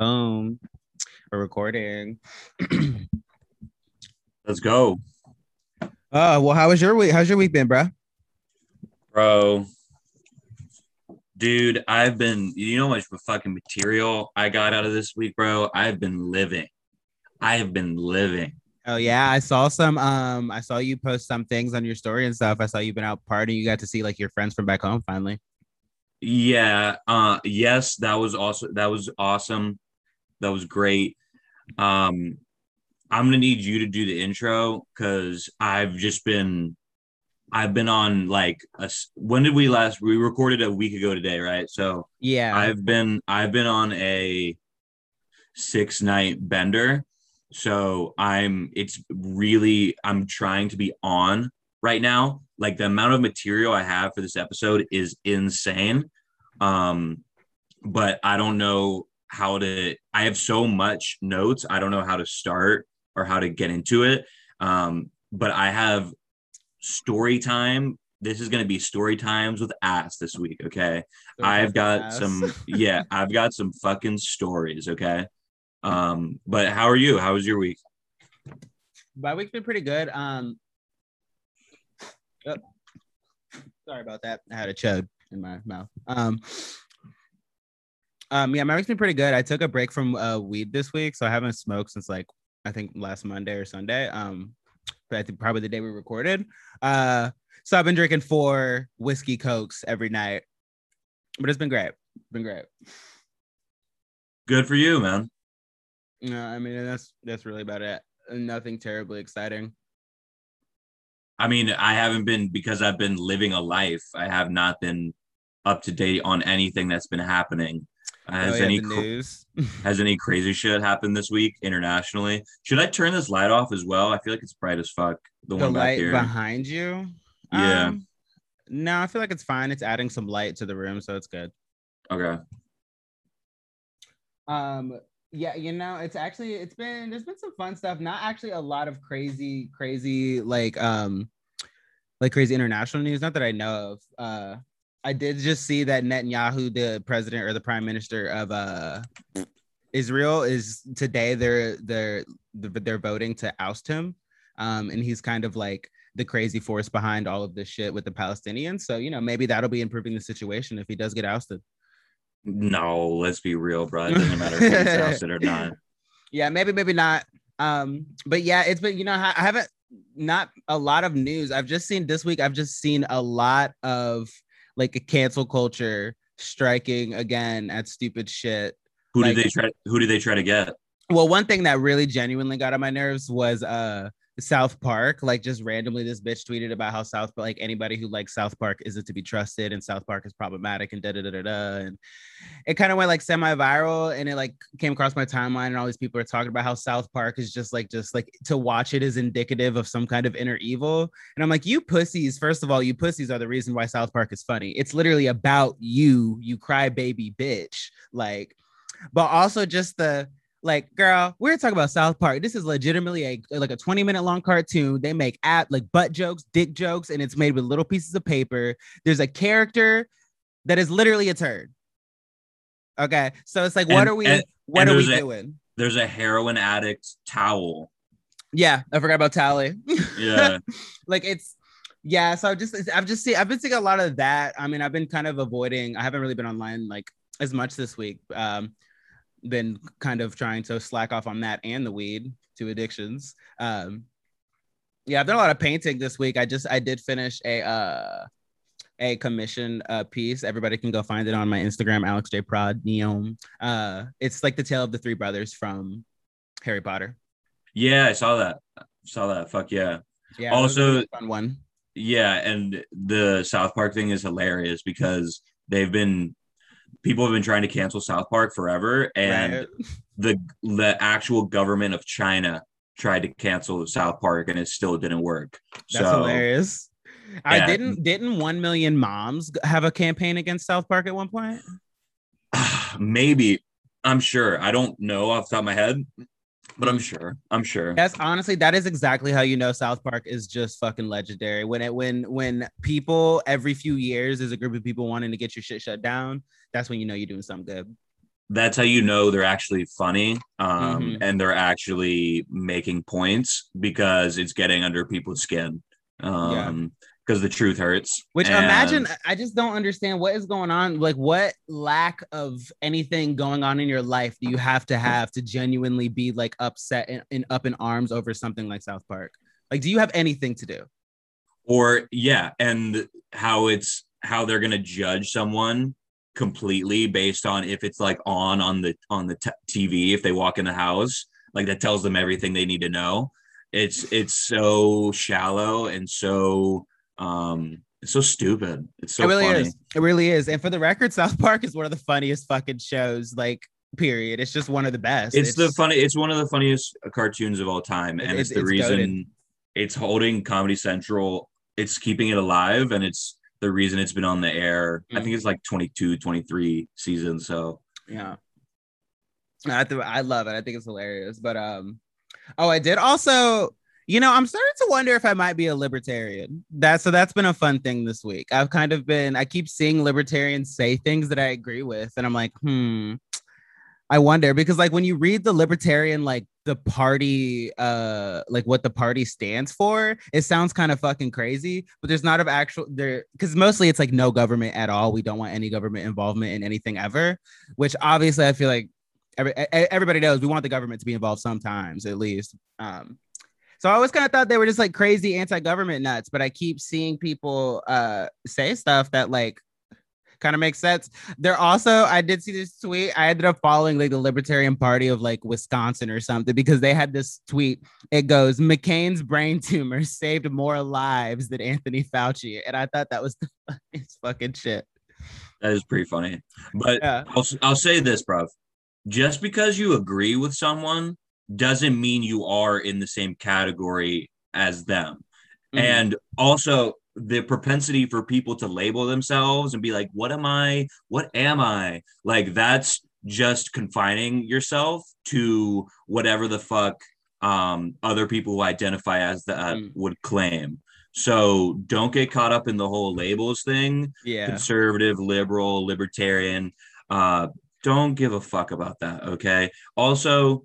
Boom. We're recording. Let's go, Uh, well, how was your week? How's your week been, bro? bro. Dude, I've been, you know how much fucking material I got out of this week, bro? I've been living. I have been living. Oh yeah, I saw some. Um, I saw you post some things on your story and stuff. I saw you've been out partying. You got to see like your friends from back home finally. Yeah. Uh yes, that was also that was awesome. That was great. Um I'm gonna need you to do the intro because I've just been I've been on like a when did we last we recorded a week ago today, right? So Yeah. I've been I've been on a six night bender. So I'm it's really I'm trying to be on right now. Like the amount of material I have for this episode is insane. Um but I don't know how to I have so much notes. I don't know how to start or how to get into it. Um but I have story time. This is going to be story times with ass this week, okay? I've got Ass. some yeah, I've got some fucking stories, okay? Um, but how are you? How was your week? My week's been pretty good. Um, oh, sorry about that. I had a chug in my mouth. Um, um, yeah, my week's been pretty good. I took a break from uh, weed this week, so I haven't smoked since like I think last Monday or Sunday. Um, but I think probably the day we recorded. Uh, so I've been drinking four whiskey cokes every night, but it's been great. Been great. Good for you, man. No, I mean that's that's really about it. Nothing terribly exciting. I mean, I haven't been because I've been living a life. I have not been up to date on anything that's been happening. Has Oh, yeah, any the news? has any crazy shit happened this week internationally? Should I turn this light off as well? I feel like it's bright as fuck. The, the one back light here. behind you. Yeah. Um, no, I feel like it's fine. It's adding some light to the room, so it's good. Okay. Um, yeah, you know, it's actually it's been there's been some fun stuff. Not actually a lot of crazy, crazy like um like crazy international news. Not that I know of. Uh, I did just see that Netanyahu, the president or the prime minister of uh Israel, is today they're they're they're voting to oust him. Um, and he's kind of like the crazy force behind all of this shit with the Palestinians. So you know, maybe that'll be improving the situation if he does get ousted. No, let's be real, bro. It doesn't matter if he's ousted or not. yeah maybe maybe not um but yeah it's been you know i I haven't not a lot of news i've just seen this week i've just seen a lot of like a cancel culture striking again at stupid shit Who Like- did they try? Who did they try to get? well one thing that really genuinely got on my nerves was uh south park like just randomly this bitch tweeted about how south Park, like anybody who likes south park isn't to be trusted and south park is problematic and da da da da da and it kind of went like semi-viral and it like came across my timeline and all these people are talking about how south park is just like just like to watch it is indicative of some kind of inner evil. And i'm like you pussies first of all you pussies are the reason why south park is funny. It's literally about you you crybaby bitch. Like but also just the like girl we're talking about south park. This is legitimately a like a 20 minute long cartoon. They make at like butt jokes dick jokes and it's made with little pieces of paper. There's a character that is literally a turd. Okay? So it's like what And- are we and- what and are we a- doing? There's a heroin addict towel. yeah i forgot about Towelie. Yeah. like it's yeah so i've just i've just seen i've been seeing a lot of that. I mean i've been kind of avoiding i haven't really been online like as much this week. Um been kind of trying to slack off on that and the weed two addictions. Um yeah i've done a lot of painting this week. I just i did finish a uh a commission uh piece. Everybody can go find it on my instagram alex j. Prod neon uh it's like the tale of the three brothers from harry potter. Yeah, I saw that. Saw that. Fuck yeah. yeah it was a Also- fun one. Yeah, and the South Park thing is hilarious because they've been people have been trying to cancel South Park forever, and right? the the actual government of China tried to cancel South Park, and it still didn't work. That's so hilarious. I Yeah. didn't didn't one million moms have a campaign against South Park at one point. maybe I'm sure. I don't know off the top of my head, but I'm sure. I'm sure. That's honestly that is exactly how you know South Park is just fucking legendary. When it when when people every few years there's a group of people wanting to get your shit shut down, that's when you know you're doing something good. that's how you know they're actually funny um, Mhm. and they're actually making points because it's getting under people's skin um because the truth hurts Which And- imagine, I just don't understand what is going on. Like, what lack of anything going on in your life do you have to have to genuinely be like upset and, and up in arms over something like South Park? Like, do you have anything to do? or yeah and how it's how they're gonna judge someone completely based on if it's like on on the on the t- tv if they walk in the house like that tells them everything they need to know it's it's so shallow and so um it's so stupid it's so it really funny is. It really is. And for the record, South Park is one of the funniest fucking shows. Like, period. It's just one of the best. it's, the funny it's one of the funniest cartoons of all time and It- it's, the it's reason goated. it's holding comedy central it's keeping it alive and it's the reason it's been on the air i Mm. think it's like 22 23 seasons so Yeah. I, I love it. I think it's hilarious. But um, oh, I did also. You know, I'm starting to wonder if I might be a libertarian. That so that's been a fun thing this week. I've kind of been. I keep seeing libertarians say things that I agree with, and I'm like, hmm. I wonder because like when you read the libertarian like the party uh like what the party stands for it sounds kind of fucking crazy but there's not of actual there because mostly it's like no government at all we don't want any government involvement in anything ever which obviously I feel like every, everybody knows we want the government to be involved sometimes at least. Um, so I always kind of thought they were just like crazy anti-government nuts, but I keep seeing people uh, say stuff that like kind of makes sense. They're also I did see this tweet. I ended up following like the Libertarian Party of like Wisconsin or something because they had this tweet. It goes McCain's brain tumor saved more lives than Anthony Fauci, and I thought that was the funniest fucking shit. that is pretty funny but Yeah. I'll, I'll say this bro just because you agree with someone doesn't mean you are in the same category as them Mhm. and also the propensity for people to label themselves and be like what am i what am i like that's just confining yourself to whatever the fuck um other people who identify as that Mm. would claim so don't get caught up in the whole labels thing yeah. conservative liberal libertarian uh don't give a fuck about that okay also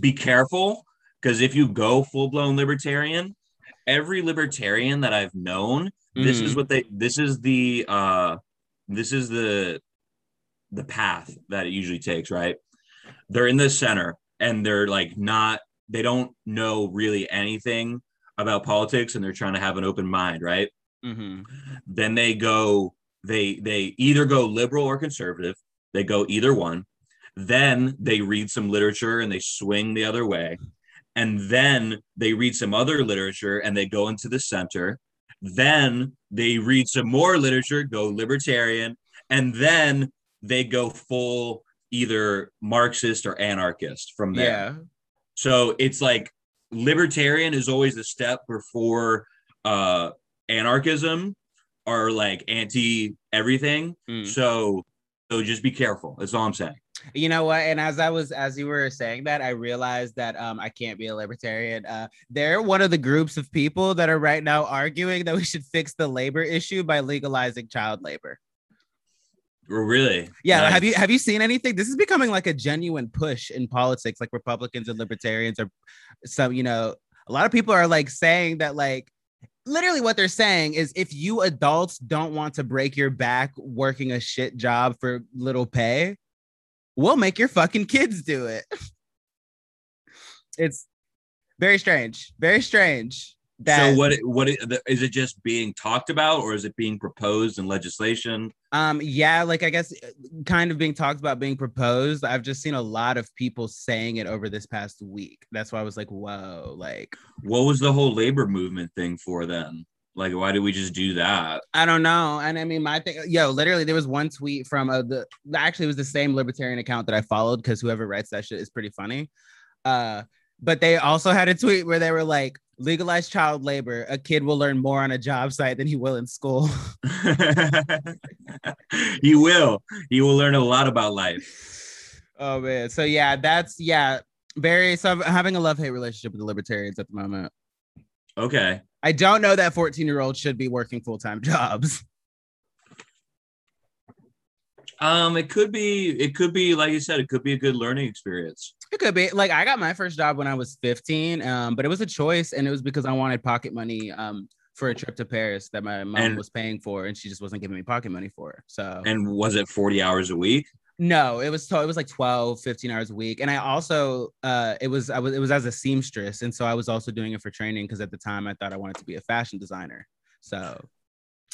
be careful because if you go full-blown libertarian every libertarian that i've known this is Mhm. what they this is the uh this is the the path that it usually takes right they're in the center and they're like not they don't know really anything about politics and they're trying to have an open mind right Mm-hmm. then they go they they either go liberal or conservative they go either one then they read some literature and they swing the other way and then they read some other literature and they go into the center then they read some more literature go libertarian and then they go full either marxist or anarchist from there Yeah. so it's like libertarian is always a step before uh anarchism or like anti everything. Mm. So so just be careful. That's all I'm saying. You know what? And as I was, as you were saying that, I realized that um, I can't be a libertarian. Uh, they're one of the groups of people that are right now arguing that we should fix the labor issue by legalizing child labor. Really? Yeah, Nice. have you have you seen anything? This is becoming like a genuine push in politics. Like Republicans and libertarians are some, you know, a lot of people are like saying that like literally what they're saying is if you adults don't want to break your back working a shit job for little pay, we'll make your fucking kids do it. it's very strange. Very strange. That so what what is it just being talked about or is it being proposed in legislation? Um, yeah, like I guess kind of being talked about being proposed. I've just seen a lot of people saying it over this past week. That's why I was like, whoa, like What was the whole labor movement thing for then? Like why did we just do that? I don't know. And I mean, my thing, yo, literally, there was one tweet from uh, the actually it was the same libertarian account that I followed because whoever writes that shit is pretty funny. Uh, but they also had a tweet where they were like, legalize child labor. A kid will learn more on a job site than he will in school. he will. He will learn a lot about life. oh man. So yeah, that's yeah, very. So I'm having a love hate relationship with the libertarians at the moment. Okay. I don't know that 14 year olds should be working full time jobs. Um, it could be, it could be, like you said, it could be a good learning experience. It could be like I got my first job when I was 15, um, but it was a choice, and it was because I wanted pocket money um, for a trip to Paris that my mom And- was paying for, and she just wasn't giving me pocket money for. it. So And was it 40 hours a week? No, it was it was like 12, 15 hours a week, and I also uh, it was I was it was as a seamstress, and so I was also doing it for training because at the time I thought I wanted to be a fashion designer. So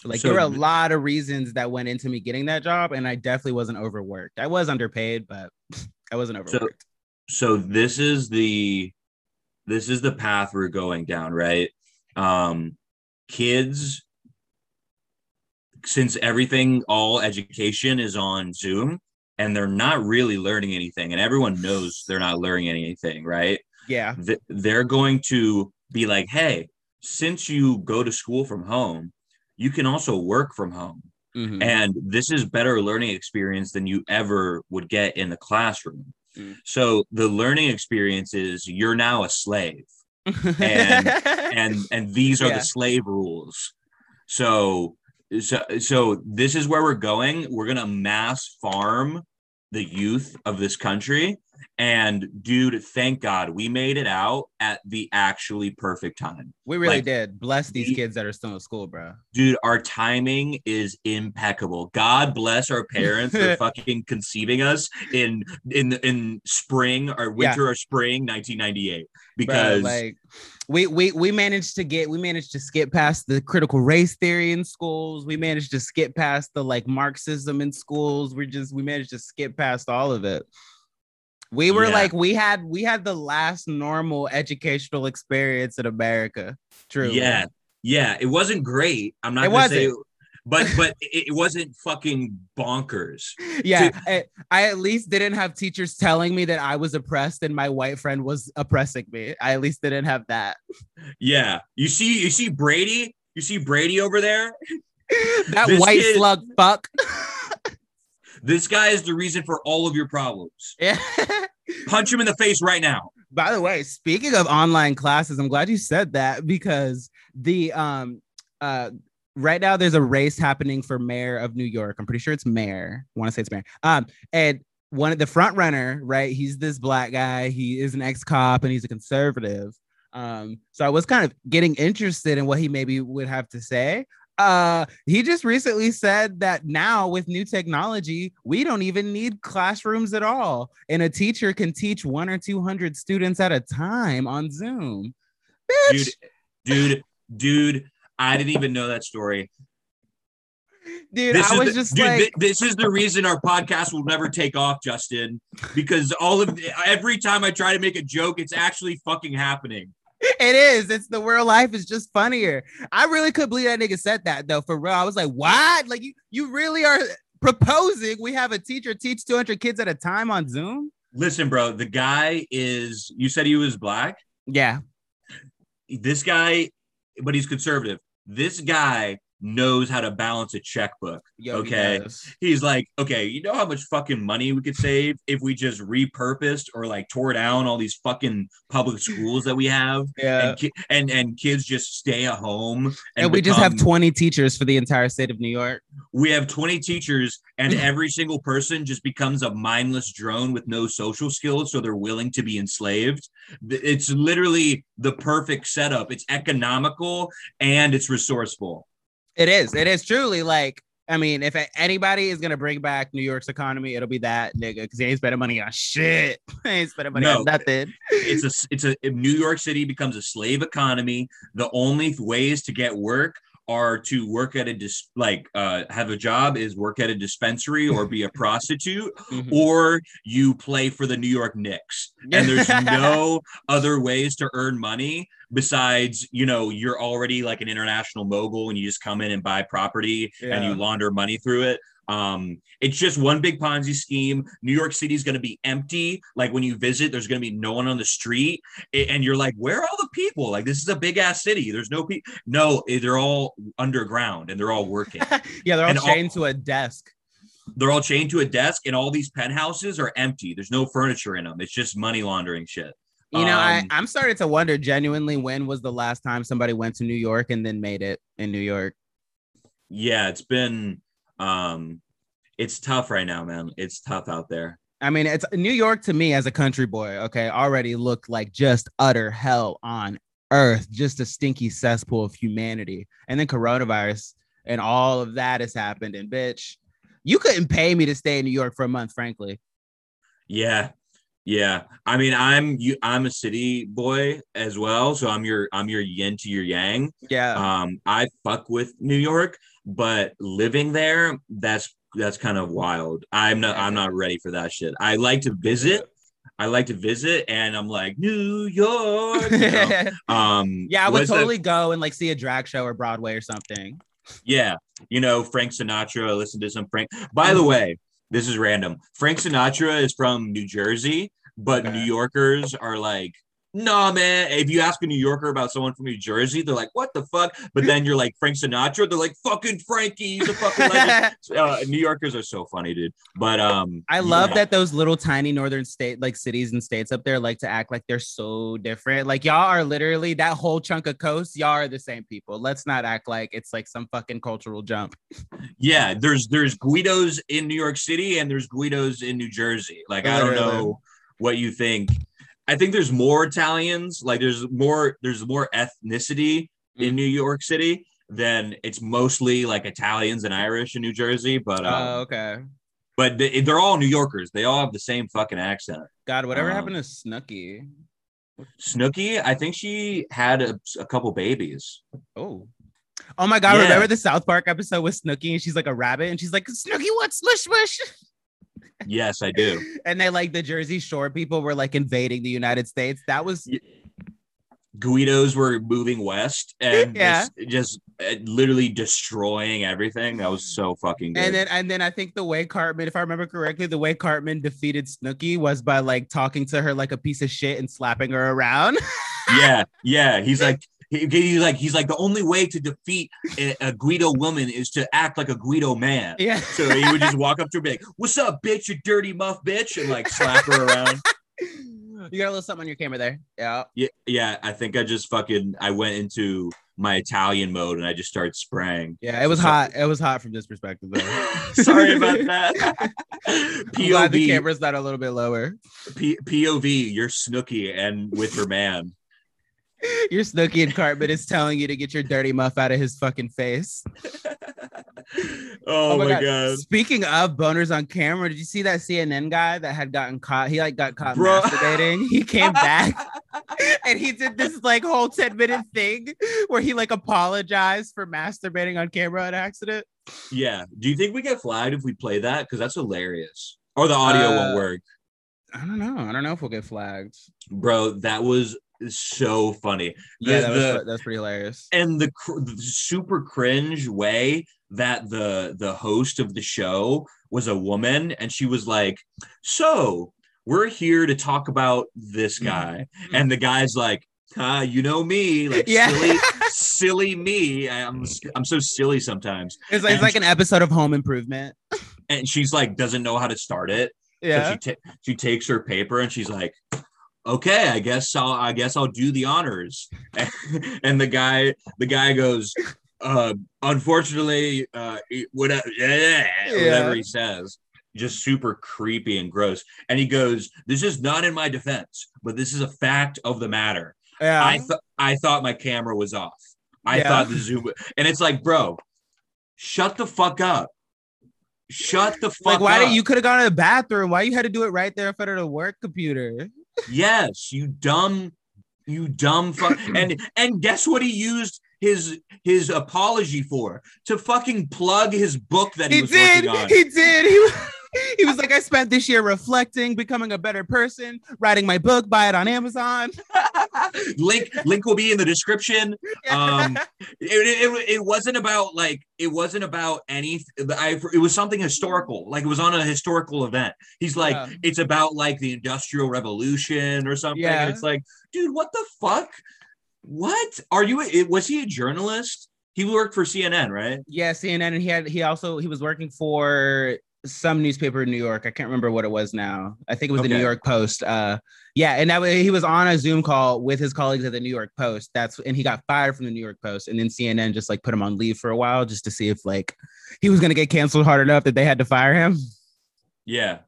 like So there were a lot of reasons that went into me getting that job, and I definitely wasn't overworked. I was underpaid, but I wasn't overworked. so this is the this is the path we're going down right um kids since everything all education is on zoom and they're not really learning anything and everyone knows they're not learning anything right yeah. Th- they're going to be like hey since you go to school from home you can also work from home Mhm. and this is better learning experience than you ever would get in the classroom Mm. so the learning experience is you're now a slave and- and and these are Yeah. the slave rules so so so this is where we're going we're going to mass farm the youth of this country. And dude thank god we made it out at the actually perfect time. We really like, did. Bless these we- kids that are still in school, bro. dude our timing is impeccable. God bless our parents for fucking conceiving us in in in spring or winter or spring 1998 Bro, because like we we we managed to get we managed to skip past the critical race theory in schools. We managed to skip past the like Marxism in schools. We just we managed to skip past all of it. We were Yeah. like we had we had the last normal educational experience in America. True. yeah yeah it wasn't great i'm not It gonna say wasn't. But but it, wasn't fucking bonkers Yeah. I, I at least didn't have teachers telling me that I was oppressed and my white friend was oppressing me. I at least didn't have that. yeah you see you see brady you see brady over there that This white kid- slug fuck. this guy is the reason for all of your problems yeah. punch him in the face right now By the way, speaking of online classes, I'm glad you said that because the um uh right now there's a race happening for mayor of New York. I'm pretty sure it's mayor. I want to say it's mayor. Um and one of the front runner, right? He's this black guy. He is an ex-cop and he's a conservative. Um, so I was kind of getting interested in what he maybe would have to say. Uh, he just recently said that now with new technology, we don't even need classrooms at all, and a teacher can teach one or two hundred students at a time on Zoom. Bitch, dude dude dude i didn't even know that story dude, this I was the, just dude, like, thi- this is the reason our podcast will never take off, Justin. Because all of every time I try to make a joke, it's actually fucking happening. it is. It's the real life is just funnier. I really could believe that nigga said that though. For real, I was like, what? Like you, you really are proposing we have a teacher teach 200 kids at a time on Zoom? Listen, bro, the guy is. You said he was black. Yeah. This guy, but he's conservative. This guy knows how to balance a checkbook. Yo, Okay. does. He's like, okay, you know how much fucking money we could save if we just repurposed or like tore down all these fucking public schools that we have, Yeah. and ki- and and kids just stay at home, and, And, we just have 20 teachers for the entire state of New York. we have 20 teachers and every single person just becomes a mindless drone with no social skills so they're willing to be enslaved it's literally the perfect setup it's economical and it's resourceful It is. It is truly like. I mean, if anybody is gonna bring back New York's economy, it'll be that nigga because he ain't spending money on shit. he ain't spending money No. on nothing. it's a it's a if new york city becomes a slave economy the only ways to get work are to work at a dis- like uh have a job is work at a dispensary or be a prostitute Mhm. or you play for the New York Knicks. And there's no other ways to earn money besides, you know, you're already like an international mogul and you just come in and buy property and you launder money through it. Um, it's just one big Ponzi scheme. New York City is going to be empty. Like when you visit, there's going to be no one on the street, and you're like, "Where are all the people? Like this is a big ass city. There's no people. No, eh, they're all underground and they're all working. yeah, they're all And all- chained to a desk. they're all chained to a desk, and all these penthouses are empty. There's no furniture in them. It's just money laundering shit. You know, I, Um, I'm starting to wonder genuinely when was the last time somebody went to New York and then made it in New York? Yeah, it's been um it's tough right now, man. It's tough out there. I mean, it's New York to me as a country boy, okay, already looked like just utter hell on earth, just a stinky cesspool of humanity. And then coronavirus and all of that has happened. And bitch, you couldn't pay me to stay in New York for a month, frankly. Yeah. Yeah. I mean, I'm you I'm a city boy as well. So I'm your I'm your yin to your yang. Yeah. Um, I fuck with New York, but living there, that's that's kind of wild. I'm not I'm not ready for that shit. I like to visit. I like to visit and I'm like, New York. you know? Um yeah, I would totally go and like see a drag show or Broadway or something. Yeah, you know Frank Sinatra. Listen to some Frank. By the way, this is random. Frank Sinatra is from New Jersey, but Okay. New Yorkers are like, "Nah, man." If you ask a New Yorker about someone from New Jersey, they're like, "What the fuck?" But then you're like Frank Sinatra, they're like, "Fucking Frankie, he's a fucking legend." uh, New Yorkers are so funny, dude. But um, I love yeah. that those little tiny northern state like cities and states up there like to act like they're so different. Like y'all are literally that whole chunk of coast. Y'all are the same people. Let's not act like it's like some fucking cultural jump. Yeah, there's there's Guidos in New York City and there's Guidos in New Jersey. Like I don't know what you think. I think there's more Italians, like there's more there's more ethnicity in Mm. New York City than it's mostly like Italians and Irish in New Jersey, but um, Oh, okay. but they, they're all New Yorkers. They all have the same fucking accent. God, whatever um, happened to Snooky? Snooki, I think she had a, a couple babies. Oh. Oh my god, Yeah. remember the South Park episode with Snooki and she's like a rabbit and she's like, Snooki, what smush smush? Yes, I do. And they like the Jersey Shore people were like invading the United States. That was Guidos were moving west and Yeah. just, just uh, literally destroying everything. That was so fucking good. and then and then I think the way Cartman, if I remember correctly, the way Cartman defeated Snooki was by like talking to her like a piece of shit and slapping her around. yeah, yeah. He's like, he, he's like, he's like, the only way to defeat a, a Guido woman is to act like a Guido man. yeah. So he would just walk up to her and be like, "What's up, bitch? You dirty muff, bitch," and like slap her around. You got a little something on your camera there. Yeah. Yeah, yeah. I think I just fucking I went into my Italian mode and I just started spraying. Yeah. It was So- hot. It was hot from this perspective though. Sorry about that. I'm glad the POV, camera's not a little bit lower. P- POV, you're Snooki and with her man. Your Snooki and Cartman is telling you to get your dirty muff out of his fucking face. oh, my god. Speaking of boners on camera, did you see that CNN guy that had gotten caught? He like got caught Bro. masturbating. He came back and he did this like whole 10 minute thing where he like apologized for masturbating on camera on accident. Yeah. Do you think we get flagged if we play that? Because that's hilarious. Or the audio Uh, won't work. I don't know. I don't know if we'll get flagged. Bro, that was so funny. Yeah, The- that was, the- that's pretty hilarious. and the, cr- the super cringe way that the the host of the show was a woman and she was like so we're here to talk about this guy and the guy's like ah, you know me like Yeah. silly silly me i'm i'm so silly sometimes It's like, it's like an episode of Home Improvement. and she's like doesn't know how to start it so Yeah. she, ta- she takes her paper and she's like okay i guess i'll i guess i'll do the honors and, the guy the guy goes uh unfortunately uh whatever yeah, whatever he says just super creepy and gross and he goes this is not in my defense but this is a fact of the matter yeah. i thought i thought my camera was off i Yeah. thought the zoom and it's like bro shut the fuck up shut the fuck like, why up did you could have gone to the bathroom? Why you had to do it right there in front of the work computer? Yes, you dumb, you dumb fuck. and and guess what he used his his apology for? To fucking plug his book that he, He was did. working on. He did. He he was like, I spent this year reflecting, becoming a better person, writing my book, buy it on Amazon. link link will be in the description. Um, it, it, it wasn't about like it wasn't about any. I it was something historical. Like it was on a historical event. He's like Yeah. it's about like the Industrial Revolution or something. Yeah. And it's like, dude, what the fuck? What are you? It, was he a journalist? He worked for CNN, right? yeah, CNN, and he had he also he was working for some newspaper in New York. I can't remember what it was now. I think it was the New York Post. Uh, yeah, and that way he was on a Zoom call with his colleagues at the New York Post. That's and he got fired from the New York Post, and then CNN just like put him on leave for a while just to see if like he was gonna get canceled hard enough that they had to fire him. Yeah.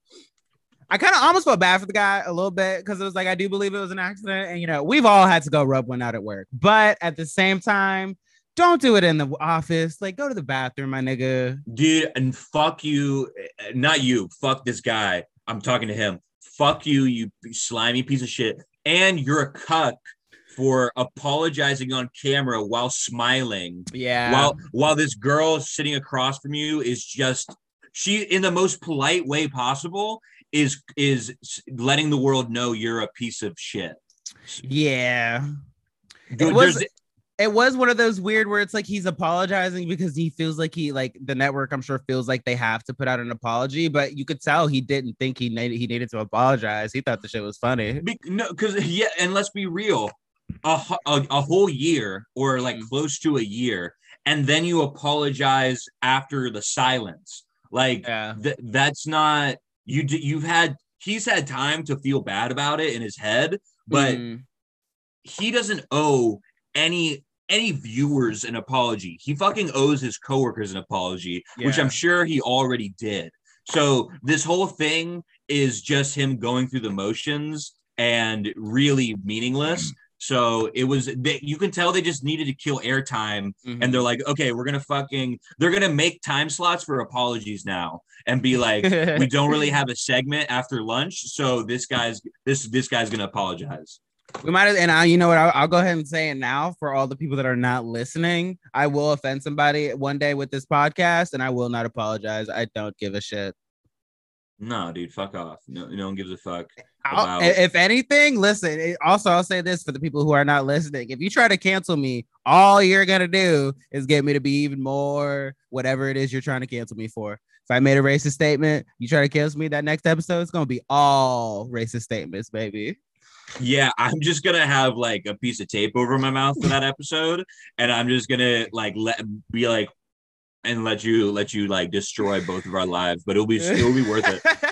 I kind of almost felt bad for the guy a little bit because it was like I do believe it was an accident, and you know we've all had to go rub one out at work, but at the same time, don't do it in the office. Like go to the bathroom, my nigga. Dude, and fuck you. eh, Not you. Fuck this guy. I'm talking to him. Fuck you, you slimy piece of shit. And you're a cuck for apologizing on camera while smiling. Yeah. While while this girl sitting across from you is just she in the most polite way possible is is letting the world know you're a piece of shit. yeah. Dude, was- there's- it was one of those weird where it's like he's apologizing because he feels like he like the network i'm sure feels like they have to put out an apology but you could tell he didn't think he needed he needed to apologize he thought the shit was funny Be- no, because yeah, and let's be real, a, a, a whole year or like Mm. close to a year, and then you apologize after the silence. Like yeah th- that's not you. d- You've had he's had time to feel bad about it in his head, but Mm, he doesn't owe any any viewers an apology. He fucking owes his coworkers an apology, which I'm sure he already did. So this whole thing is just him going through the motions and really meaningless. So it was that you can tell they just needed to kill airtime mhm. and they're like, okay, we're gonna fucking they're gonna make time slots for apologies now and be like, we don't really have a segment after lunch, so this guy's this this guy's gonna apologize. We might have and I, you know what I'll, I'll go ahead and say it now for all the people that are not listening i will offend somebody one day with this podcast and i will not apologize i don't give a shit No, dude, fuck off. No, no one gives a fuck. About- if anything, listen. it- also, I'll say this for the people who are not listening: if you try to cancel me, all you're gonna do is get me to be even more whatever it is you're trying to cancel me for. If I made a racist statement, you try to cancel me. That next episode is gonna be all racist statements, baby. Yeah, I'm just gonna have like a piece of tape over my mouth for that episode, and I'm just gonna like let be like and let you let you like destroy both of our lives, but it'll be it'll be worth it.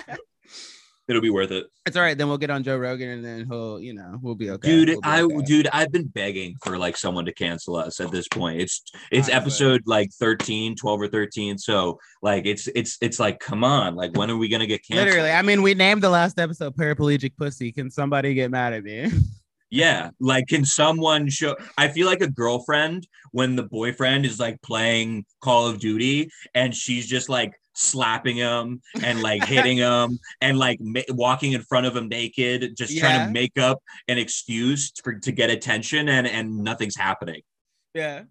It'll be worth it. it's all right. Then we'll get on Joe Rogan, and then he'll, you know, we'll be okay. dude We'll be i okay. dude i've been begging for like someone to cancel us at this point it's it's Honestly. episode like 13 12 or 13 so like it's it's it's like come on like when are we gonna get canceled Literally, I mean, we named the last episode "Paraplegic Pussy." Can somebody get mad at me? yeah like can someone show i feel like a girlfriend when the boyfriend is like playing call of duty and she's just like slapping him and like hitting him and like ma- walking in front of him naked just trying to make up an excuse for to get attention and and nothing's happening Yeah.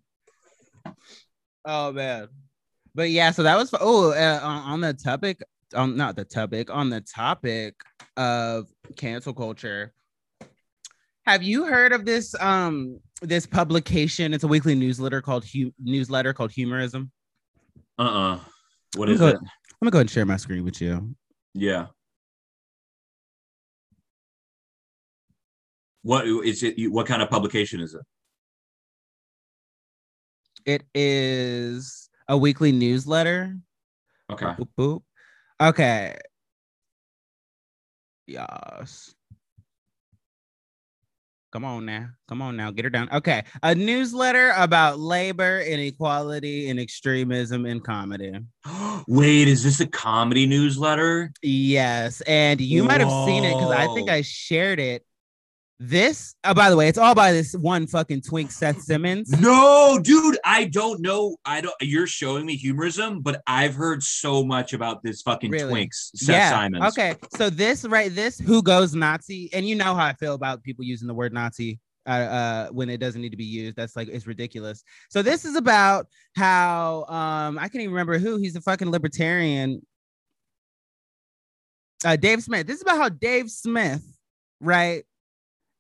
Oh man. But yeah, so that was oh uh, on, on the topic on not the topic on the topic of cancel culture. Have you heard of this um this publication? It's a weekly newsletter called hu- newsletter called Humorism. Uh-uh. What I'm is it? I'm gonna go ahead and share my screen with you. Yeah. What is it? What kind of publication is it? It is a weekly newsletter. Okay. Boop, boop. Okay. Yes. Come on now. Come on now. Get her down. Okay. A newsletter about labor, inequality, and extremism in comedy. Wait, is this a comedy newsletter? Yes. And you might have seen it because I think I shared it. This, oh, by the way, it's all by this one fucking twink, Seth Simons. No, dude, I don't know. I don't. You're showing me humorism, but I've heard so much about this fucking Really? Twinks, Seth Simons. Okay. So this right, this who goes Nazi, and you know how I feel about people using the word Nazi uh, uh when it doesn't need to be used. That's like it's ridiculous. So this is about how um I can't even remember who he's a fucking libertarian. Uh Dave Smith. This is about how Dave Smith, right,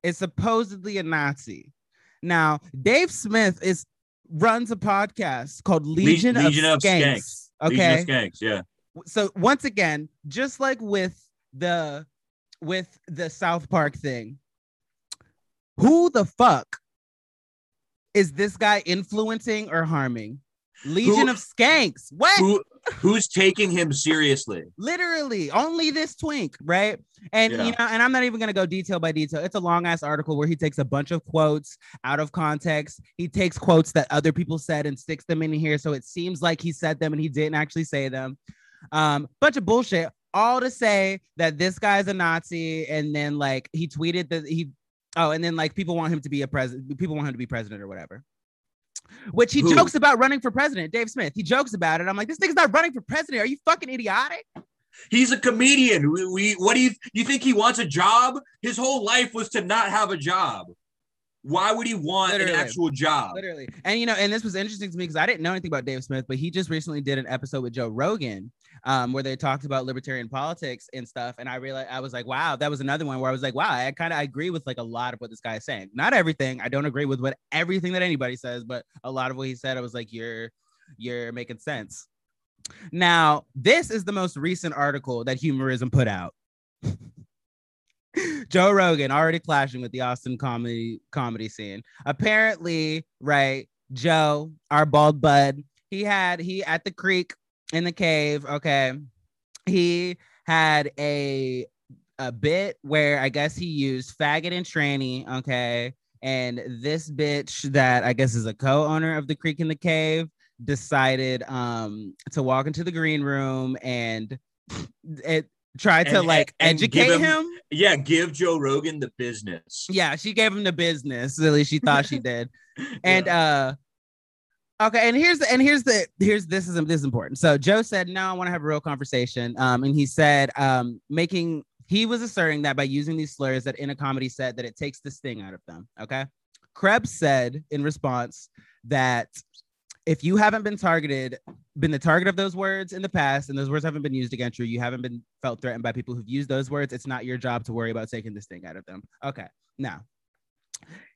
is supposedly a Nazi. Now, Dave Smith is runs a podcast called Legion, Legion of, of Skanks. Skanks. Okay Legion of Skanks, yeah. so once again, just like with the with the South Park thing, who the fuck is this guy influencing or harming? Legion Who- of Skanks. What? Who Who's taking him seriously? Literally, only this twink, right? And Yeah. you know, and I'm not even gonna go detail by detail. It's a long ass article where he takes a bunch of quotes out of context. He takes quotes that other people said and sticks them in here, so it seems like he said them and he didn't actually say them. Um, bunch of bullshit. All to say that this guy's a Nazi, and then like he tweeted that he, oh, and then like people want him to be a president. People want him to be president or whatever. Which he Who? jokes about running for president. Dave Smith. He jokes about it. I'm like, this nigga's not running for president. Are you fucking idiotic? He's a comedian. We, we what do you you think he wants a job? His whole life was to not have a job. Why would he want Literally. an actual job? Literally. And you know, and this was interesting to me because I didn't know anything about Dave Smith, but he just recently did an episode with Joe Rogan um, where they talked about libertarian politics and stuff. And I realized I was like, wow, that was another one where I was like, wow, I kind of agree with like a lot of what this guy is saying. Not everything. I don't agree with what everything that anybody says, but a lot of what he said, I was like, you're you're making sense. Now, this is the most recent article that Humorism put out. Joe Rogan already clashing with the Austin comedy comedy scene. Apparently, right, Joe, our bald bud, he had he at the creek in the cave, okay. He had a a bit where I guess he used faggot and tranny, okay. And this bitch that I guess is a co-owner of the Creek and the Cave decided um to walk into the green room and it tried to And- like and give educate him- him Yeah, give Joe Rogan the business. yeah, she gave him the business. At least she thought she did. And uh okay, and here's the and here's the here's this is this is important. So Joe said, No, I want to have a real conversation. Um, and he said, um, making he was asserting that by using these slurs that in a comedy set that it takes the sting out of them. Okay. Krebs said in response that if you haven't been targeted, been the target of those words in the past, and those words haven't been used against you, you haven't been felt threatened by people who've used those words, it's not your job to worry about taking this thing out of them. Okay. Now,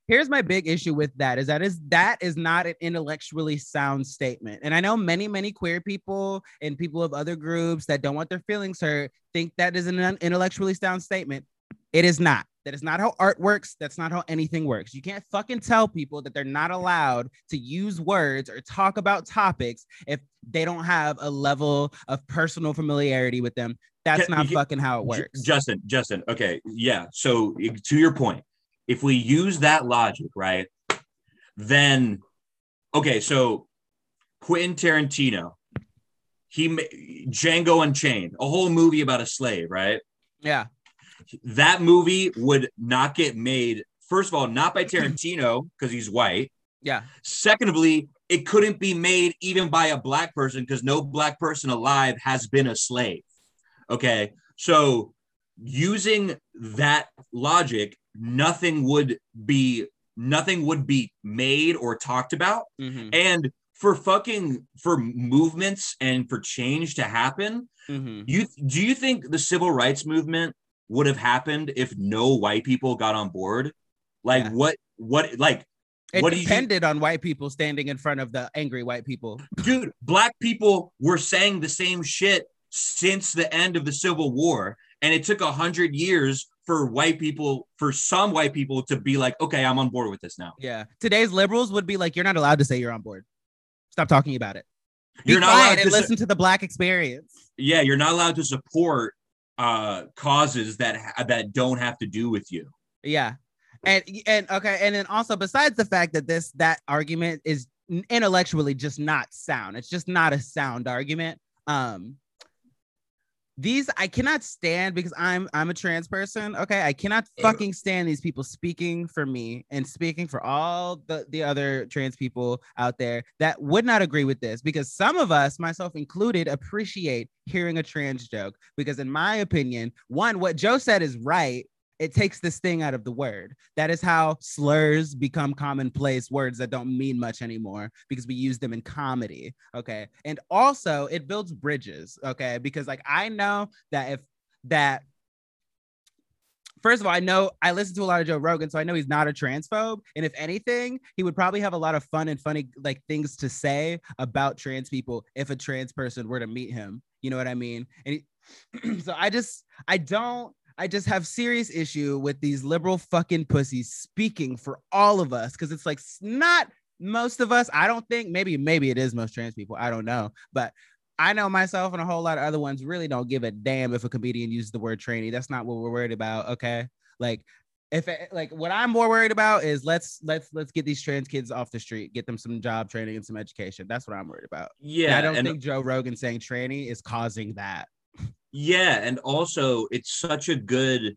here's my big issue with that is that is that is not an intellectually sound statement. And I know many, many queer people and people of other groups that don't want their feelings hurt think that is an intellectually sound statement. It is not. That is not how art works. That's not how anything works. You can't fucking tell people that they're not allowed to use words or talk about topics if they don't have a level of personal familiarity with them. That's not fucking how it works. Justin, Justin. Okay, yeah. So to your point, if we use that logic, right, then okay. So Quentin Tarantino, he Django Unchained, a whole movie about a slave, right? yeah. That movie would not get made. First of all, not by Tarantino because he's white. Yeah. Secondly, it couldn't be made even by a black person because no black person alive has been a slave. Okay. So using that logic, nothing would be nothing would be made or talked about. Mhm. And for fucking for movements and for change to happen, Mhm. you do you think the civil rights movement would have happened if no white people got on board? Like Yeah. what what like It what do you depended on white people standing in front of the angry white people. dude, black people were saying the same shit since the end of the Civil War. And it took a hundred years for white people, for some white people to be like, okay, I'm on board with this now. Yeah. Today's liberals would be like, you're not allowed to say you're on board. Stop talking about it. Be You're not allowed to su- listen to the black experience. yeah, you're not allowed to support uh causes that ha- that don't have to do with you. Yeah. And and okay, and then also besides the fact that this that argument is intellectually just not sound. It's just not a sound argument. Um these I cannot stand because I'm I'm a trans person. Okay, I cannot fucking stand these people speaking for me and speaking for all the the other trans people out there that would not agree with this because some of us, myself included, appreciate hearing a trans joke because in my opinion, one what Joe said is right. It takes this thing out of the word. That is how slurs become commonplace words that don't mean much anymore because we use them in comedy. Okay. And also it builds bridges. Okay. Because like I know that if that first of all, I know I listen to a lot of Joe Rogan, so I know he's not a transphobe. And if anything, he would probably have a lot of fun and funny like things to say about trans people if a trans person were to meet him. You know what I mean? And he, so I just I don't I just have serious issue with these liberal fucking pussies speaking for all of us because it's like not most of us. I don't think maybe maybe it is most trans people. I don't know, but I know myself and a whole lot of other ones really don't give a damn if a comedian uses the word tranny. That's not what we're worried about. Okay. Like if it, like what I'm more worried about is let's let's let's get these trans kids off the street, get them some job training and some education. That's what I'm worried about. Yeah. And I don't think Joe Rogan saying tranny is causing that. Yeah, and also it's such a good,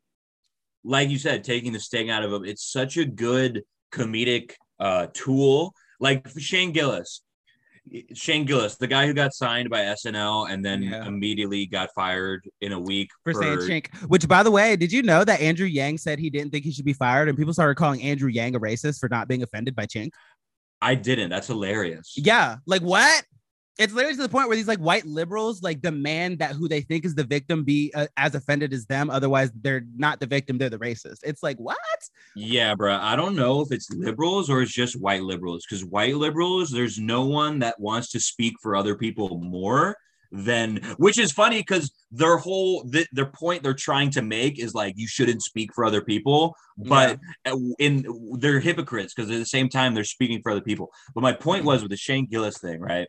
like you said, taking the sting out of him. It's such a good comedic uh tool. Like Shane Gillis, Shane Gillis, the guy who got signed by SNL and then Yeah. immediately got fired in a week For saying chink, which by the way, did you know that Andrew Yang said he didn't think he should be fired, and people started calling Andrew Yang a racist for not being offended by chink? I didn't. That's hilarious. Yeah, like what? It's literally to the point where these like white liberals like demand that who they think is the victim be uh, as offended as them. Otherwise, they're not the victim; they're the racist. It's like what? Yeah, bro. I don't know if it's liberals or it's just white liberals. Because white liberals, there's no one that wants to speak for other people more than, which is funny because their whole th- their point they're trying to make is like you shouldn't speak for other people, but in they're hypocrites because at the same time they're speaking for other people. But my point was with the Shane Gillis thing, right?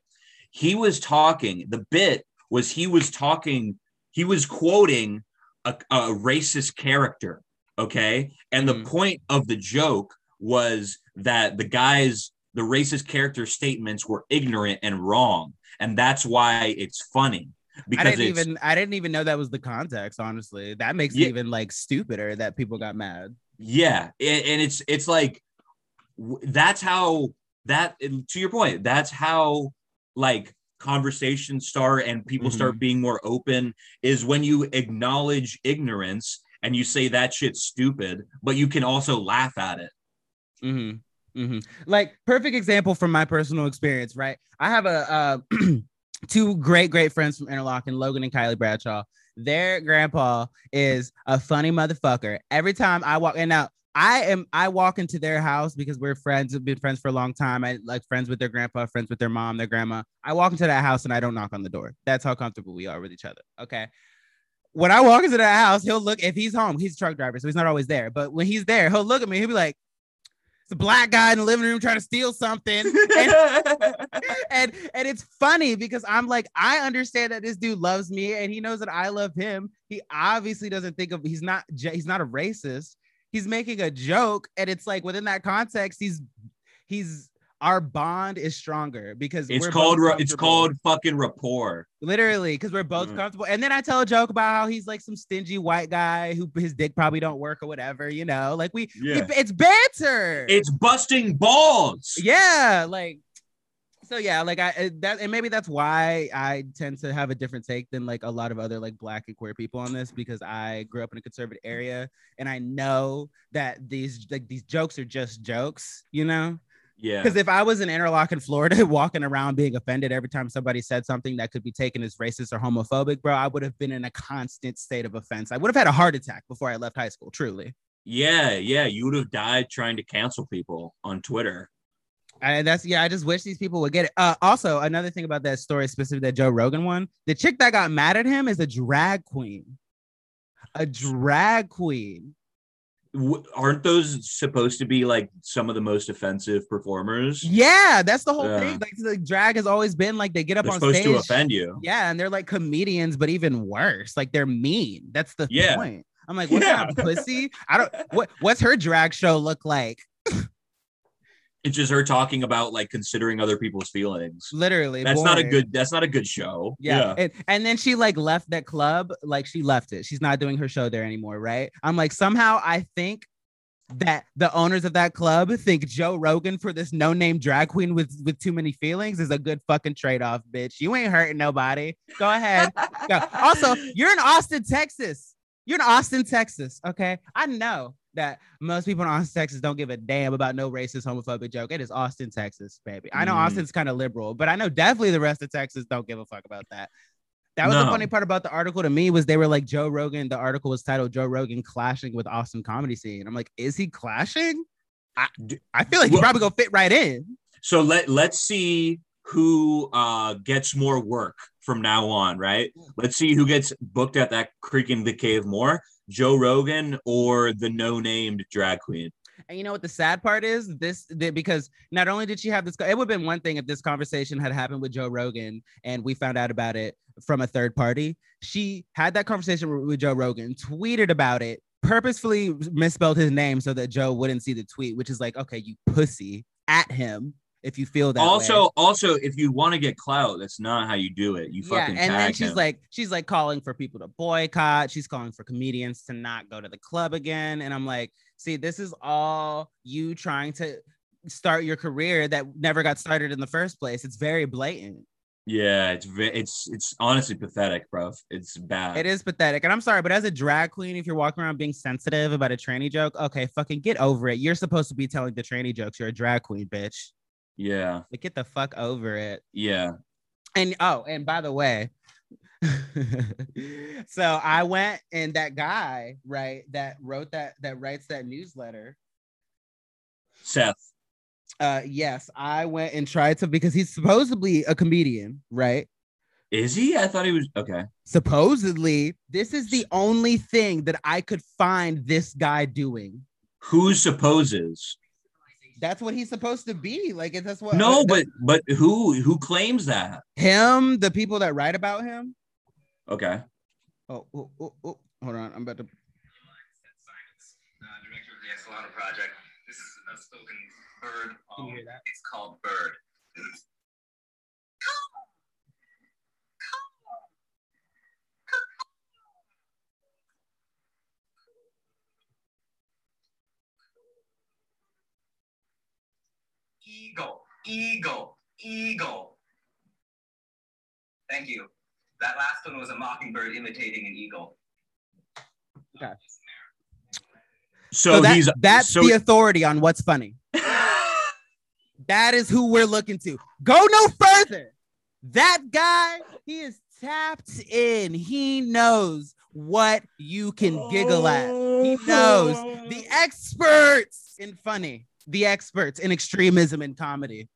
He was talking. The bit was he was talking. He was quoting a, a racist character okay and Mhm. the point of the joke was that the guys the racist character statements were ignorant and wrong and that's why it's funny I because didn't even I didn't even know that was the context. Honestly, that makes Yeah. it even like stupider that people got mad. yeah and, and it's it's like that's how that to your point that's how like conversations start and people start being more open is when you acknowledge ignorance and you say that shit's stupid but you can also laugh at it Mm-hmm. Mm-hmm. Like perfect example from my personal experience, right? I have a uh, two great great friends from Interlochen, Logan and Kylie Bradshaw. Their grandpa is a funny motherfucker. Every time I walk in now, I am I walk into their house because we're friends, we've been friends for a long time. I like friends with their grandpa, friends with their mom, their grandma. I walk into that house and I don't knock on the door. That's how comfortable we are with each other. Okay. When I walk into that house, he'll look if he's home, he's a truck driver, so he's not always there. But when he's there, he'll look at me, he'll be like, it's a black guy in the living room trying to steal something. and, and and it's funny because I'm like, I understand that this dude loves me and he knows that I love him. He obviously doesn't think of he's not he's not a racist. He's making a joke, and it's like within that context, he's he's our bond is stronger because it's called it's called fucking rapport literally because we're both Mm. comfortable. And then I tell a joke about how he's like some stingy white guy who his dick probably don't work or whatever, you know. Like we, we- Yeah. it's banter. it's busting balls yeah like so yeah like i that and maybe that's why i tend to have a different take than like a lot of other like black and queer people on this because i grew up in a conservative mm-hmm. area and i know that these like these jokes are just jokes you know? Yeah. Because if i was in interlochen florida walking around being offended every time somebody said something that could be taken as racist or homophobic bro i would have been in a constant state of offense. I would have had a heart attack before i left high school truly. Yeah yeah you would have died trying to cancel people on twitter And that's yeah. I just wish these people would get it. Uh, also, another thing about that story, specifically that Joe Rogan one, the chick that got mad at him is a drag queen. A drag queen. W- aren't those supposed to be like some of the most offensive performers Yeah, that's the whole Yeah. thing. Like the drag has always been like they get up they're on supposed stage. to offend you Yeah, and they're like comedians, but even worse. Like they're mean. That's the Yeah. point. I'm like, what Yeah. of pussy? I don't. What What's her drag show look like? It's just her talking about like considering other people's feelings Literally, that's not a good that's not a good show Yeah. And, and then she like left that club, like she left it. She's not doing her show there anymore, right? I'm like, somehow I think that the owners of that club think Joe Rogan for this no-name drag queen with with too many feelings is a good fucking trade-off, bitch. You ain't hurting nobody. Go ahead. Go. Also, you're in Austin, Texas. You're in Austin, Texas. Okay. I know that most people in Austin, Texas don't give a damn about no racist, homophobic joke. It is Austin, Texas, baby. I know Mm. Austin's kind of liberal, but I know definitely the rest of Texas don't give a fuck about that. That was the funny part about the article to me was they were like Joe Rogan. The article was titled Joe Rogan clashing with Austin comedy scene. I'm like, is he clashing? I feel like he Well- probably gonna fit right in. so let let's see who uh gets more work from now on right let's see who gets booked at that Creek and the Cave more joe rogan or the no named drag queen And you know what the sad part is? This that because not only did she have this, it would have been one thing if this conversation had happened with Joe Rogan and we found out about it from a third party. She had that conversation with Joe Rogan, tweeted about it, purposefully misspelled his name so that Joe wouldn't see the tweet, which is like, okay, you pussy at him if you feel that also way. also if you want to get clout that's not how you do it. You yeah fucking and then she's him. like she's like calling for people to boycott. She's calling for comedians to not go to the club again. And i'm like see this is all you trying to start your career that never got started in the first place. It's very blatant. Yeah it's it's it's honestly pathetic bro. It's bad. It is pathetic. And i'm sorry but as a drag queen if you're walking around being sensitive about a tranny joke okay fucking get over it. You're supposed to be telling the tranny jokes. You're a drag queen bitch yeah. Like get the fuck over it. Yeah. And oh, and by the way, so I went and that guy, right, that wrote that that writes that newsletter. seth. Uh yes, I went and tried to because he's supposedly a comedian, right? is he? I thought he was okay. Supposedly, this is the only thing that I could find this guy doing. who supposes That's what he's supposed to be. Like that's what no but but who who claims that him, the people that write about him. okay Oh, oh, oh, oh, hold on. I'm about to uh, director of the Exolano Project. This is a spoken bird poem. you hear that? It's called Bird. Eagle, eagle, eagle. Thank you. That last one was a mockingbird imitating an eagle. so, so that, he's that's so the authority on what's funny. That is who we're looking to. Go no further. That guy, he is tapped in. He knows what you can giggle at. He knows the oh. experts in funny, the experts in extremism and comedy.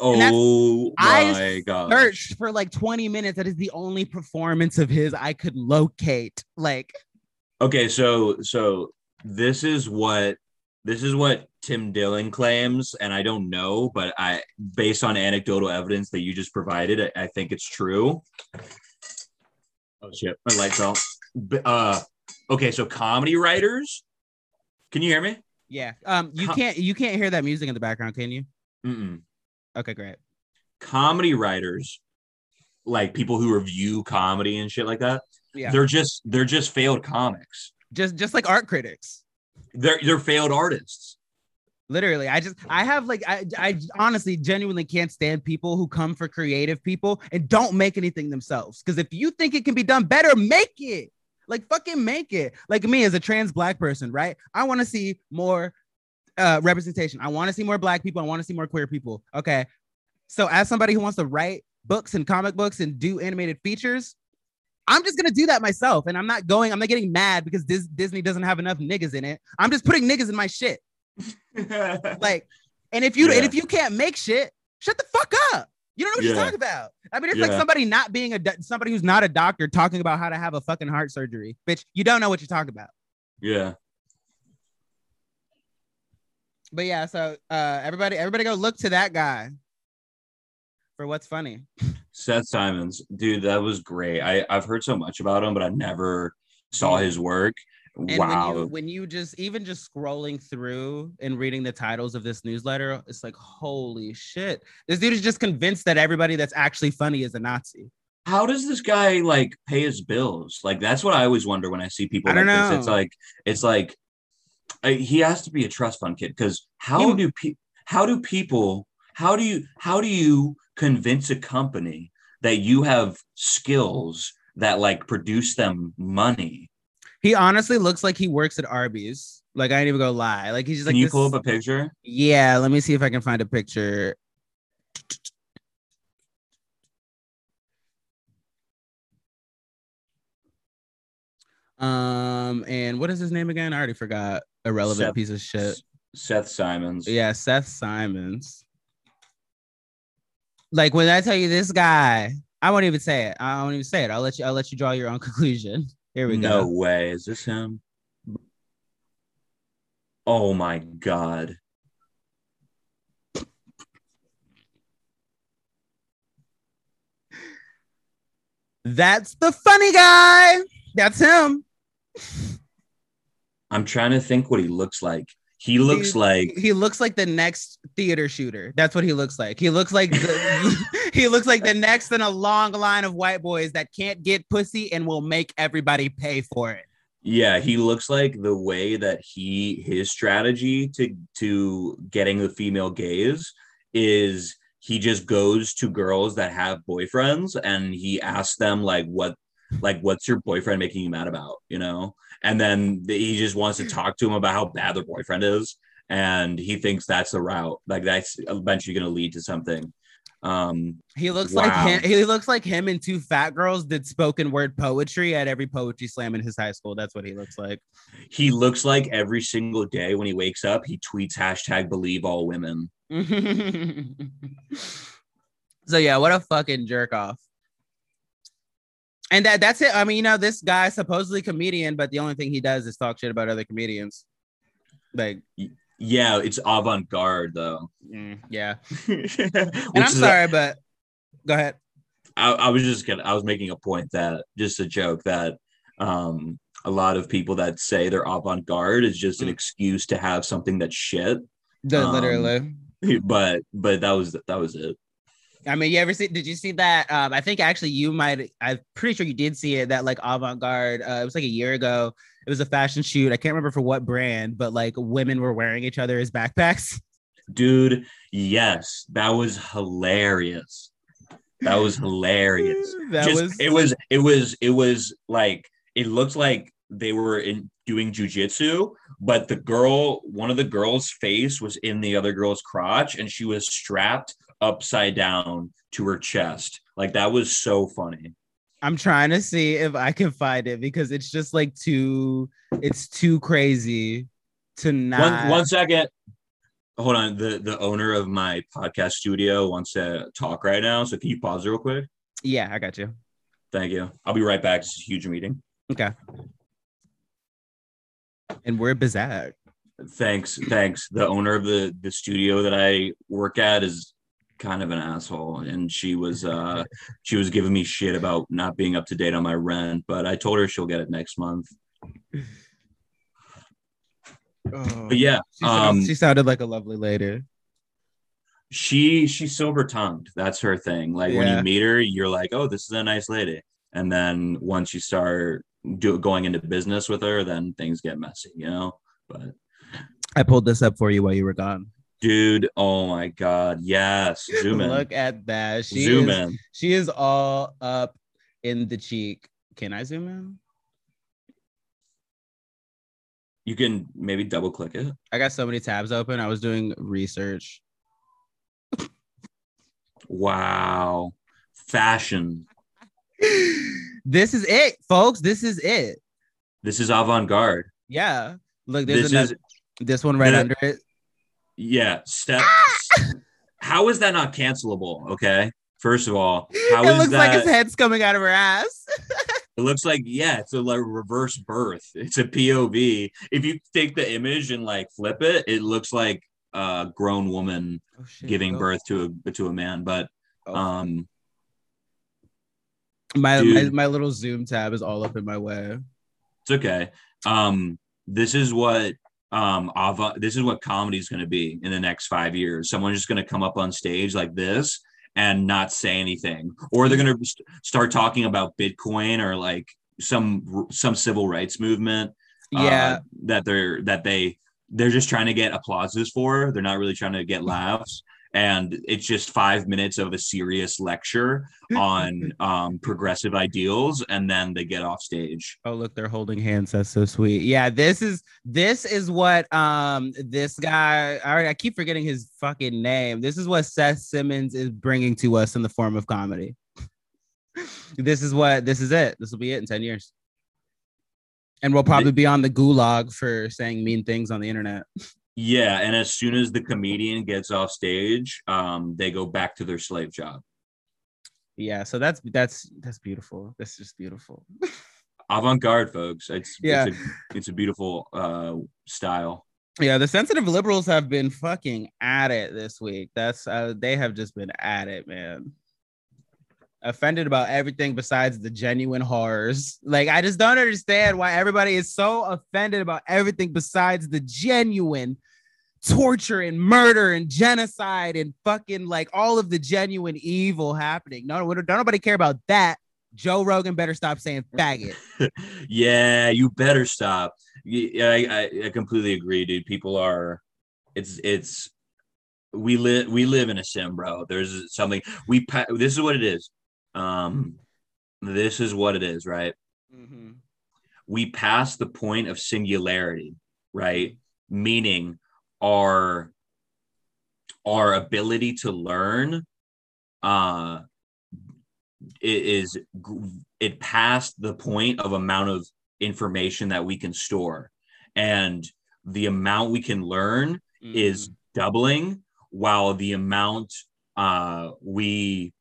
oh I my god Searched for like 20 minutes. That is the only performance of his I could locate. Like, Okay, so so this is what this is what Tim Dillon claims, and I don't know, but I based on anecdotal evidence that you just provided, I, I think it's true. Oh shit, my lights off. Uh, okay, so comedy writers, can you hear me? Yeah. Um, you Co- can't you can't hear that music in the background, can you? Mm-mm. Okay, great. Comedy writers, like people who review comedy and shit like that, Yeah. they're just they're just failed comics. Just just like art critics. They're they're failed artists. Literally, I just I have like I I honestly genuinely can't stand people who come for creative people and don't make anything themselves. Because if you think it can be done better, make it. Like fucking make it. Like me as a trans black person, right? I want to see more uh representation. I want to see more black people. I want to see more queer people. Okay. So as somebody who wants to write books and comic books and do animated features, I'm just gonna do that myself. And I'm not going, I'm not getting mad because Dis- Disney doesn't have enough niggas in it. I'm just putting niggas in my shit. Like, and if you Yeah. and if you can't make shit, shut the fuck up. You don't know what Yeah. you're talking about. I mean, it's like somebody not being a do- somebody who's not a doctor talking about how to have a fucking heart surgery. Bitch, you don't know what you're talking about. yeah. But yeah, so uh everybody, everybody go look to that guy for what's funny. Seth Simons, dude, that was great. I I've heard so much about him, but I never saw his work. And wow. when you when you just even just scrolling through and reading the titles of this newsletter, it's like holy shit. This dude is just convinced that everybody that's actually funny is a Nazi. How does this guy like pay his bills? Like that's what I always wonder when I see people I like don't this. It's like it's like uh, he has to be a trust fund kid because how He- do pe- how do people how do you how do you convince a company that you have skills that like produce them money? He honestly looks like he works at Arby's. Like I ain't even gonna lie. Like he's just Can like you this- pull up a picture? Yeah, let me see if I can find a picture. Um, and what is his name again? I already forgot. Irrelevant Seth- piece of shit. Seth Simons. Yeah, Seth Simons. Like when I tell you this guy, I won't even say it. I won't even say it. I'll let you. I'll let you draw your own conclusion. Here we no go. No way. Is this him? Oh my god. That's the funny guy. That's him. I'm trying to think what he looks like. He looks He- like He looks like the next theater shooter. That's what he looks like. He looks like the, he looks like the next in a long line of white boys that can't get pussy and will make everybody pay for it. yeah, he looks like the way that he his strategy to to getting the female gaze is he just goes to girls that have boyfriends and he asks them like what like what's your boyfriend making you mad about, you know? And then th- he just wants to talk to him about how bad their boyfriend is and he thinks that's the route. Like that's eventually going to lead to something. Um He looks like him. He looks like him and two fat girls did spoken word poetry at every poetry slam in his high school. That's what he looks like. he looks like every single day when he wakes up, he tweets hashtag believe all women. so yeah, what a fucking jerk off. And that that's it. I mean, you know, this guy supposedly comedian, but the only thing he does is talk shit about other comedians. Like, Yeah, it's avant garde though. mm, yeah. And I'm is a- sorry, but go ahead. I, I was just gonna I was making a point that just a joke that um a lot of people that say they're avant garde is just an Mm. excuse to have something that's shit. The- Um, Literally. But but that was that was it. I mean, you ever see? Did you see that? Um, I think actually you might. I'm pretty sure you did see it. That like avant garde. Uh, it was like a year ago. It was a fashion shoot. I can't remember for what brand, but like women were wearing each other as backpacks. Dude, yes, that was hilarious. That was hilarious. that just was. it was it was it was like it looked like they were in doing jujitsu, but the girl, one of the girls' face was in the other girl's crotch, and she was strapped upside down to her chest. Like that was so funny. I'm trying to see if I can find it because it's just like too. It's too crazy to not. One one second. Hold on. The the owner of my podcast studio wants to talk right now. So can you pause real quick? Yeah, I got you. Thank you. I'll be right back. It's a huge meeting. Okay. And we're Bizak. Thanks, thanks. The owner of the the studio that I work at is kind of an asshole, and she was uh she was giving me shit about not being up to date on my rent, but I told her she'll get it next month. But yeah, She, sounds- um, she sounded like a lovely lady. she she's silver tongued. That's her thing. Like when you meet her, you're like, oh, this is a nice lady, and then once you start do, going into business with her, then things get messy, you know. But I pulled this up for you while you were gone. Dude, oh my god, yes, zoom in, Look at that. She zoom is, in. She is all up in the cheek. Can I zoom in? You can maybe double click it. I got so many tabs open. I was doing research. Wow. Fashion. this is it, folks. This is it. This is avant garde. Yeah. Look, there's This another, is, this one right under it. Yeah. Step. how is that not cancelable? Okay. First of all, how it is looks like his head's coming out of her ass. It looks like, yeah, it's a like reverse birth. It's a POV. If you take the image and like flip it, it looks like a grown woman Oh, giving Oh, birth to a to a man. But oh. um, my, my my little zoom tab is all up in my way. it's okay. Um, this is what um avant this is what comedy is going to be in the next five years. Someone's just going to come up on stage like this and not say anything, or they're going to st- start talking about Bitcoin or like some some civil rights movement. uh, Yeah. that they're that they they're just trying to get applauses for. They're not really trying to get laughs. And it's just five minutes of a serious lecture on um, progressive ideals, and then they get off stage. Oh, look, they're holding hands. That's so sweet. Yeah, this is this is what um this guy. I I keep forgetting his fucking name. This is what Seth Simons is bringing to us in the form of comedy. this is what this is it. This will be it in ten years, and we'll probably be on the gulag for saying mean things on the internet. Yeah, and as soon as the comedian gets off stage, um, they go back to their slave job. Yeah, so that's that's that's beautiful. That's just beautiful. Avant-garde, folks. It's Yeah. it's, a, it's a beautiful uh, style. Yeah, the sensitive liberals have been fucking at it this week. That's uh, they have just been at it, man. Offended about everything besides the genuine horrors. Like, I just don't understand why everybody is so offended about everything besides the genuine torture and murder and genocide and fucking like all of the genuine evil happening. No, don't nobody care about that. Joe Rogan better stop saying faggot. yeah, you better stop. Yeah, I, I, I completely agree, dude. People are, it's it's we live we live in a sim, bro. There's something we pa- this is what it is. Um, this is what it is, right? Mm-hmm. We pass the point of singularity, right? Meaning our our ability to learn uh it is it passed the point of amount of information that we can store and the amount we can learn mm-hmm. is doubling while the amount uh we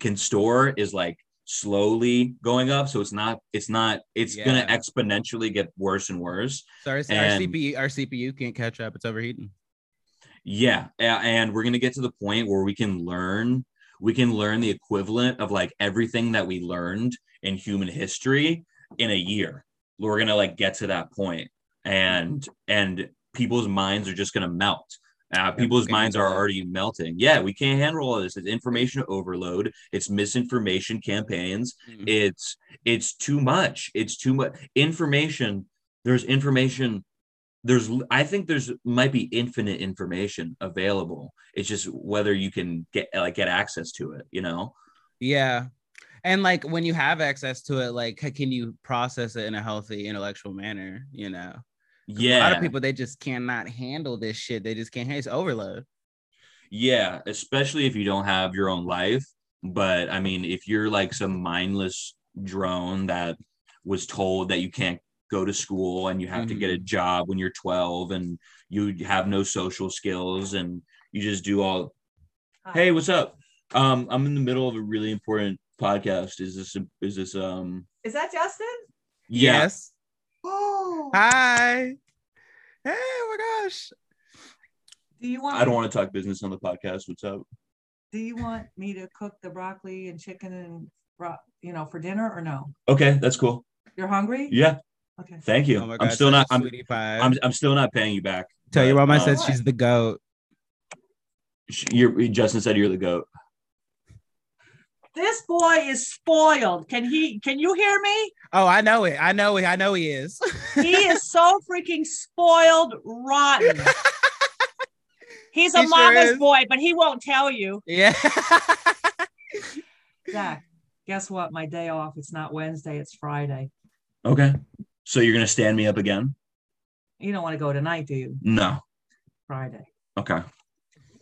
can store is like slowly going up. So it's not it's not it's yeah. gonna exponentially get worse and worse. Sorry and, our cpu our cpu can't catch up. It's overheating. Yeah. And we're gonna get to the point where we can learn we can learn the equivalent of like everything that we learned in human history in a year. We're gonna like get to that point and and people's minds are just gonna melt uh, people's minds are already melting. Yeah, we can't handle all this. It's information overload. It's misinformation campaigns. Mm-hmm. It's it's too much. It's too much information. There's information. There's I think there's might be infinite information available. It's just whether you can get like get access to it. You know. Yeah, and like when you have access to it, like can you process it in a healthy intellectual manner? You know yeah. A lot of people they just cannot handle this shit. They just can't. It's overload. Yeah, especially if you don't have your own life. But I mean, if you're like some mindless drone that was told that you can't go to school and you have mm-hmm. to get a mm-hmm. job when you're 12 and you have no social skills and you just do all hey what's up um i'm in the middle of a really important podcast is this is this um is that justin yes Oh. Hi. Hey, oh my gosh. Do you want? I don't want to talk business on the podcast. What's up? Do you want me to cook the broccoli and chicken and you know for dinner or no? Okay, that's cool. You're hungry? Yeah. Okay. Thank you. Oh God, I'm still not. I'm, I'm, I'm still not paying you back. Tell your mom I um, said she's the goat. You're Justin said you're the goat. This boy is spoiled. Can he? Can you hear me? Oh, I know it. I know it. I know he is. he is so freaking spoiled, rotten. He's a he mama's sure boy, but he won't tell you. Yeah. Zach, guess what? My day off. It's not Wednesday. It's Friday. Okay. So you're gonna stand me up again? You don't want to go tonight, do you? No. Friday. Okay.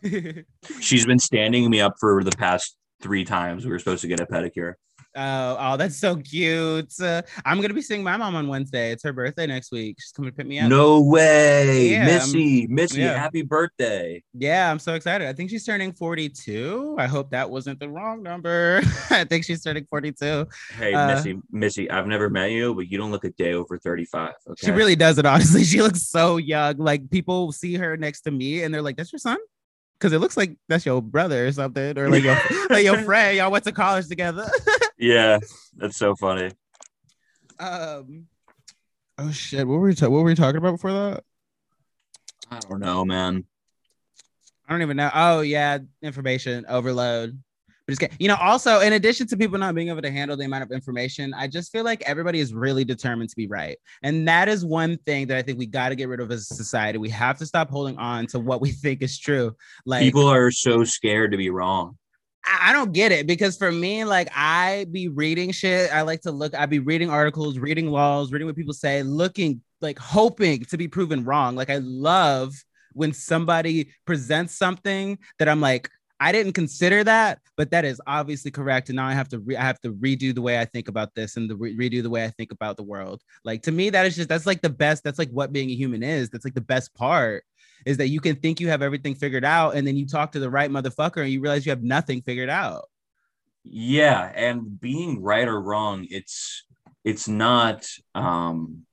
She's been standing me up for the past three times. We were supposed to get a pedicure. Oh, oh, that's so cute. Uh, I'm gonna be seeing my mom on Wednesday. It's her birthday next week. She's coming to pick me up. No way, yeah, Missy, Missy, yeah. happy birthday! Yeah, I'm so excited. I think she's turning 42. I hope that wasn't the wrong number. I think she's turning 42. Hey, uh, Missy, Missy, I've never met you, but you don't look a day over 35. Okay? She really doesn't. Honestly, she looks so young. Like people see her next to me, and they're like, "That's your son." Because it looks like that's your brother or something, or like your like your friend. Y'all went to college together. yeah, that's so funny. Um. Oh shit! What were we ta- What were we talking about before that? I don't know, man. I don't even know. Oh yeah, information overload just get, you know, also in addition to people not being able to handle the amount of information, I just feel like everybody is really determined to be right. And that is one thing that I think we got to get rid of as a society. We have to stop holding on to what we think is true. Like people are so scared to be wrong. I don't get it because for me, like I be reading shit. I like to look, I be reading articles, reading laws, reading what people say, looking like hoping to be proven wrong. Like I love when somebody presents something that I'm like, I didn't consider that, but that is obviously correct. And now I have to re- I have to redo the way I think about this and the re- redo the way I think about the world. Like to me, that is just that's like the best. That's like what being a human is. That's like the best part is that you can think you have everything figured out, and then you talk to the right motherfucker and you realize you have nothing figured out. Yeah, and being right or wrong, it's it's not um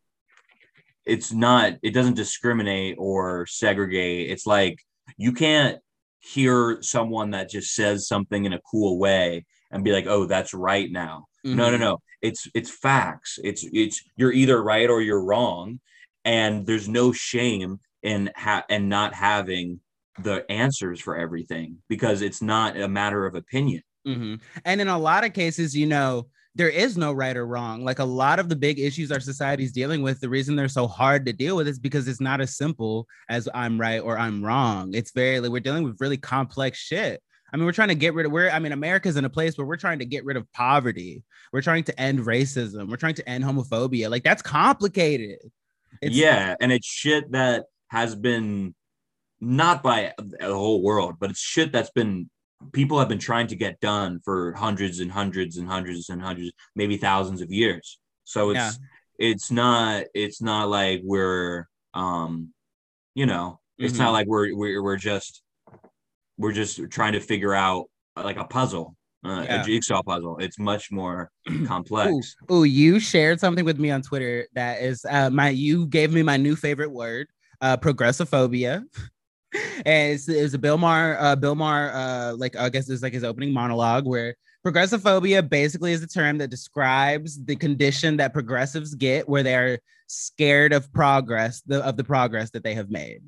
it's not it doesn't discriminate or segregate it's like you can't hear someone that just says something in a cool way and be like oh that's right now. No no Mhm. no. It's it's facts. It's it's you're either right or you're wrong. And there's no shame in ha- and not having the answers for everything because it's not a matter of opinion. Hmm And in a lot of cases, you know, there is no right or wrong. Like a lot of the big issues our society is dealing with, the reason they're so hard to deal with is because it's not as simple as I'm right or I'm wrong. It's very like we're dealing with really complex shit. I mean, we're trying to get rid of we're I mean, America's in a place where we're trying to get rid of poverty. We're trying to end racism. We're trying to end homophobia. Like that's complicated. It's- yeah and it's shit that has been not by the whole world but it's shit that's been people have been trying to get done for hundreds and hundreds and hundreds and hundreds maybe thousands of years so it's Yeah. it's not it's not like we're um you know it's Mhm. not like we're we're, we're just we're just trying to figure out uh, like a puzzle uh, Yeah. a jigsaw puzzle it's much more complex Oh, you shared something with me on Twitter that is uh, my. You gave me my new favorite word, uh, progressophobia. and it's, it's a Bill Maher, uh, Bill Maher, uh, like I guess it's like his opening monologue where progressophobia basically is a term that describes the condition that progressives get where they are scared of progress, the, of the progress that they have made.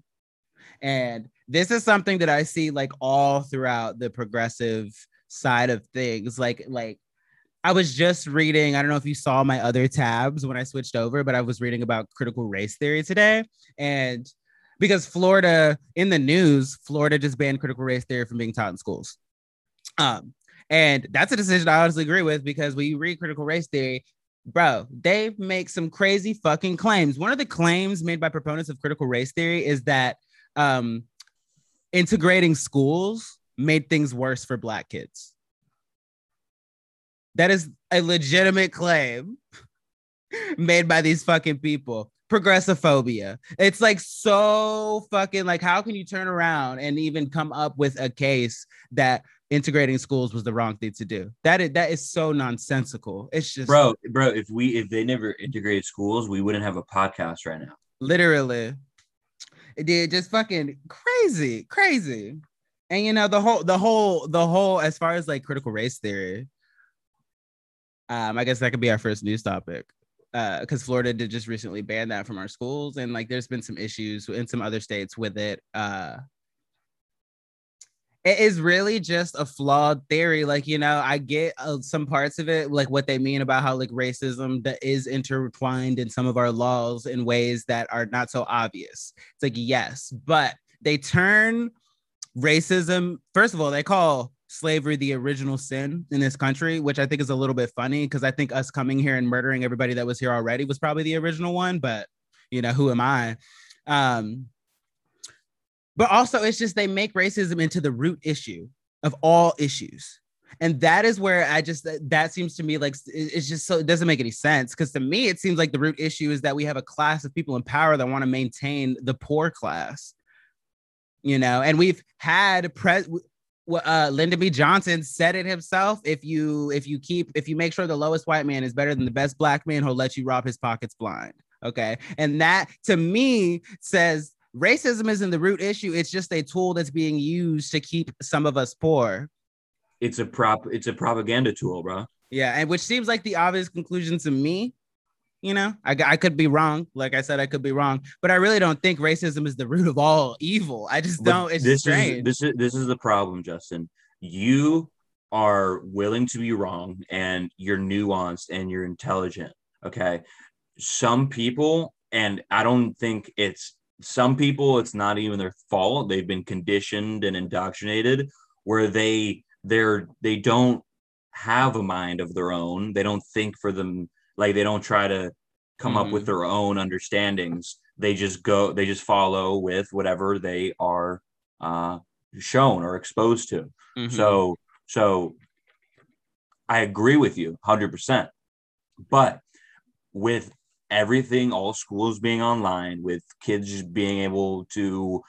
And this is something that I see like all throughout the progressive side of things, like like I was just reading, I don't know if you saw my other tabs when I switched over, but I was reading about critical race theory today. And because Florida, in the news, Florida just banned critical race theory from being taught in schools. Um, and that's a decision I honestly agree with because when you read critical race theory, bro, they make some crazy fucking claims. One of the claims made by proponents of critical race theory is that um, integrating schools made things worse for Black kids. That is a legitimate claim made by these fucking people. Progressophobia. It's like so fucking like, how can you turn around and even come up with a case that integrating schools was the wrong thing to do? That is that is so nonsensical. It's just bro bro if we if they never integrated schools we wouldn't have a podcast right now literally it did just fucking crazy crazy and you know the whole the whole the whole as far as like critical race theory um i guess that could be our first news topic uh because florida did just recently ban that from our schools and like there's been some issues in some other states with it uh it is really just a flawed theory like you know i get uh, some parts of it like what they mean about how like racism that is intertwined in some of our laws in ways that are not so obvious. It's like yes but they turn racism first of all they call slavery the original sin in this country which i think is a little bit funny because i think us coming here and murdering everybody that was here already was probably the original one but you know who am i? Um but also it's just they make racism into the root issue of all issues. And that is where i just that seems to me like it's just so it doesn't make any sense because to me it seems like the root issue is that we have a class of people in power that want to maintain the poor class you know? And we've had pre uh, Lyndon B. Johnson said it himself. If you if you keep if you make sure the lowest white man is better than the best black man, he'll let you rob his pockets blind. Okay, and that to me says racism isn't the root issue. It's just a tool that's being used to keep some of us poor. it's a prop it's a propaganda tool bro Yeah, and which seems like the obvious conclusion to me. You know, I, I could be wrong. Like I said, I could be wrong, but I really don't think racism is the root of all evil. I just But don't. It's this strange. is this is this is the problem, Justin. You are willing to be wrong and you're nuanced and you're intelligent. Okay. Some people, and I don't think it's some people, it's not even their fault. They've been conditioned and indoctrinated where they they're they don't have a mind of their own. They don't think for them, like they don't try to come up with their own understandings. They just go, they just follow with whatever they are uh shown or exposed to. Mhm. So, so I agree with you 100%. But with everything, all schools being online, with kids being able to,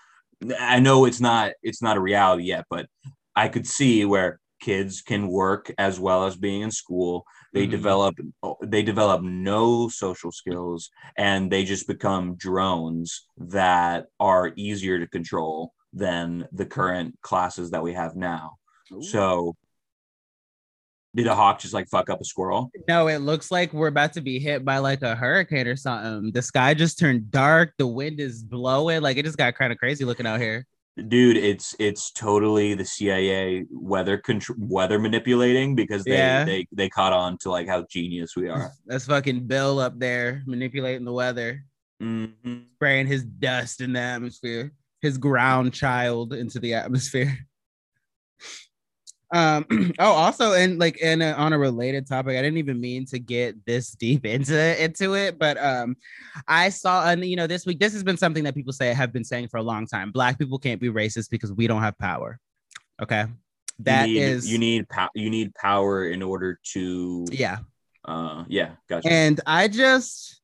I know it's not, it's not a reality yet, but I could see where kids can work as well as being in school. They Mhm. develop they develop no social skills and they just become drones that are easier to control than the current classes that we have now. So did a hawk just like fuck up a squirrel? No, it looks like we're about to be hit by like a hurricane or something. The sky just turned dark. The wind is blowing. Like it just got kind of crazy looking out here. Dude, it's it's totally the CIA weather control weather manipulating because they Yeah. they they caught on to like how genius we are. That's fucking Bill up there manipulating the weather, Mhm. spraying his dust in the atmosphere, his ground child into the atmosphere. Um. Oh, also, and like, and uh, on a related topic, I didn't even mean to get this deep into into it, but um, I saw, and you know, this week, this has been something that people say have been saying for a long time. Black people can't be racist because we don't have power. Okay, that you need, is, you need pow- you need power in order to yeah. uh yeah gotcha and i just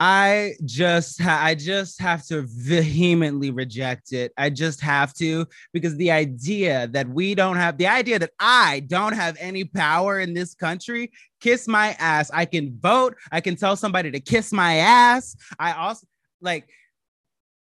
i just ha- i just have to vehemently reject it. I just have to because the idea that we don't have the idea that i don't have any power in this country kiss my ass. I can vote. I can tell somebody to kiss my ass. I also like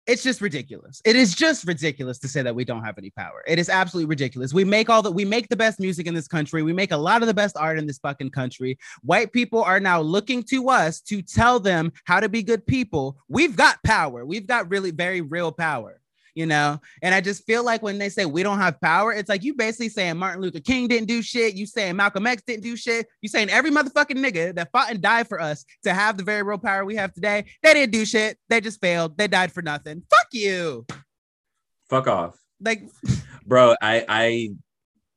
it's just ridiculous. It is just ridiculous to say that we don't have any power. It is absolutely ridiculous. We make all the we make the best music in this country. We make a lot of the best art in this fucking country. White people are now looking to us to tell them how to be good people. We've got power. We've got really very real power. You know, and I just feel like when they say we don't have power, it's like you basically saying Martin Luther King didn't do shit. You saying Malcolm X didn't do shit. You saying every motherfucking nigga that fought and died for us to have the very real power we have today, they didn't do shit. They just failed. They died for nothing. Fuck you. fuck off Like, bro i i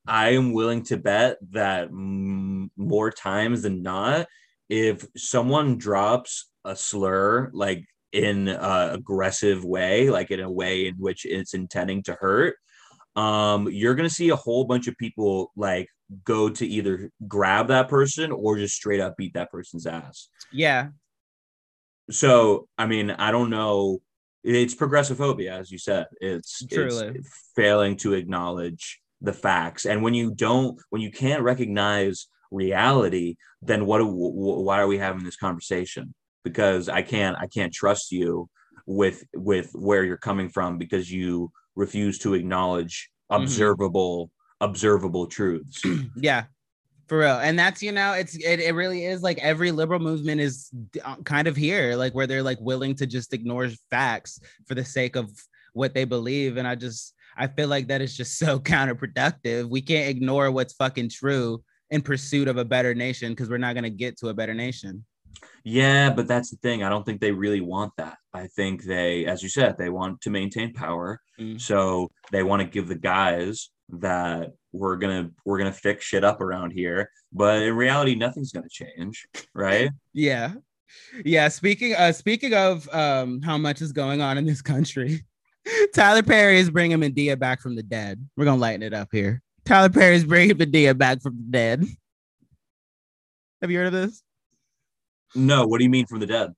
i am willing to bet that more times than not if someone drops a slur like in a aggressive way like in a way in which it's intending to hurt. Um you're gonna see a whole bunch of people like go to either grab that person or just straight up beat that person's ass. Yeah, so i mean i don't know. It's progressive phobia as you said. It's, Truly. it's failing to acknowledge the facts. And when you don't when you can't recognize reality then what why are we having this conversation because i can't i can't trust you with with where you're coming from because you refuse to acknowledge observable observable truths yeah, for real. And that's you know, it's it, it really is like every liberal movement is uh, kind of here, like where they're like willing to just ignore facts for the sake of what they believe. And I just I feel like that is just so counterproductive. We can't ignore what's fucking true in pursuit of a better nation because we're not gonna get to a better nation. Yeah, but that's the thing. I don't think they really want that. I think they, as you said, they want to maintain power. Mm. So they want to give the guys that we're gonna we're gonna fix shit up around here. But in reality, nothing's gonna change, right? Yeah. Yeah, speaking uh speaking of um how much is going on in this country. Tyler Perry is bringing Madea back from the dead. We're going to lighten it up here. Tyler Perry is bringing Madea back from the dead. Have you heard of this? No, what do you mean from the dead?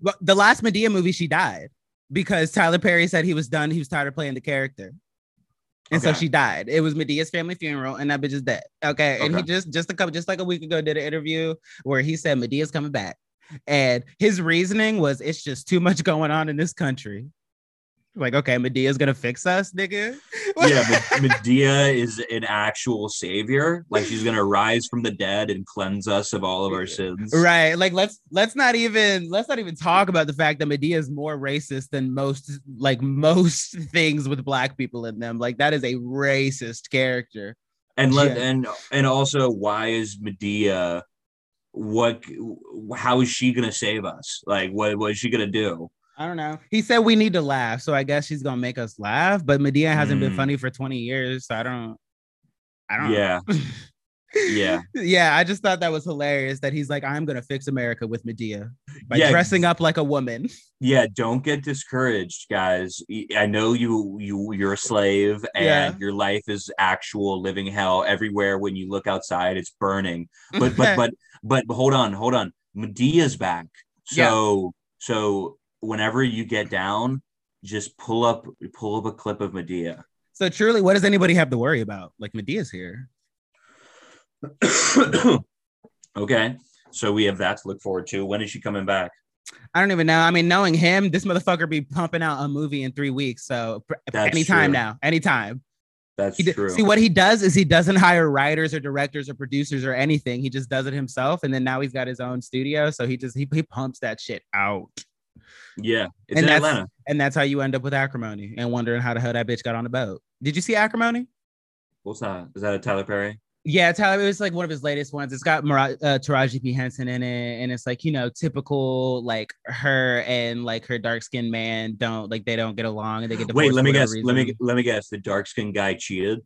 But the last Madea movie she died because Tyler Perry said he was done, he was tired of playing the character. And so she died. It was Madea's family funeral, and that bitch is dead. Okay. And he just just a couple just like a week ago did an interview where he said Madea's coming back. And his reasoning was it's just too much going on in this country. Like, okay, Madea's gonna fix us, nigga. Yeah, but Madea is an actual savior. Like she's gonna rise from the dead and cleanse us of all of our sins. right. Like let's let's not even let's not even talk about the fact that Madea is more racist than most like most things with black people in them. Like that is a racist character. and let Yeah. and and also why is madea what how is she gonna save us like what what is she gonna do I don't know. He said we need to laugh, so I guess she's gonna make us laugh. But Madea hasn't been Mm. funny for 20 years, so I don't. I don't. yeah yeah yeah. I just thought that was hilarious that he's like, I'm gonna fix America with Madea by Yeah. dressing up like a woman. yeah don't get discouraged guys i know you you you're a slave and Yeah. your life is actual living hell everywhere when you look outside it's burning but but but but hold on hold on madea's back so so whenever you get down just pull up pull up a clip of madea so truly, what does anybody have to worry about? Like Madea's here. okay, so we have that to look forward to. When is she coming back? I don't even know. I mean, knowing him, this motherfucker be pumping out a movie in three weeks. So That's anytime true. now, anytime. That's He true. See what he does is he doesn't hire writers or directors or producers or anything. He just does it himself, and then now he's got his own studio. So he just he, he pumps that shit out, yeah, it's And in that's- Atlanta. and that's how you end up with acrimony and wondering how the hell that bitch got on the boat. Did you see acrimony? What's that? Is that a Tyler Perry? Yeah, Tyler, it was like one of his latest ones. It's got Mara- uh, Taraji P Henson in it, and it's like you know typical like her and like her dark skinned man don't like they don't get along and they get divorced. Wait, let me guess. Let me let me guess. The dark skinned guy cheated.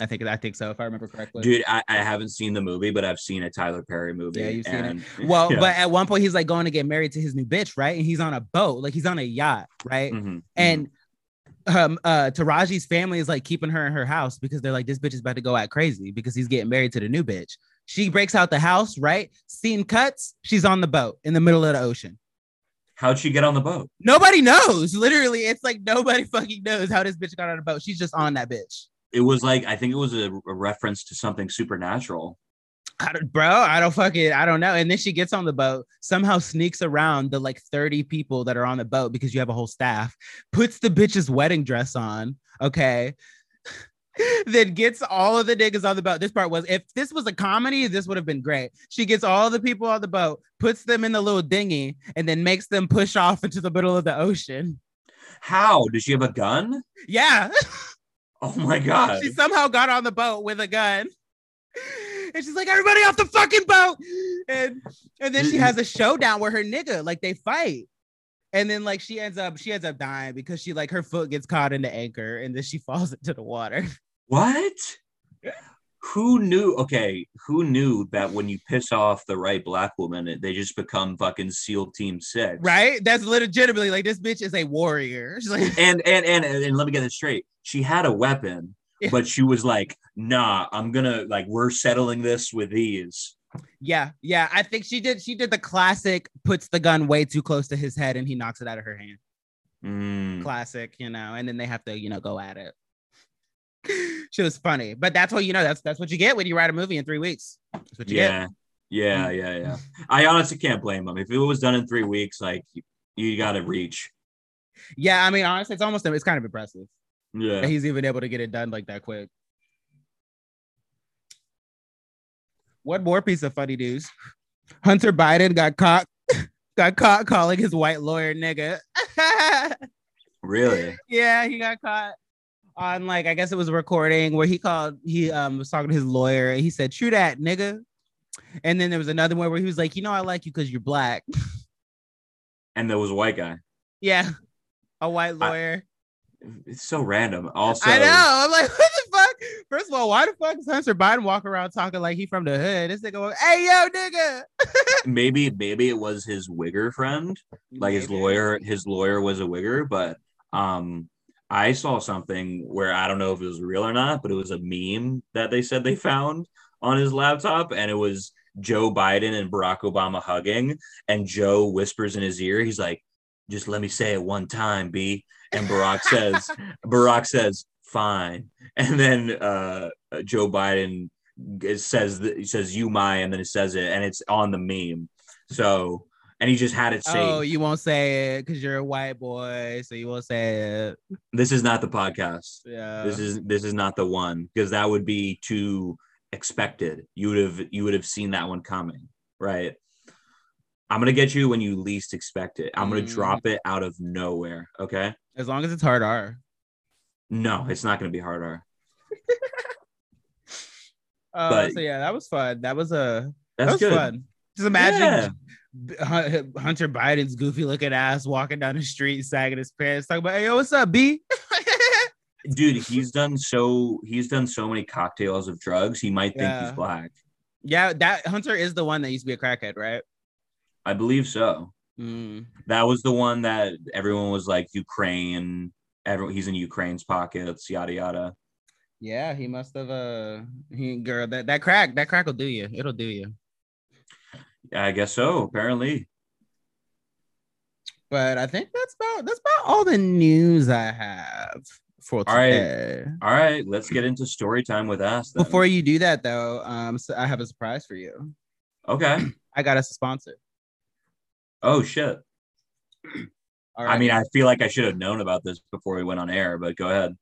I think I think so if I remember correctly. Dude, I, I haven't seen the movie, but I've seen a Tyler Perry movie. Yeah, you've seen it. Well, yeah. but at one point he's like going to get married to his new bitch, right? And he's on a boat, like he's on a yacht, right? Mhm, And um uh Taraji's family is like keeping her in her house because they're like, this bitch is about to go out crazy because he's getting married to the new bitch. She breaks out the house, right? Scene cuts, she's on the boat in the middle of the ocean. how'd she get on the boat? Nobody knows. Literally, it's like nobody fucking knows how this bitch got on a boat. She's just on that bitch. It was like I think it was a, a reference to something supernatural. I bro, I don't fucking, I don't know. And then she gets on the boat, somehow sneaks around the like 30 people that are on the boat because you have a whole staff, puts the bitch's wedding dress on. Okay. then gets all of the niggas on the boat. This part was, if this was a comedy, this would have been great. She gets all the people on the boat, puts them in the little dinghy, and then makes them push off into the middle of the ocean. How? Does she have a gun? Yeah. Oh my god. she somehow got on the boat with a gun. And she's like, everybody off the fucking boat. And and then she mm-hmm. has a showdown where her nigga, like they fight. And then like she ends up, she ends up dying because she like her foot gets caught in the anchor and then she falls into the water. What? Who knew? Okay, who knew that when you piss off the right black woman, they just become fucking SEAL Team Six, Right? That's legitimately like this bitch is a warrior. She's like, And and and and let me get this straight. She had a weapon, Yeah. but she was like, "Nah, I'm gonna like we're settling this with these." yeah, yeah. I think she did she did the classic puts the gun way too close to his head and he knocks it out of her hand. Mm. classic, you know, and then they have to, you know, go at it. she was funny, but that's what you know. That's that's what you get when you write a movie in three weeks. That's what you get. Yeah, yeah, yeah, yeah. I honestly can't blame them. If it was done in three weeks, like you, you got to reach. Yeah, I mean, honestly, it's almost it's kind of impressive Yeah. that he's even able to get it done like that quick. What more piece of funny news? Hunter Biden got caught got caught calling his white lawyer nigga. Really? yeah, he got caught on like I guess it was a recording where he called he um was talking to his lawyer and he said, "True that, nigga." And then there was another one where he was like, "You know, I like you because you're black." And there was a white guy. yeah, a white lawyer. It's so random. Also, I know. I'm like, what the fuck? First of all, why the fuck is Hunter Biden walking around talking like he from the hood? This nigga, go, hey yo, nigga. maybe maybe it was his wigger friend, like his lawyer. His lawyer was a wigger, but um, I saw something where I don't know if it was real or not, but it was a meme that they said they found on his laptop, and it was Joe Biden and Barack Obama hugging, and Joe whispers in his ear, he's like, "Just let me say it one time, B." And Barack says, Barack says, "Fine," and then uh, Joe Biden says he says you my and then it says it and it's on the meme. So and he just had it saved. Oh, you won't say it because you're a white boy, so you won't say it. this is not the podcast. Yeah. this is this is not the one because that would be too expected. You would have you would have seen that one coming right i'm gonna get you when you least expect it i'm gonna Mm. drop it out of nowhere okay as long as it's hard R. no it's not gonna be hard R. Uh, But- so yeah, that was fun. That was a that was good fun. Just imagine Yeah. Hunter Biden's goofy looking ass walking down the street, sagging his pants, talking about, "Hey, yo, what's up, B?" dude he's done so he's done so many cocktails of drugs he might think Yeah. he's black yeah, that Hunter is the one that used to be a crackhead, right? I believe so Mm. That was the one that everyone was like Ukraine. Everyone, he's in Ukraine's pockets, yada yada. Yeah, he must have. Uh, he girl that that crack that crack will do you. It'll do you. Yeah, I guess so. Apparently, But I think that's about that's about all the news I have for All right. today. All right, let's get into story time with us. Then. Before you do that, though, um, so I have a surprise for you. okay. I got us a sponsor. Oh shit. All I mean, I feel like I should have known about this before we went on air, but go ahead.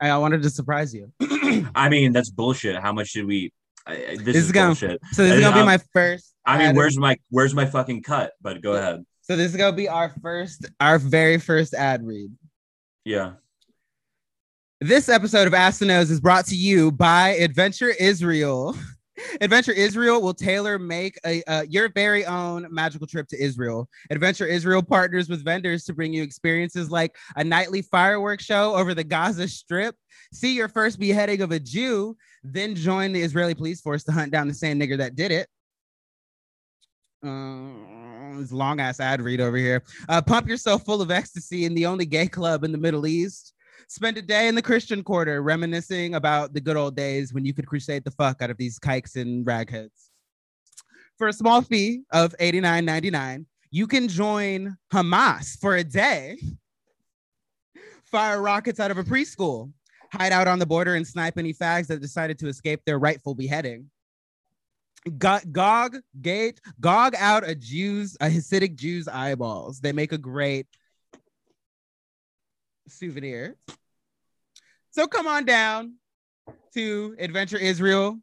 I, I wanted to surprise you. I mean, that's bullshit. How much did we? I, I- this, This is is gonna- bullshit. So this is gonna be Um, my first. I mean, ad- where's my where's my fucking cut? But go ahead. So this is gonna be our first, our very first ad read. Yeah. This episode of Ask the Nose is brought to you by Adventure Israel. Adventure Israel will tailor make a uh, your very own magical trip to Israel. Adventure Israel partners with vendors to bring you experiences like a nightly fireworks show over the Gaza Strip, see your first beheading of a Jew, then join the Israeli police force to hunt down the same nigger that did it. Uh, this long ass ad read over here. Uh, pump yourself full of ecstasy in the only gay club in the Middle East. Spend a day in the Christian quarter reminiscing about the good old days when you could crusade the fuck out of these kikes and ragheads. For a small fee of $89.99, you can join Hamas for a day, fire rockets out of a preschool, hide out on the border and snipe any fags that decided to escape their rightful beheading. Gog gate, gog out a Jew's, a Hasidic Jew's eyeballs. They make a great souvenir. So come on down to Adventure Israel.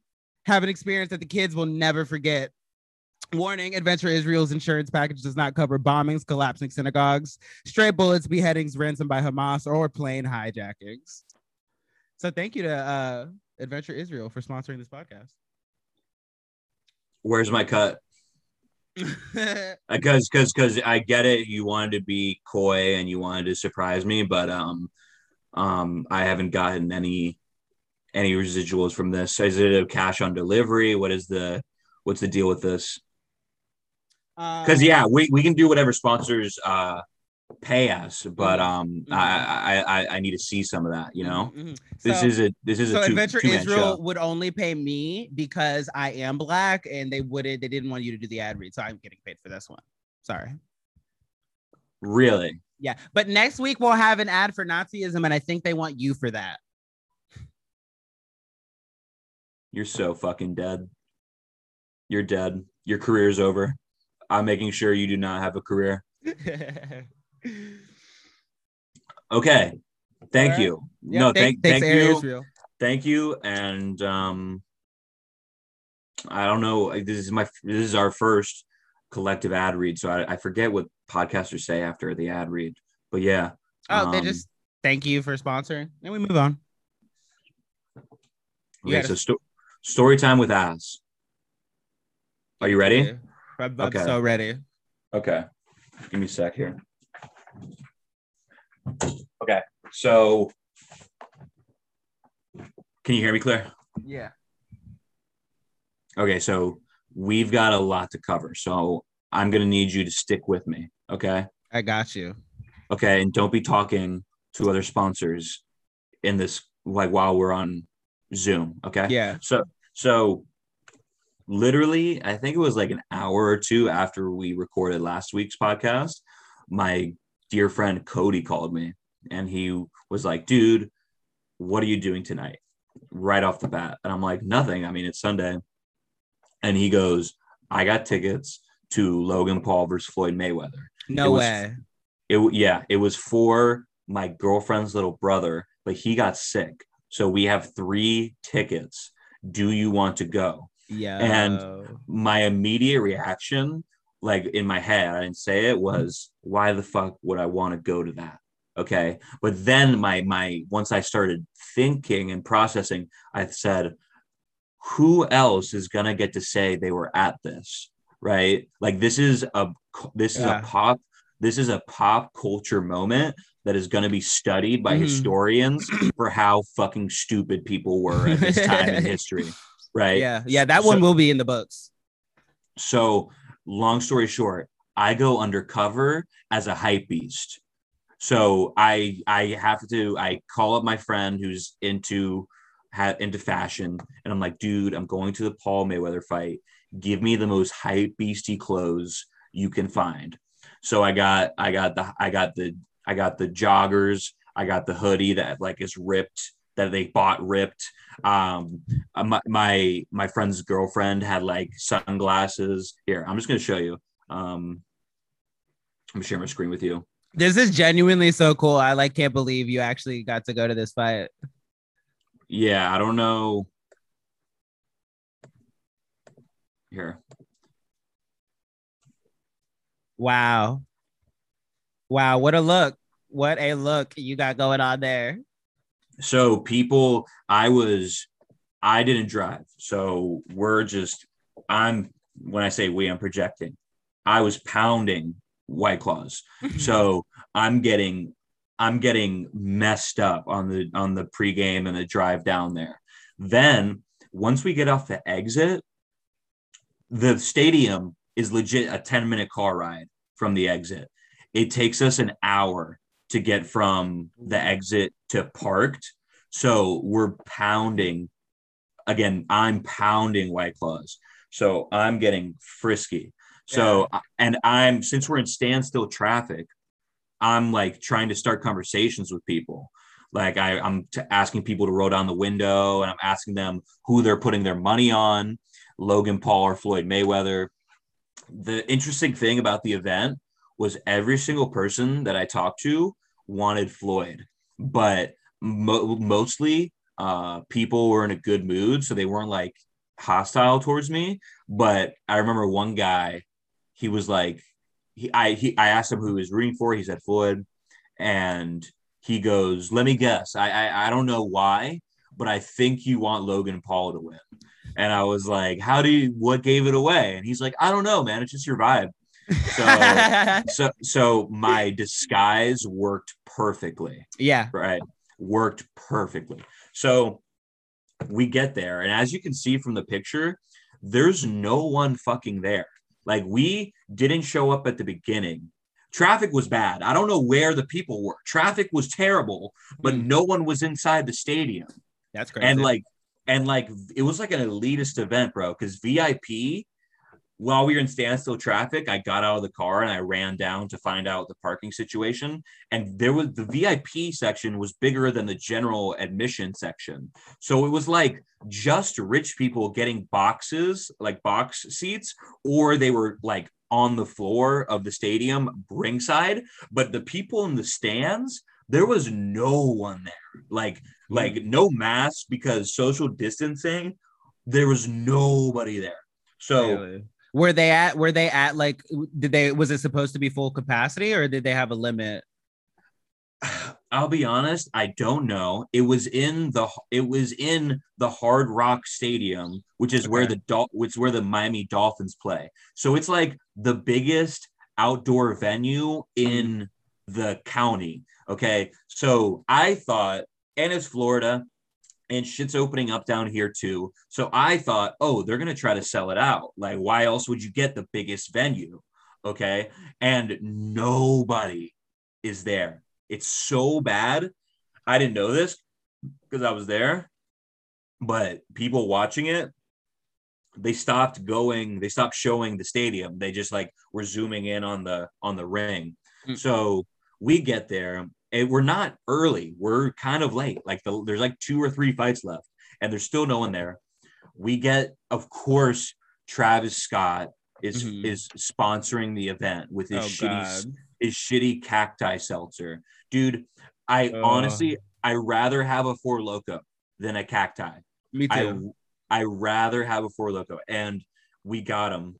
Have an experience that the kids will never forget. Warning Adventure Israel's insurance package does not cover bombings, collapsing synagogues, stray bullets, beheadings, ransom by Hamas, or plane hijackings. So thank you to uh, Adventure Israel for sponsoring this podcast. Where's my cut? Because because because I get it. You wanted to be coy and you wanted to surprise me, but um um I haven't gotten any any residuals from this. Is it a cash on delivery? What is the what's the deal with this? Because Um, yeah, we, we can do whatever sponsors uh pay us, but Mhm. um I, I I I need to see some of that. You know, Mhm, mhm. this So- is a this is so a two, Adventure two-man Israel show. would only pay me because I am black, and they wouldn't. They didn't want you to do the ad read, so I'm getting paid for this one. Sorry. Really? Yeah, but next week we'll have an ad for Nazism, and I think they want you for that. You're so fucking dead. You're dead. Your career's over. I'm making sure you do not have a career. Okay. Thank Alright. you. Yeah, no, thank- thank thank you. Israel. Thank you. And um I don't know. This is my this is our first collective ad read. So I, I forget what podcasters say after the ad read. But yeah. Oh, they um, just thank you for sponsoring, and we move on. you okay, so sto- story time with ass. Are you ready? I'm, I'm Okay. so ready. Okay. Give me a sec here. Okay. So can you hear me clear? Yeah. Okay, so we've got a lot to cover. So I'm gonna need you to stick with me. Okay. I got you. Okay. And don't be talking to other sponsors in this like while we're on Zoom. Okay. Yeah. So so literally, I think it was like an hour or two after we recorded last week's podcast, my dear friend Cody called me and he was like, dude, what are you doing tonight? Right off the bat. And I'm like, nothing. I mean, it's Sunday. And he goes, I got tickets to Logan Paul versus Floyd Mayweather. No It was- way. It yeah, it was for my girlfriend's little brother, but he got sick. So we have three tickets. Do you want to go? Yeah. and- My immediate reaction, like in my head, I didn't say it, was why the fuck would I want to go to that? Okay. But then my my once I started thinking and processing, I said, who else is gonna get to say they were at this? Right? Like this is a this is Yeah. a pop this is a pop culture moment that is going to be studied by Mhm. historians for how fucking stupid people were at this time in history right yeah. Yeah. That one will be in the books. so long story short i go undercover as a hype beast. So i i have to i call up my friend who's into ha, into fashion and i'm like dude i'm going to the paul mayweather fight. Give me the most hype beasty clothes you can find. So i got i got the i got the i got the joggers I got the hoodie that like is ripped that they bought ripped. Um, uh, my, my my friend's girlfriend had like sunglasses. Here, I'm just gonna show you. Um, I'm sharing my screen with you. This is genuinely so cool. I like can't believe you actually got to go to this fight. Yeah, I don't know. Here. Wow. Wow, what a look. What a look you got going on there. So people, I was, I didn't drive. So we're just, I'm, when I say we, I'm projecting. I was pounding White Claws. so I'm getting, I'm getting messed up on the, on the pregame and the drive down there. Then once we get off the exit, the stadium is legit a 10 minute car ride from the exit. It takes us an hour to get from the exit to parked. So we're pounding. Again, I'm pounding White Claws. So I'm getting frisky. So, and I'm, since we're in standstill traffic, I'm like trying to start conversations with people. Like I, I'm t- asking people to roll down the window and I'm asking them who they're putting their money on, Logan Paul or Floyd Mayweather. The interesting thing about the event was every single person that I talked to wanted Floyd, but mo- mostly uh, people were in a good mood, so they weren't like hostile towards me. But I remember one guy, he was like, he I he I asked him who he was rooting for. He said Floyd, and he goes, "Let me guess. I I, I don't know why, but I think you want Logan Paul to win." And I was like, "How do you? What gave it away?" And he's like, "I don't know, man. It's just your vibe." So so so my disguise worked perfectly. Yeah. right? Worked perfectly. So we get there and as you can see from the picture there's no one fucking there. Like we didn't show up at the beginning. Traffic was bad. I don't know where the people were. Traffic was terrible but Hmm. no one was inside the stadium. That's crazy. and like and like it was like an elitist event bro because vip while we were in standstill traffic i got out of the car and i ran down to find out the parking situation. And there was the vip section was bigger than the general admission section. So it was like just rich people getting boxes like box seats or they were like on the floor of the stadium ringside. But the people in the stands there was no one there. Like hmm. like no mask because social distancing there was nobody there. So Really? Were they at were they at like did they was it supposed to be full capacity or did they have a limit? I'll be honest, I don't know. It was in the it was in the Hard Rock Stadium, which is where the Dol- which is where the Miami Dolphins play. So it's like the biggest outdoor venue in the county. Okay. So I thought, and it's Florida, and shit's opening up down here too. So I thought, oh, they're gonna try to sell it out. Like, why else would you get the biggest venue? Okay. And nobody is there. It's so bad. I didn't know this because I was there, but people watching it, they stopped going, they stopped showing the stadium. They just like were zooming in on the on the ring. Mm. So we get there and we're not early. We're kind of late. Like the, there's like two or three fights left, and there's still no one there. We get, of course, Travis Scott is Mhm. is sponsoring the event with his Oh, shitty God. his shitty cacti seltzer. Dude, I Oh. honestly I rather have a Four Loko than a cacti. Me too. I I rather have a Four Loko and we got him,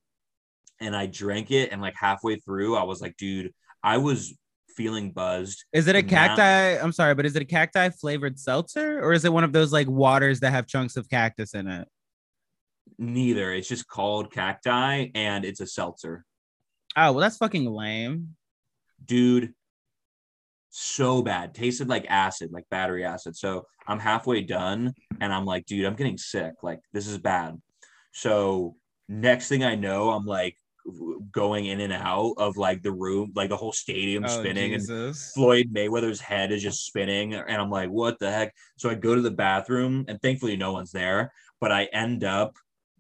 and I drank it and like halfway through I was like, dude, I was feeling buzzed. is it a now- cacti? I'm sorry, but is it a cacti flavored seltzer or is it one of those like waters that have chunks of cactus in it? Neither. It's just called cacti and it's a seltzer. Oh, well, that's fucking lame. dude so bad tasted like acid like battery acid so i'm halfway done and i'm like dude i'm getting sick like this is bad so next thing i know i'm like going in and out of like the room like the whole stadium Oh, spinning and Floyd Mayweather's head is just spinning, and I'm like, what the heck? So I go to the bathroom, and thankfully no one's there. But I end up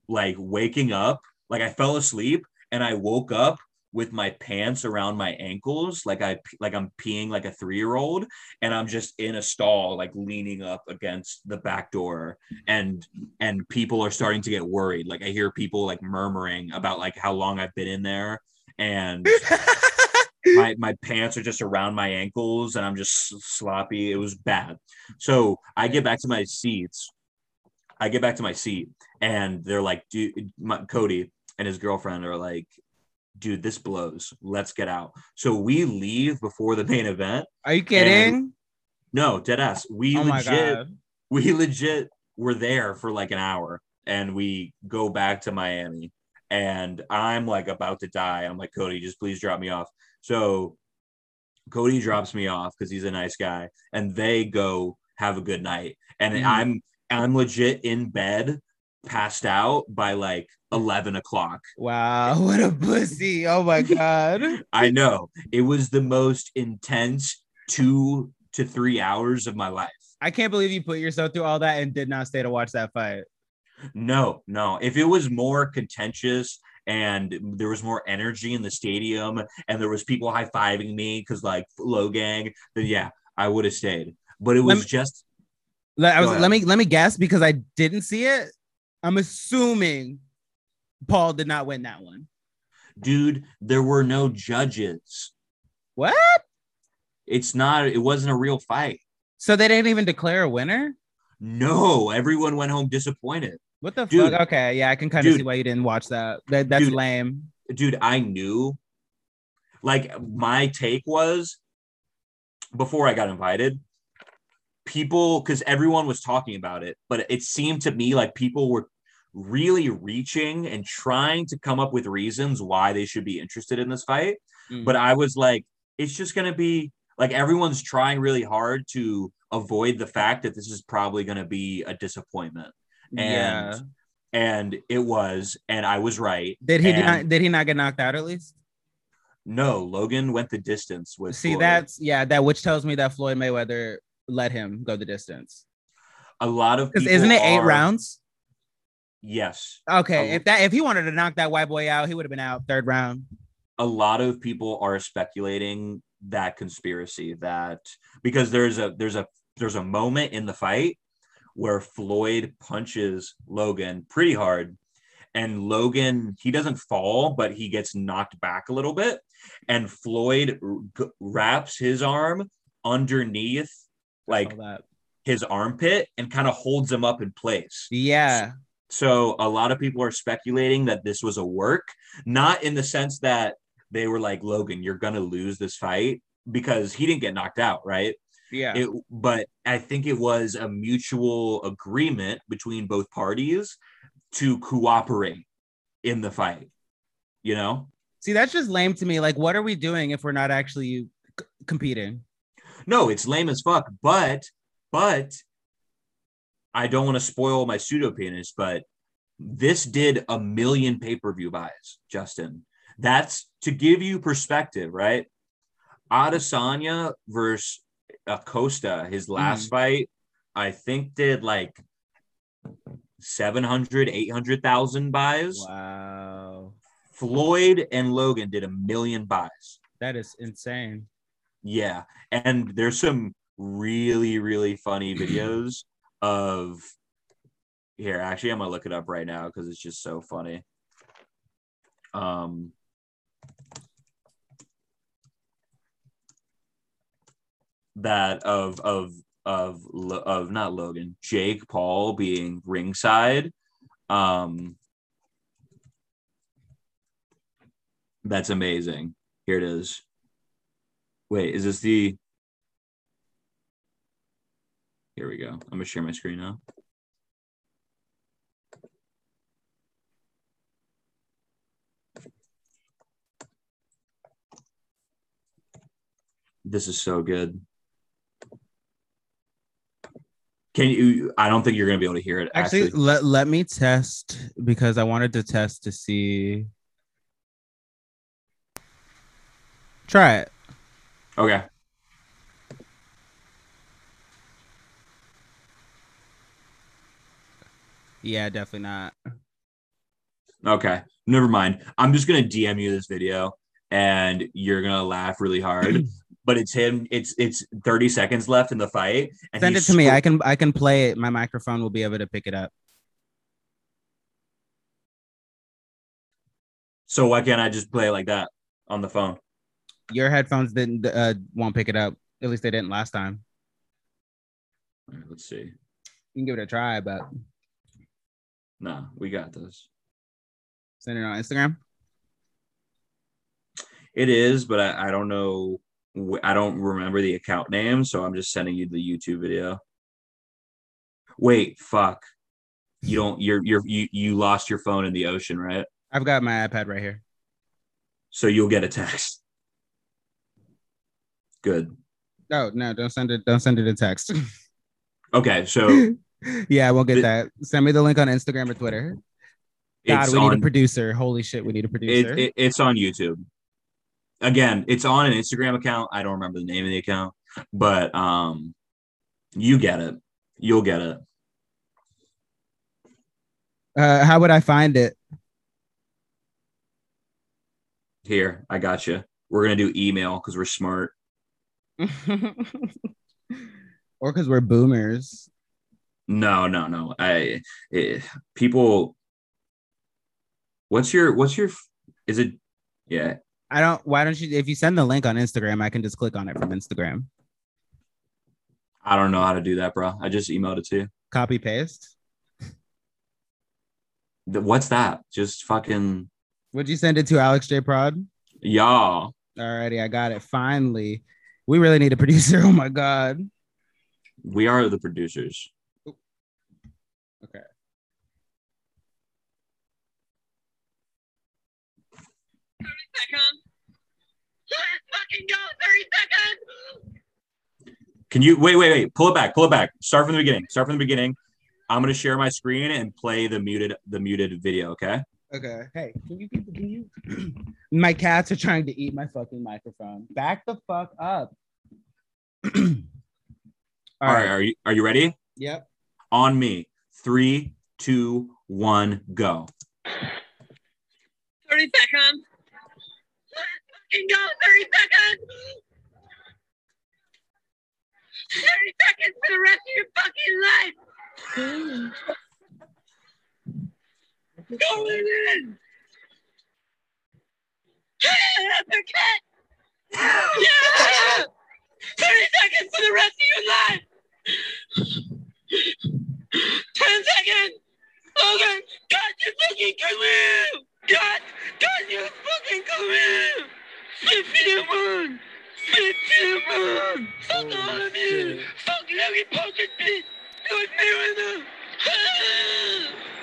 like waking up, like I fell asleep, and I woke up with my pants around my ankles, like I like I'm peeing like a three year old, and I'm just in a stall, like leaning up against the back door, and and people are starting to get worried. Like I hear people like murmuring about like how long I've been in there, and my my pants are just around my ankles, and I'm just sloppy. It was bad. So I get back to my seats. I get back to my seat, and they're like, "Dude, my, Cody." And his girlfriend are like, dude, this blows. Let's get out. So we leave before the main event. Are you kidding? No, dead ass. We oh legit, we legit were there for like an hour and we go back to Miami. And I'm like about to die. I'm like, Cody, just please drop me off. So Cody drops me off because he's a nice guy. And they go have a good night. And Mhm. I'm I'm legit in bed, passed out by like 11 o'clock. Wow, what a pussy. Oh my god. I know it was the most intense two to three hours of my life. I can't believe you put yourself through all that and did not stay to watch that fight. No, no. If it was more contentious and there was more energy in the stadium and there was people high fiving me because like Logang, then yeah, I would have stayed. But it Let was me- just Let, I was, let me let me guess because I didn't see it. I'm assuming Paul did not win that one. dude, there were no judges. What? It's not, it wasn't a real fight. So they didn't even declare a winner? No, everyone went home disappointed. What the Dude. fuck? Okay, yeah, I can kind of see why you didn't watch that. that that's Dude. lame. dude, I knew. Like my take was before I got invited, people because everyone was talking about it, but it seemed to me like people were really reaching and trying to come up with reasons why they should be interested in this fight. Mm. But I was like, it's just gonna be like everyone's trying really hard to avoid the fact that this is probably gonna be a disappointment. yeah. And and it was, and I was right. Did he and- not did he not get knocked out at least? No, Logan went the distance with See, Floyd. that's yeah, that which tells me that Floyd Mayweather let him go the distance. a lot of Because people isn't it eight are- rounds? Yes. Okay, if that if he wanted to knock that white boy out, he would have been out third round. A lot of people are speculating that conspiracy that because there's a there's a there's a moment in the fight where Floyd punches Logan pretty hard and Logan he doesn't fall but he gets knocked back a little bit and Floyd r- wraps his arm underneath like his armpit and kind of holds him up in place. Yeah. So a lot of people are speculating that this was a work, not in the sense that they were like, Logan, you're gonna lose this fight because he didn't get knocked out, right? Yeah. It, but I think it was a mutual agreement between both parties to cooperate in the fight. You know? See, that's just lame to me. Like, what are we doing if we're not actually c- competing? No, it's lame as fuck. But but I don't want to spoil my pseudo penis, but this did a million pay-per-view buys, Justin. That's to give you perspective, right? Adesanya versus Acosta, his last mm. fight, I think did like 700, 800,000 buys. Wow. Floyd and Logan did a million buys. That is insane. Yeah. And there's some really, really funny videos of here. Actually, I'm gonna look it up right now because it's just so funny. Um that of of of of not Logan, Jake Paul being ringside. Um that's amazing. Here it is. Wait, is this the? Here we go. I'm gonna share my screen now. This is so good. Can you? I don't think you're gonna be able to hear it. Actually, Actually, let, let me test because I wanted to test to see. Try it. okay. Yeah, definitely not. Okay, never mind. I'm just gonna DM you this video, and you're gonna laugh really hard. but it's him. It's it's 30 seconds left in the fight. And Send it to me. I can I can play it. My microphone will be able to pick it up. so why can't I just play it like that on the phone? Your headphones didn't uh, won't pick it up. At least they didn't last time. All right, let's see. You can give it a try, but No, we got this. send it on Instagram. It is, but I, I don't know. I don't remember the account name, so I'm just sending you the YouTube video. Wait, fuck. You don't. You're you're you you lost your phone in the ocean, right? I've got my iPad right here. So you'll get a text. Good. No, no, don't send it. Don't send it a text. Okay, so yeah, I won't get that. Send me the link on Instagram or Twitter. God, we need a producer. Holy shit, we need a producer. it, it, it's on YouTube. Again, it's on an Instagram account. I don't remember the name of the account, but um, you get it. You'll get it. uh, how would I find it? Here, I got you. We're gonna do email because we're smart. or because we're boomers. No, no, no. I eh, people. What's your what's your is it? Yeah, I don't. Why don't you? If you send the link on Instagram, I can just click on it from Instagram. I don't know how to do that, bro. I just emailed it to you. Copy paste. What's that? Just fucking Would you send it to Alex J Prod? y'all. Alrighty, I got it. Finally, we really need a producer. Oh my god. We are the producers. Okay. Second. Let's fucking go. 30 seconds. Can you wait, wait, wait? Pull it back. Pull it back. Start from the beginning. Start from the beginning. I'm gonna share my screen and play the muted the muted video. Okay. Okay. Hey, can you keep can you? my cats are trying to eat my fucking microphone. Back the fuck up. All All right. Are you are you ready? Yep. On me. Three, two, one, go. 30 seconds. Fucking go. 30 seconds. 30 seconds for the rest of your fucking life. Going in. Uppercut. Yeah. 30 seconds for the rest of your life. 10 seconds. Okay. God, you fucking career. God, God, you fucking career. Flip to the moon. Flip to the. Fuck all of you. Fuck every fucking bitch. Good mirror.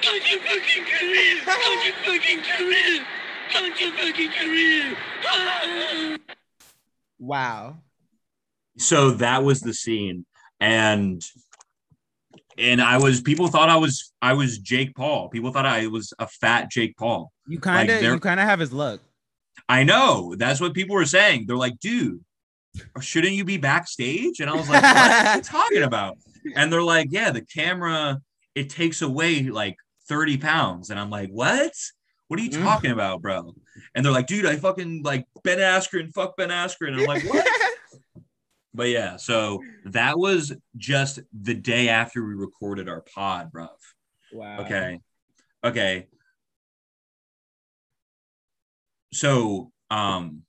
God, you fucking career. God, you fucking career. God, you fucking career. Wow. So that was the scene, and and I was people thought I was I was Jake Paul. People thought I was a fat Jake Paul. You kind of Like, you kind of have his look. I know that's what people were saying. They're like, dude, shouldn't you be backstage? And I was like, what are you talking about? And they're like, yeah, the camera it takes away like 30 pounds. And I'm like, what? What are you Mm. talking about, bro? And they're like, dude, I fucking like Ben Askren, fuck Ben Askren. And I'm like, what? but yeah, so that was just the day after we recorded our pod, bro. wow. Okay. Okay. So, um,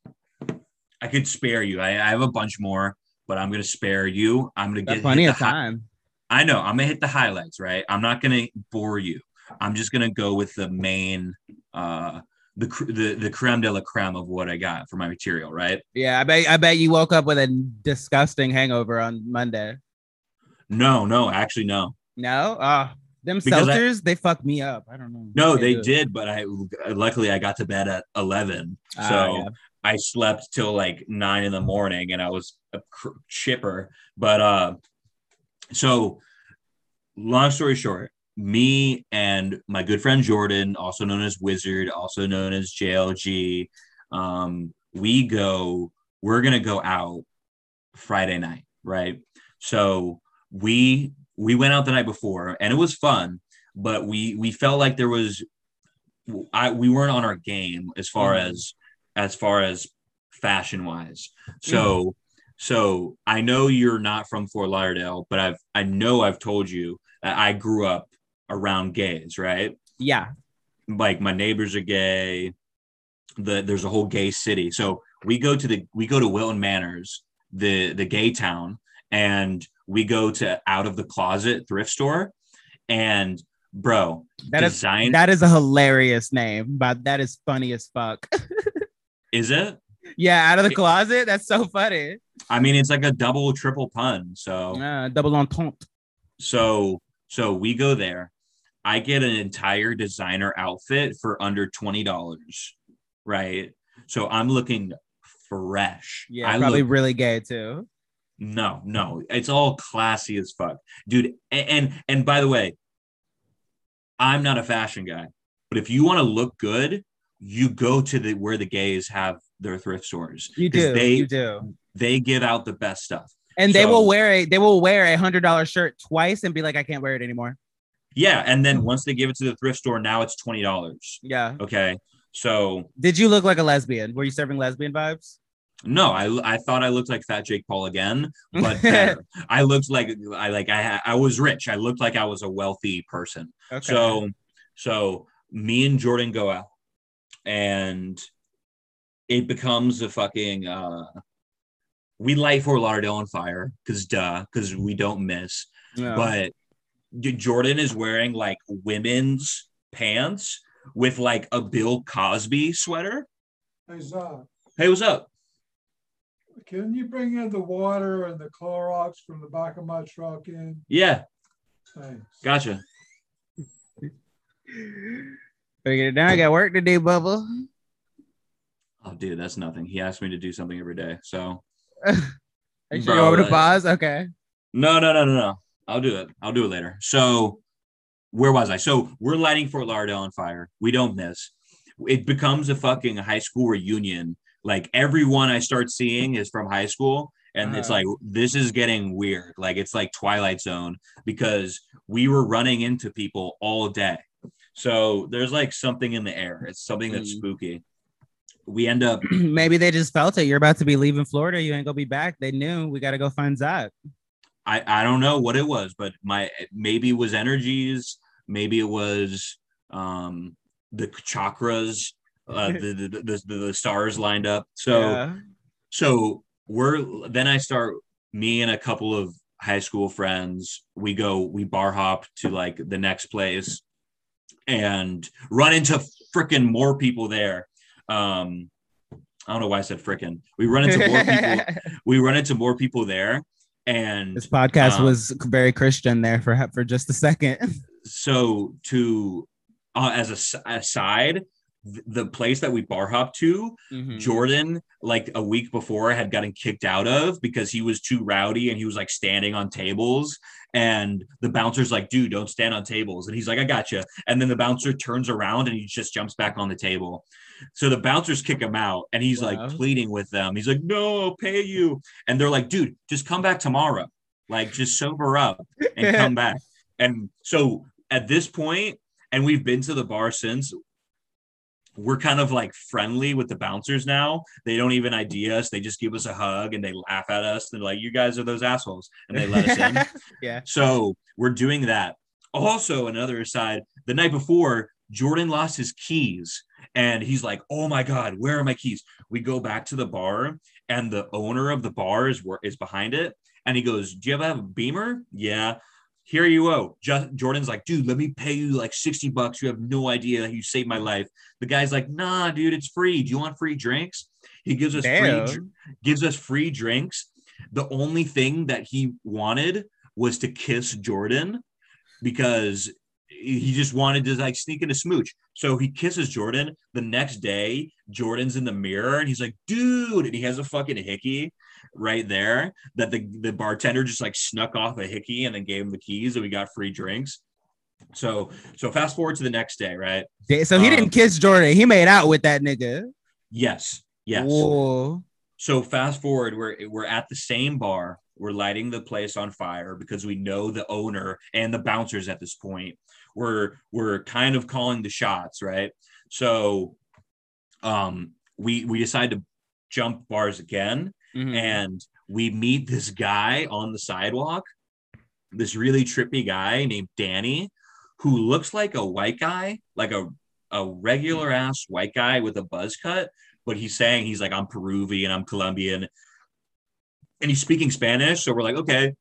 I could spare you. I, I have a bunch more, but I'm gonna spare you. I'm gonna get plenty of the hi- time. I know. I'm gonna hit the highlights, right? I'm not gonna bore you. I'm just gonna go with the main, uh, the the the creme de la creme of what I got for my material, right? Yeah, I bet I bet you woke up with a disgusting hangover on Monday. No, no, actually, no, No, ah, them Because I- seltzers they fucked me up. I don't know. no, Can't they did, but I luckily I got to bed at 11, so. Ah, yeah. I slept till like nine in the morning and I was a cr- chipper. But uh, so long story short, me and my good friend Jordan, also known as Wizard, also known as JLG, um, we go, we're gonna go out Friday night, right? So we we went out the night before and it was fun, but we we felt like there was I we weren't on our game as far Mhm. as as far as fashion wise. So so I know you're not from Fort Lauderdale, but I've I know I've told you that I grew up around gays, right? Yeah. Like my neighbors are gay. The there's a whole gay city. So we go to the we go to Wilton Manors, the the gay town, and we go to out of the closet thrift store. And bro, That is design that is a hilarious name, but that is funny as fuck. is it? yeah, out of the closet. That's so funny. I mean, it's like a double, triple pun. So, Uh, double entente. so, so we go there. I get an entire designer outfit for under twenty dollars, right? So I'm looking fresh. Yeah, I probably look, really gay too. no, no, it's all classy as fuck, dude. And and, and by the way, I'm not a fashion guy, but if you want to look good, you go to the where the gays have their thrift stores. You do. They you do. they give out the best stuff. And they will wear a they will wear a hundred dollar shirt twice and be like, I can't wear it anymore. Yeah, and then once they give it to the thrift store, now it's twenty dollars. Yeah. Okay, so Did you look like a lesbian? Were you serving lesbian vibes? no, I I thought I looked like Fat Jake Paul again, but. I looked like I like I I was rich. I looked like I was a wealthy person. Okay. So so me and Jordan go out, and it becomes a fucking. uh We light Fort Lauderdale on fire because duh, because we don't miss. Yeah. but Jordan is wearing like women's pants with like a Bill Cosby sweater. Hey, Zach, Hey, what's up? can you bring in the water and the Clorox from the back of my truck in? Yeah, Thanks. gotcha. Better get it done. I got work to do, Bubba. Oh, dude, that's nothing. He asked me to do something every day. So Are you sure Bro, you want me to like- pause? Okay. no, no, no, no, no. I'll do it. I'll do it later. So where was I? So we're lighting Fort Lauderdale on fire. We don't miss. It becomes a fucking high school reunion. Like everyone I start seeing is from high school. And it's Uh-huh. like, this is getting weird. Like it's like Twilight Zone because we were running into people all day. So there's like something in the air. It's something that's Mm. spooky. We end up, Maybe they just felt it. You're about to be leaving Florida. You ain't gonna be back. They knew we got to go find Zach. I, I don't know what it was, but my maybe it was energies, maybe it was um the chakras, uh, the, the, the, the stars lined up. So Yeah. so we're then I start me and a couple of high school friends. We go we bar hop to like the next place and run into freaking more people there. Um, I don't know why I said freaking. We run into more people. we run into more people there, and this podcast Um, was very Christian there for for just a second. so to uh, as a aside the place that we bar hop to Mhm. jordan like a week before had gotten kicked out of because he was too rowdy and he was like standing on tables and the bouncer's like dude don't stand on tables and he's like i gotcha and then the bouncer turns around and he just jumps back on the table so the bouncers kick him out and he's Wow. like pleading with them he's like no i'll pay you and they're like dude just come back tomorrow like just sober up and come back and so at this point, and we've been to the bar since, we're kind of like friendly with the bouncers now. They don't even ID us. They just give us a hug and they laugh at us. They're like, you guys are those assholes. And they let us in. yeah. So we're doing that. Also, another aside, the night before, Jordan lost his keys and he's like, Oh my God, where are my keys? We go back to the bar and the owner of the bar is, is behind it. And he goes, Do you have a beamer? Yeah. Here you go. Just, Jordan's like, dude, let me pay you like 60 bucks. You have no idea you saved my life. The guy's like, nah, dude, it's free. Do you want free drinks? He gives us free Damn. dr- gives us free drinks. The only thing that he wanted was to kiss Jordan because he just wanted to like sneak in a smooch. So he kisses Jordan. The next day, Jordan's in the mirror and he's like, dude, and he has a fucking hickey right there that the, the bartender just like snuck off a hickey and then gave him the keys and we got free drinks. So so fast forward to the next day, right? So he Um, didn't kiss Jordan. He made out with that nigga. Yes. Yes. Whoa. So fast forward, we're we're at the same bar. We're lighting the place on fire because we know the owner and the bouncers at this point. We're we're kind of calling the shots, right? So um we we decide to jump bars again Mhm. and we meet this guy on the sidewalk, this really trippy guy named Danny, who looks like a white guy, like a, a regular ass white guy with a buzz cut, but he's saying he's like, I'm Peruvian, I'm Colombian, and he's speaking Spanish. So we're like, okay.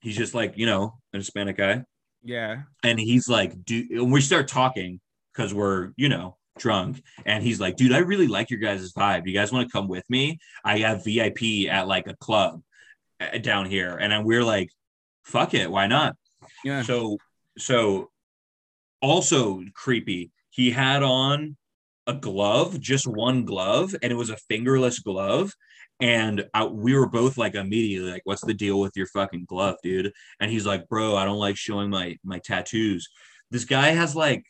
He's just like, you know, an Hispanic guy yeah. and he's like, dude, and we start talking because we're, you know, drunk. And he's like, dude, I really like your guys' vibe. You guys want to come with me? I have VIP at like a club uh, down here. And then we're like, fuck it, why not? Yeah. So, so also creepy. He had on a glove, just one glove, and it was a fingerless glove. And I, we were both like immediately like, "What's the deal with your fucking glove, dude?" And he's like, "Bro, I don't like showing my my tattoos." This guy has like,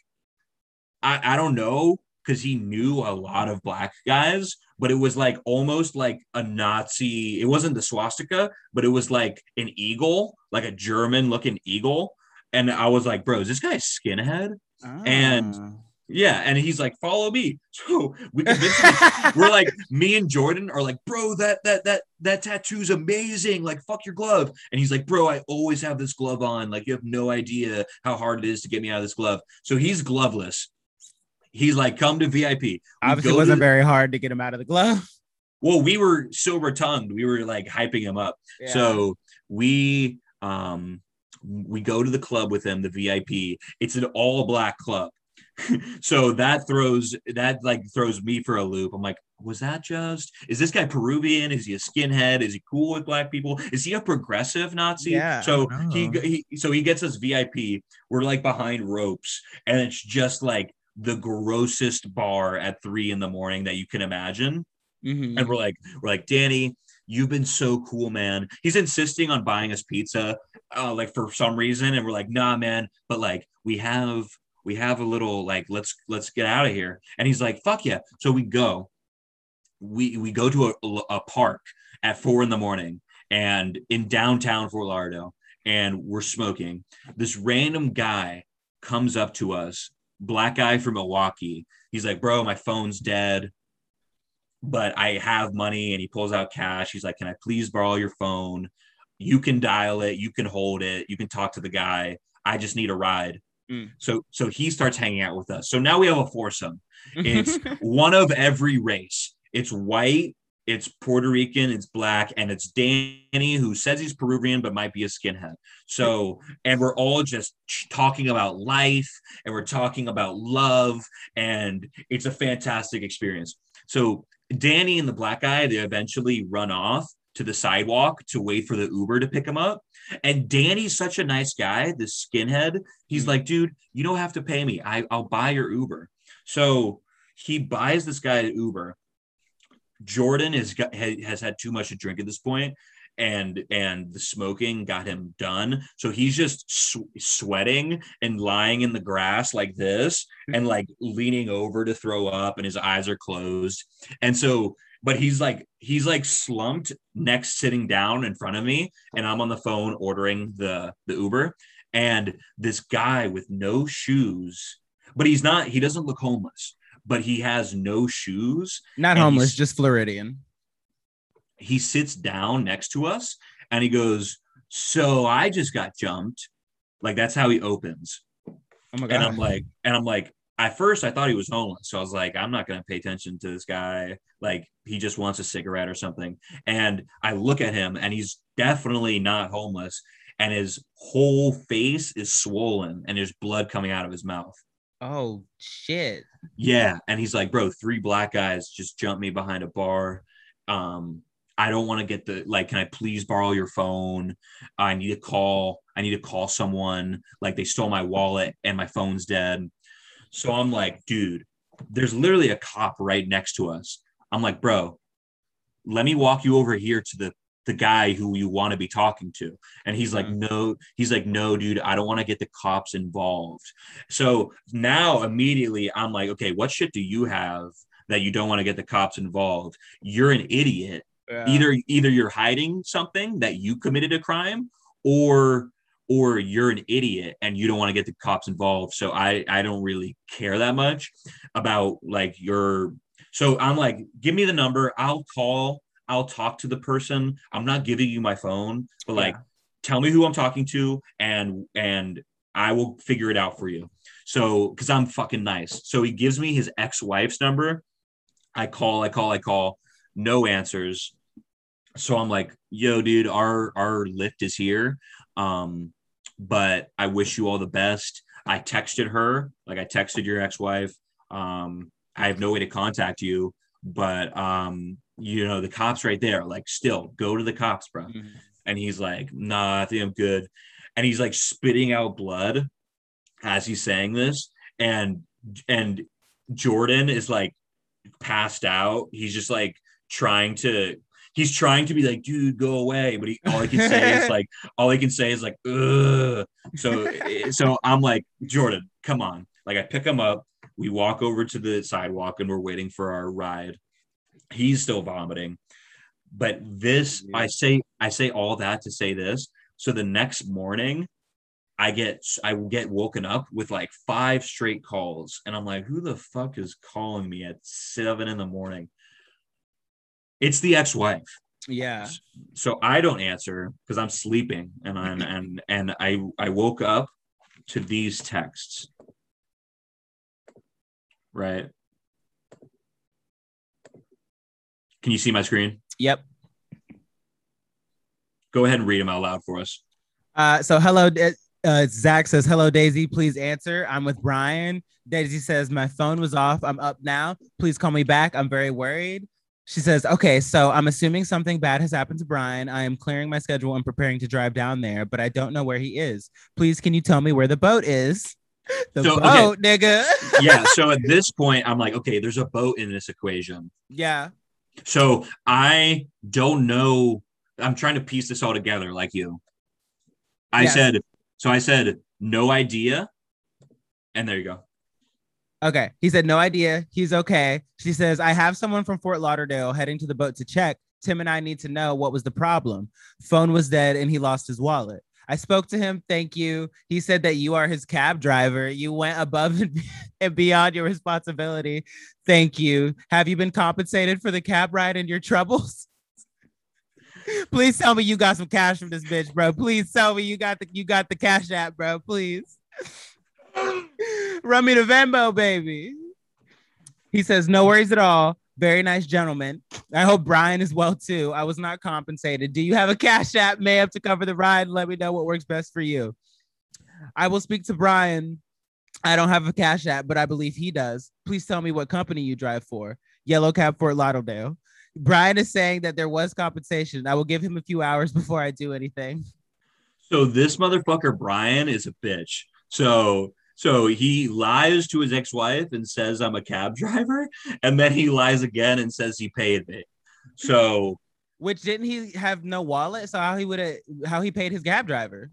I I don't know because he knew a lot of black guys, but it was like almost like a Nazi. It wasn't the swastika, but it was like an eagle, like a German looking eagle. And I was like, "Bro, is this guy a skinhead?" and- Ah. Yeah, and he's like, "Follow me." So we. We're like, me and Jordan are like, "Bro, that that that that tattoo's amazing. Like, fuck your glove." And he's like, "Bro, I always have this glove on. Like, you have no idea how hard it is to get me out of this glove." So he's gloveless. He's like, "Come to VIP." We Obviously, it wasn't to- very hard to get him out of the glove. Well, we were sober tongued. We were like hyping him up. Yeah. So we um we go to the club with him, the VIP. It's an all black club. So that throws that like throws me for a loop. I'm like, was that just is this guy Peruvian? Is he a skinhead? Is he cool with black people? Is he a progressive Nazi? Yeah, So he, he so he gets us VIP. We're like behind ropes, and it's just like the grossest bar at three in the morning that you can imagine Mhm. and we're like we're like danny you've been so cool man he's insisting on buying us pizza uh, like for some reason and we're like nah man but like we have we have a little like let's let's get out of here and he's like fuck yeah so we go we we go to a, a park at four in the morning and in downtown fort lauderdale and we're smoking this random guy comes up to us black guy from milwaukee he's like bro my phone's dead but I have money and he pulls out cash. He's like, Can I please borrow your phone? You can dial it, you can hold it, you can talk to the guy. I just need a ride. Mm. So so he starts hanging out with us. So now we have a foursome. It's one of every race. It's white, it's Puerto Rican, it's black, and it's Danny who says he's Peruvian but might be a skinhead. So, and we're all just talking about life and we're talking about love, and it's a fantastic experience. So, Danny and the black guy, they eventually run off to the sidewalk to wait for the Uber to pick him up. And Danny's such a nice guy, this skinhead. He's Mm. like, dude, you don't have to pay me. I, I'll buy your Uber. So he buys this guy an Uber. Jordan is has had too much to drink at this point, and and the smoking got him done. So he's just sw- sweating and lying in the grass like this, and like leaning over to throw up, and his eyes are closed. And so, but he's like he's like slumped next, sitting down in front of me, and I'm on the phone ordering the the Uber, and this guy with no shoes, but he's not. He doesn't look homeless. But he has no shoes Not homeless, just Floridian. he sits down next to us and he goes, So I just got jumped. Like that's how he opens. Oh my god. And I'm like, and I'm like, at first I thought he was homeless. So I was like, I'm not gonna pay attention to this guy. Like he just wants a cigarette or something. And I look at him and he's definitely not homeless. And his whole face is swollen and there's blood coming out of his mouth. Oh shit. Yeah, and he's like, bro, three black guys just jumped me behind a bar. Um, I don't want to get the like, can I please borrow your phone? I need to call. I need to call someone. Like they stole my wallet and my phone's dead. So I'm like, dude, there's literally a cop right next to us. I'm like, bro, let me walk you over here to the the guy who you want to be talking to. And he's like, Mhm. no, he's like, no, dude, I don't want to get the cops involved. So now immediately I'm like, okay, what shit do you have that you don't want to get the cops involved? You're an idiot. Yeah. Either either you're hiding something that you committed a crime or or you're an idiot and you don't want to get the cops involved. So I I don't really care that much about like your So I'm like, give me the number. I'll call. I'll talk to the person. I'm not giving you my phone, but like, Yeah. tell me who I'm talking to, and and I will figure it out for you. So, because I'm fucking nice. So he gives me his ex-wife's number. I call, I call, I call. No answers. So I'm like, yo, dude, our our lift is here. Um, but I wish you all the best. I texted her, like I texted your ex-wife. Um, I have no way to contact you, but um, you know, the cops right there, like still go to the cops, bro. Mhm. And he's like, nah, I think I'm good. And he's like spitting out blood as he's saying this. And and Jordan is like passed out. He's just like trying to he's trying to be like, dude, go away. But he all he can say is like all he can say is like, ugh. So eh, so I'm like, Jordan, come on. Like I pick him up, we walk over to the sidewalk and we're waiting for our ride. He's still vomiting. But this, I say, I say all that to say this. So the next morning, I get I get woken up with like five straight calls, and I'm like, who the fuck is calling me at seven in the morning? It's the ex-wife. Yeah. So I don't answer because I'm sleeping, and I'm and and I I woke up to these texts. Right. Can you see my screen? Yep. Go ahead and read them out loud for us. Uh, so hello, uh, Zach says hello, Daisy. Please answer. I'm with Brian. Daisy says my phone was off. I'm up now. Please call me back. I'm very worried. She says, okay, so I'm assuming something bad has happened to Brian. I am clearing my schedule and preparing to drive down there, but I don't know where he is. Please, can you tell me where the boat is? The So, okay. boat, nigga. yeah. So at this point, I'm like, okay, there's a boat in this equation. yeah. So I don't know. I'm trying to piece this all together like you. I Yes. said, so I said, no idea. And there you go. Okay. He said, no idea. He's okay. She says, I have someone from Fort Lauderdale heading to the boat to check. Tim and I need to know what was the problem. Phone was dead and he lost his wallet. I spoke to him. Thank you. He said that you are his cab driver. You went above and- beyond your responsibility. Thank you. Have you been compensated for the cab ride and your troubles? Please tell me you got some cash from this bitch, bro. Please tell me you got the you got the cash app, bro. Please. Run me the Venmo, baby. He says, No worries at all. Very nice gentleman. I hope Brian is well too. I was not compensated. Do you have a cash app, May to cover the ride? Let me know what works best for you. I will speak to Brian. I don't have a cash app, but I believe he does. Please tell me what company you drive for. Yellow Cab Fort Lauderdale. Brian is saying that there was compensation. I will give him a few hours before I do anything. So this motherfucker Brian is a bitch. So so he lies to his ex-wife and says I'm a cab driver, and then he lies again and says he paid me. So Which didn't he have no wallet? So how he would have how he paid his cab driver?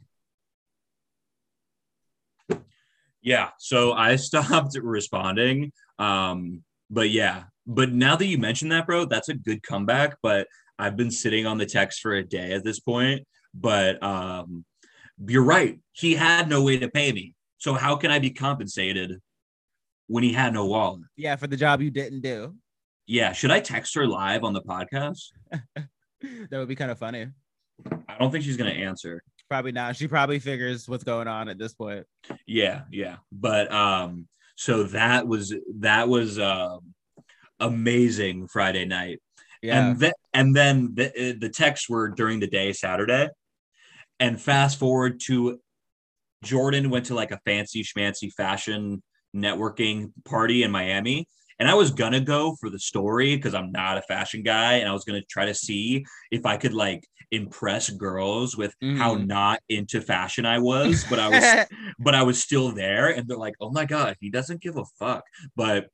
yeah, so I stopped responding. Um, but yeah, but now that you mention that, bro, that's a good comeback. But I've been sitting on the text for a day at this point. But um, you're right. He had no way to pay me. So how can I be compensated when he had no wallet? Yeah, for the job you didn't do. Yeah, should I text her live on the podcast? That would be kind of funny. I don't think she's gonna answer. Probably not. She probably figures what's going on at this point. Yeah, yeah. But um, so that was that was um amazing Friday night. Yeah. And then and then the the texts were during the day Saturday. And fast forward to Jordan went to like a fancy schmancy fashion networking party in Miami. And I was gonna go for the story because I'm not a fashion guy, and I was gonna try to see if I could like impress girls with how Mhm. not into fashion I was. But I was but I was still there, and they're like, "Oh my god, he doesn't give a fuck." But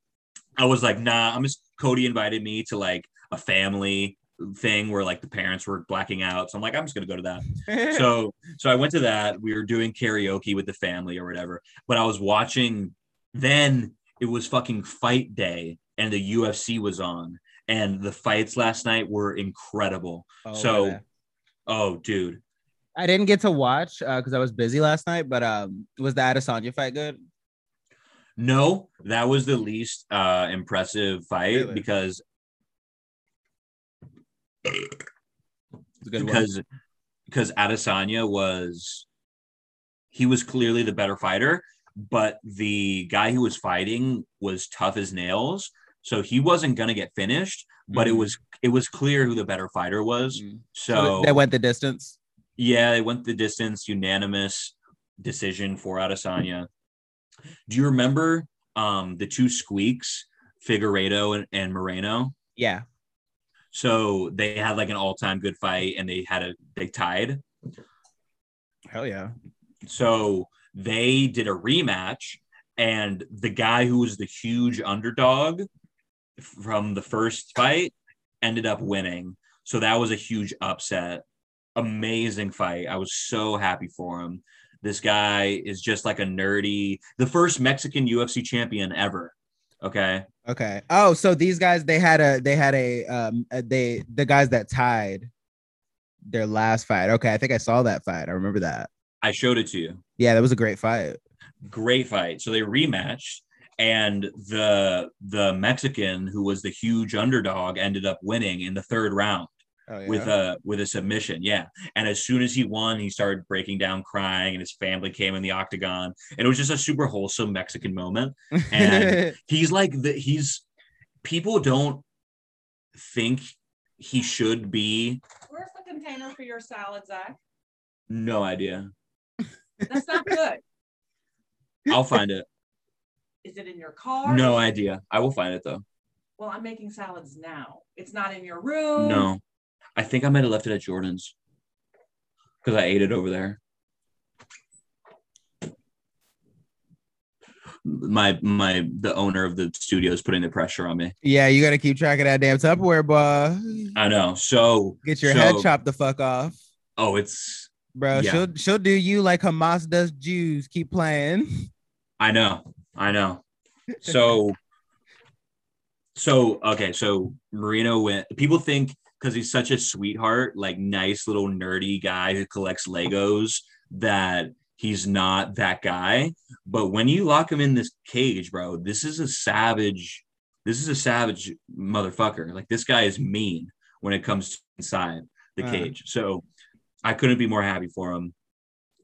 I was like, "Nah." I'm just Cody invited me to like a family thing where like the parents were blacking out, so I'm like, I'm just gonna go to that. so so I went to that. We were doing karaoke with the family or whatever. But I was watching. Then it was fucking fight day, and the UFC was on, and the fights last night were incredible. Oh, so, yeah. oh, dude, I didn't get to watch because I was busy last night. But um, was the Adesanya fight good? No, that was the least uh impressive fight Really? because It's a good one. because because Adesanya was he was clearly the better fighter, but the guy who was fighting was tough as nails, so he wasn't gonna get finished. But it Mhm. was it was clear who the better fighter was. Mm. So they went the distance. yeah, they went the distance, unanimous decision for Adesanya. Do you remember um the two squeaks, Figueiredo and, and Moreno? Yeah. So they had like an all-time good fight and they had a they tied. Hell yeah. So they did a rematch, and the guy who was the huge underdog from the first fight ended up winning. So that was a huge upset. Amazing fight. I was so happy for him. This guy is just like a nerdy, the first Mexican UFC champion ever. Okay. Okay. Oh, so these guys they had a they had a um uh, they the guys that tied their last fight. Okay, I think I saw that fight. I remember that. I showed it to you. Yeah, that was a great fight. great fight. So they rematched, and the the Mexican who was the huge underdog ended up winning in the third round Oh, yeah. with a with a submission. Yeah, and as soon as he won, he started breaking down, crying, and his family came in the octagon, and it was just a super wholesome Mexican moment. and- He's like the he's people don't think he should be. Where's the container for your salad, Zach? No idea. That's not good. I'll find it. Is it in your car? No idea. I will find it though. Well, I'm making salads now. It's not in your room. No, I think I might have left it at Jordan's because I ate it over there. My my the owner of the studio is putting the pressure on me. yeah, you gotta keep track of that damn Tupperware, boy. I know. So Get your so- head chopped the fuck off, Oh, it's bro. Yeah. She'll she'll do you like Hamas does Jews. Keep playing. I know. I know. So so okay. So Marino went. People think because he's such a sweetheart, like nice little nerdy guy who collects Legos, that he's not that guy. But when you lock him in this cage, bro, this is a savage. This is a savage motherfucker. Like this guy is mean when it comes to inside the Uh. cage. So I couldn't be more happy for him.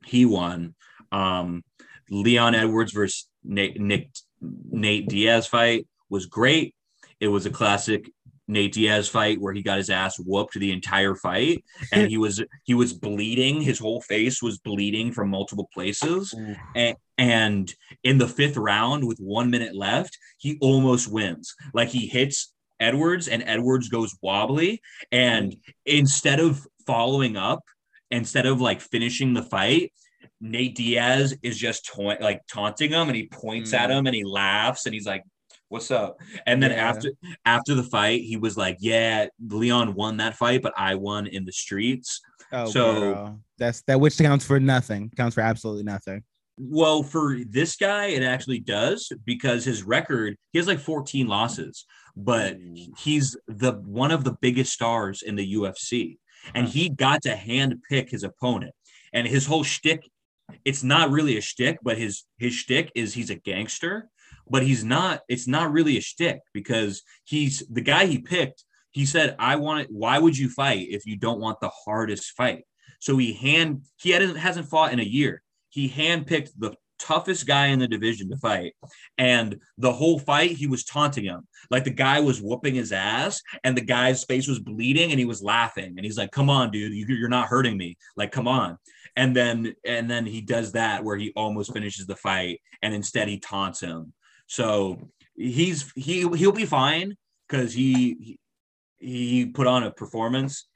He won. Um, Leon Edwards versus Nate, Nick Nate Diaz fight was great. It was a classic Nate Diaz fight where he got his ass whooped the entire fight, and he was he was bleeding. His whole face was bleeding from multiple places. And, and in the fifth round, with one minute left, he almost wins. Like he hits Edwards, and Edwards goes wobbly. And instead of following up, instead of like finishing the fight, Nate Diaz is just ta- like taunting him, and he points at Mm. him, and he laughs, and he's like, "What's up?" And then Yeah. after after the fight, he was like, "Yeah, Leon won that fight, but I won in the streets." Oh, So- girl. that's that which counts for nothing. Counts for absolutely nothing. Well, for this guy, it actually does because his record, he has like 14 losses, but he's the one of the biggest stars in the UFC. And he got to hand pick his opponent. And his whole shtick, it's not really a shtick, but his his shtick is he's a gangster, but he's not, it's not really a shtick because he's the guy he picked. He said, I want it. Why would you fight if you don't want the hardest fight? So he hand he hadn't hasn't fought in a year he handpicked the toughest guy in the division to fight. And the whole fight, he was taunting him. Like the guy was whooping his ass, and the guy's face was bleeding, and he was laughing. And he's like, "Come on, dude, you, you're not hurting me. Like, come on." And then, and then he does that where he almost finishes the fight, and instead he taunts him. So he's he he'll be fine because he he he put on a performance.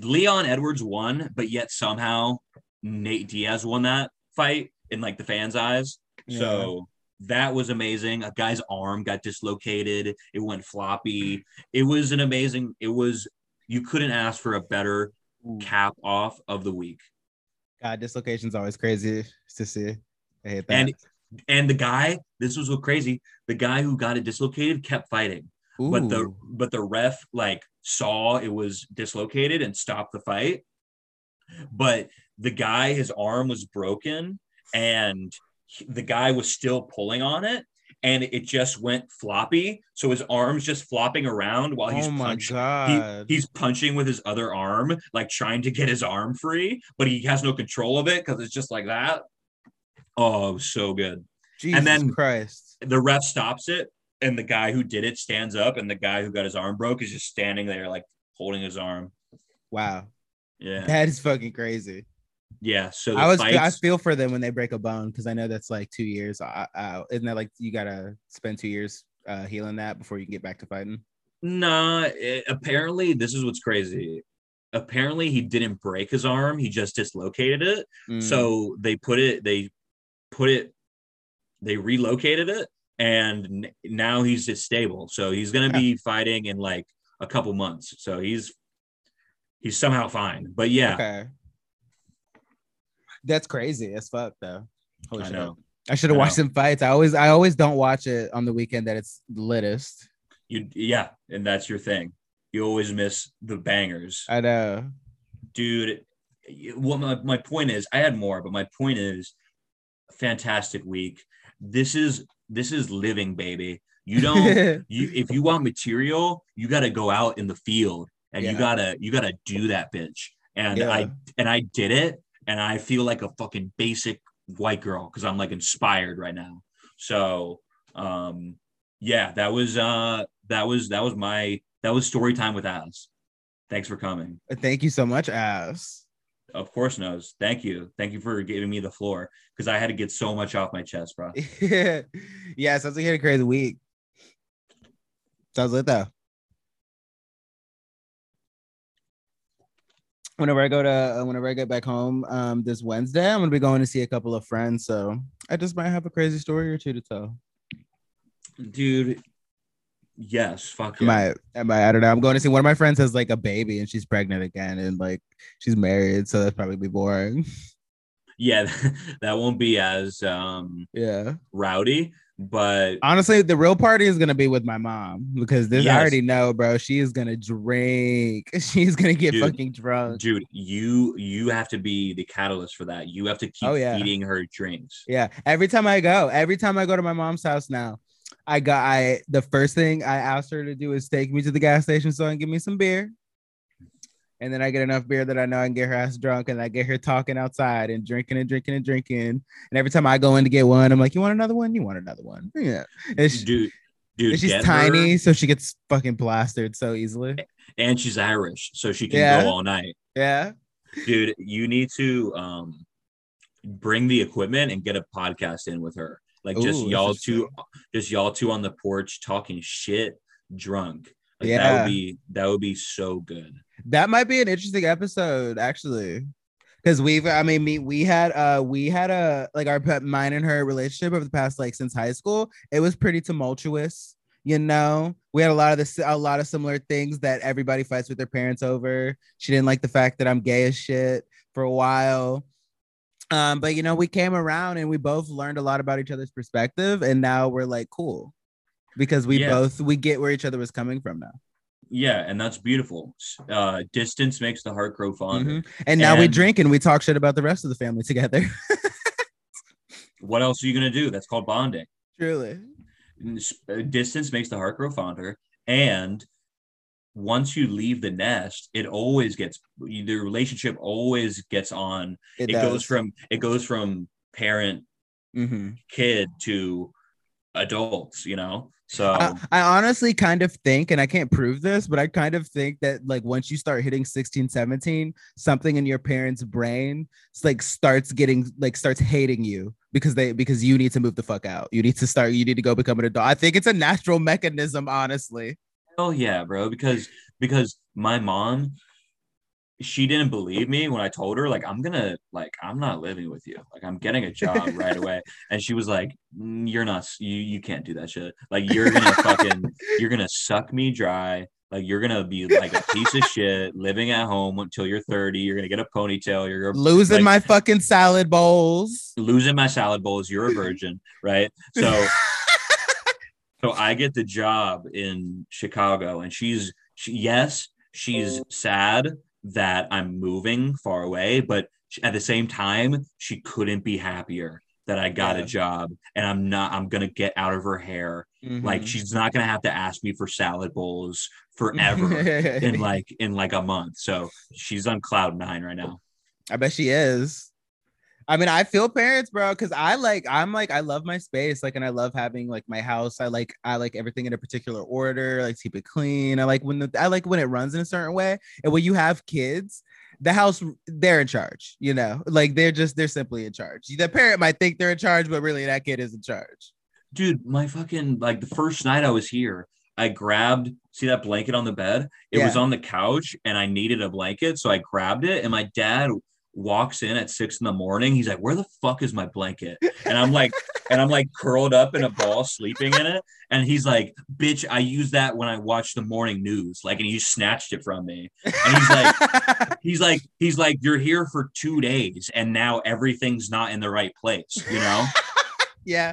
Leon Edwards won, but yet somehow Nate Diaz won that fight in like the fans' eyes. So that was amazing. A guy's arm got dislocated. It went floppy. It was an amazing. It was you couldn't ask for a better Ooh. cap off of the week. God, dislocation's always crazy to see. I hate that. And and the guy, this was what crazy. The guy who got it dislocated kept fighting, but the but the ref like saw it was dislocated and stopped the fight. But the guy, his arm was broken, and he- the guy was still pulling on it and it just went floppy. So his arms just flopping around while he's oh punching. He, he's punching with his other arm, like trying to get his arm free, but he has no control of it because it's just like that. Oh, so good. Jesus then- Christ. The ref stops it, and the guy who did it stands up, and the guy who got his arm broke is just standing there, like holding his arm. Wow. Yeah, That is fucking crazy. yeah. So I was I feel for them when they break a bone because I know that's like two years uh. Isn't that like you gotta spend two years uh, healing that before you can get back to fighting? Nah, it- apparently this is what's crazy. Apparently he didn't break his arm; he just dislocated it. Mm. So they put it, they put it, they relocated it, and now he's just stable. So he's gonna be fighting in like a couple months. So he's he's somehow fine. But yeah, okay, that's crazy as fuck though. Holy I shit. know. I should have watched know. some fights. I always I always don't watch it on the weekend that it's littest. You yeah, and that's your thing. You always miss the bangers. I know. dude what my, my point is i had more but my point is fantastic week this is this is living baby you don't you if you want material you got to go out in the field and Yeah. you gotta you gotta do that bitch and Yeah. i and i did it and i feel like a fucking basic white girl because i'm like inspired right now so um yeah that was uh that was that was my that was story time with Az. thanks for coming Thank you so much, ass. Of course knows. Thank you. Thank you for giving me the floor because I had to get so much off my chest, bro. yeah, sounds like you had a crazy week. Sounds lit though. Whenever I go to, uh, whenever I get back home um, this Wednesday, I'm gonna be going to see a couple of friends. So I just might have a crazy story or two to tell. Dude, yes, fuck I yeah. I might, I don't know. I'm going to see one of my friends has like a baby and she's pregnant again and like she's married, so that's probably be boring. Yeah, that won't be as um Yeah. rowdy, but Honestly, the real party is gonna be with my mom because this I already know, bro. She is gonna drink. She's gonna get Dude. fucking drunk. dude, you you have to be the catalyst for that. You have to keep Oh, yeah. feeding her drinks. Yeah. Every time I go, every time I go to my mom's house now, I got I the first thing I asked her to do is take me to the gas station so I can give me some beer. And then I get enough beer that I know I can get her ass drunk and I get her talking outside and drinking and drinking and drinking. And every time I go in to get one, I'm like, You want another one? You want another one? Yeah. And, she- Dude, dude, and she's get tiny, so she gets fucking plastered so easily. and she's Irish, so she can Yeah. go all night. Yeah. Dude, you need to um bring the equipment and get a podcast in with her. Like just Ooh, y'all two, just y'all two on the porch talking shit, drunk. Like that would be that would be so good. That might be an interesting episode, actually. Because we've, I mean, me, we had, uh, we had a like our pet, mine and her relationship over the past like since high school. It was pretty tumultuous, you know. We had a lot of this, a lot of similar things that everybody fights with their parents over. She didn't like the fact that I'm gay as shit for a while. Um, but you know, we came around and we both learned a lot about each other's perspective, and now we're like cool because we Yeah. both we get where each other was coming from now. Yeah, and that's beautiful. Uh distance makes the heart grow fonder. Mhm. And now we drink and we talk shit about the rest of the family together. What else are you gonna do? That's called bonding. Truly. Uh, Distance makes the heart grow fonder, and once you leave the nest, it always gets the relationship always gets on. It, goes from it goes from parent hmm kid to adults. You know, so I, I honestly kind of think, and I can't prove this, but I kind of think that like once you start hitting 16, 17, something in your parents' brain like starts getting like starts hating you because they because you need to move the fuck out. You need to start, you need to go become an adult. I think it's a natural mechanism, honestly. Hell yeah, bro. Because because my mom, she didn't believe me when I told her like I'm gonna like I'm not living with you. Like I'm getting a job right away. And she was like, "Mm, "You're not. You you can't do that shit. Like you're gonna fucking you're gonna suck me dry. Like you're gonna be like a piece of shit living at home until you're 30. You're gonna get a ponytail. You're gonna Losing like- my fucking salad bowls. losing my salad bowls. You're a virgin, right? So so I get the job in Chicago, and she's she, yes, she's sad that I'm moving far away, but at the same time, she couldn't be happier that I got Yeah. a job and I'm not I'm gonna get out of her hair. Like Mhm. she's not gonna have to ask me for salad bowls forever in like in like a month. So she's on cloud nine right now. I bet she is. I mean, I feel parents, bro, because I like, I'm like, I love my space, like, and I love having like my house. I like, I like everything in a particular order. Like keep it clean. I like when the, I like when it runs in a certain way. And when you have kids, the house, they're in charge. You know, like they're just, they're simply in charge. The parent might think they're in charge, but really that kid is in charge. Dude, my fucking like the first night I was here, I grabbed see that blanket on the bed. It was on the couch and I needed a blanket. So I grabbed it and my dad walks in at six in the morning. He's like, Where the fuck is my blanket? And I'm like, and I'm like curled up in a ball, sleeping in it. And he's like, Bitch, I used that when I watched the morning news. Like, and he snatched it from me. And he's like, he's like, he's like, You're here for two days and now everything's not in the right place, you know? yeah.